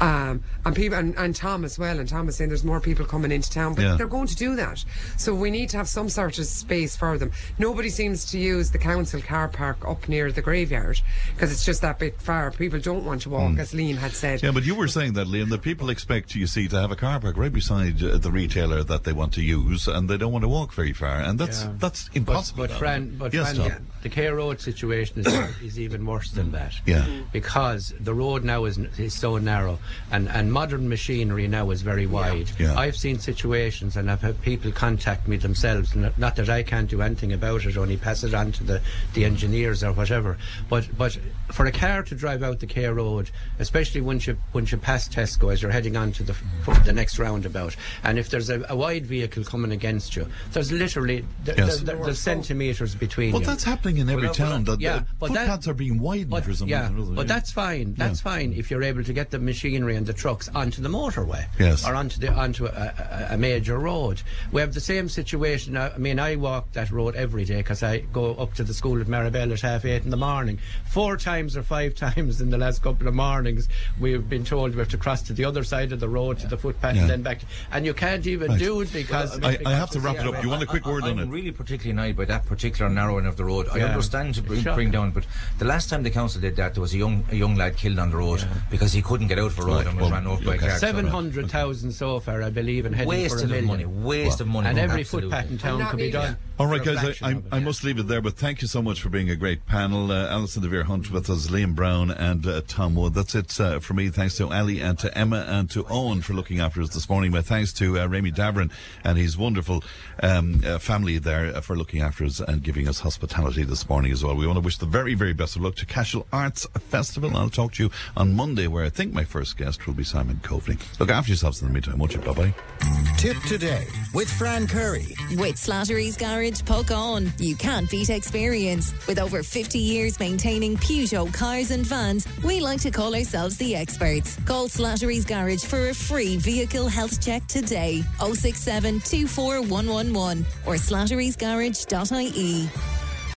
um, and people and, and Tom as well. And Tom was saying there's more people coming into town, but Yeah. they're going to do that. So we need to have some sort of space for them. Nobody seems to use the council car park up near the graveyard because it's just that bit far. People don't want to walk, as Liam had said. Yeah, but you were saying that, Liam, that people expect, you see, to have a car park right beside the retailer that they want to use, and they don't want to walk very far, and that's Yeah. that's impossible. but Fran, but yes, Fran. The Cahir Road situation is, is even worse than that. Yeah. Because the road now is, is so narrow, and, and modern machinery now is very wide. Yeah. I've seen situations, and I've had people contact me themselves. Not, not that I can't do anything about it, only pass it on to the, the engineers or whatever. But but for a car to drive out the Cahir Road, especially once you once you pass Tesco as you're heading on to the f- the next roundabout, and if there's a, a wide vehicle coming against you, there's literally there, Yes. there- there's centimeters between Well, you. that's happening in every Well, well, town. That yeah, the but that- footpaths are being widened but, for some yeah, reason but yeah. that's fine. That's fine if you're able to get the machinery and the trucks onto the motorway, Yes. or onto the onto a, a, a major road. We have the same situation. I I mean, I walk that road every day because I go up to the school at Maribel at half eight in the morning. Four times or five times in the last couple of mornings, we've been told we have to cross to the other side of the road to the footpath Yeah. and then back. And you can't even Right. do it because I, I have to wrap it up. You want a quick word on it? I'm really particularly annoyed by that particular narrowing of the road. I Yeah. understand to bring, bring down, but the last time the council did that, there was a young a young lad killed on the road because he couldn't get out of a road Right, and was well, ran over by a okay. car. Seven hundred thousand so far, I believe, and heading Waste for a of million. money, waste of money. And every Absolutely. footpath in town could be really. done. All right, guys, I, I, it. I must leave it there, but thank you so much for being a great panel. Uh, Alison De Vere Hunt with us, Liam Browne, and uh, Tom Wood. That's it uh, for me. Thanks to Ali and to Emma and to Owen for looking after us this morning. My thanks to uh, Remy Davern and his wonderful um, uh, family there uh, for looking after us and giving us hospitality. This morning as well. We want to wish the very, very best of luck to Cashel Arts Festival. I'll talk to you on Monday, where I think my first guest will be Simon Coveney. Look after yourselves in the meantime, won't you? Bye bye. Tipp today with Fran Curry. With Slattery's Garage Puckane, you can't beat experience. With over 50 years maintaining Peugeot cars and vans, we like to call ourselves the experts. Call Slattery's Garage for a free vehicle health check today. 067 24111 or slatterysgarage.ie.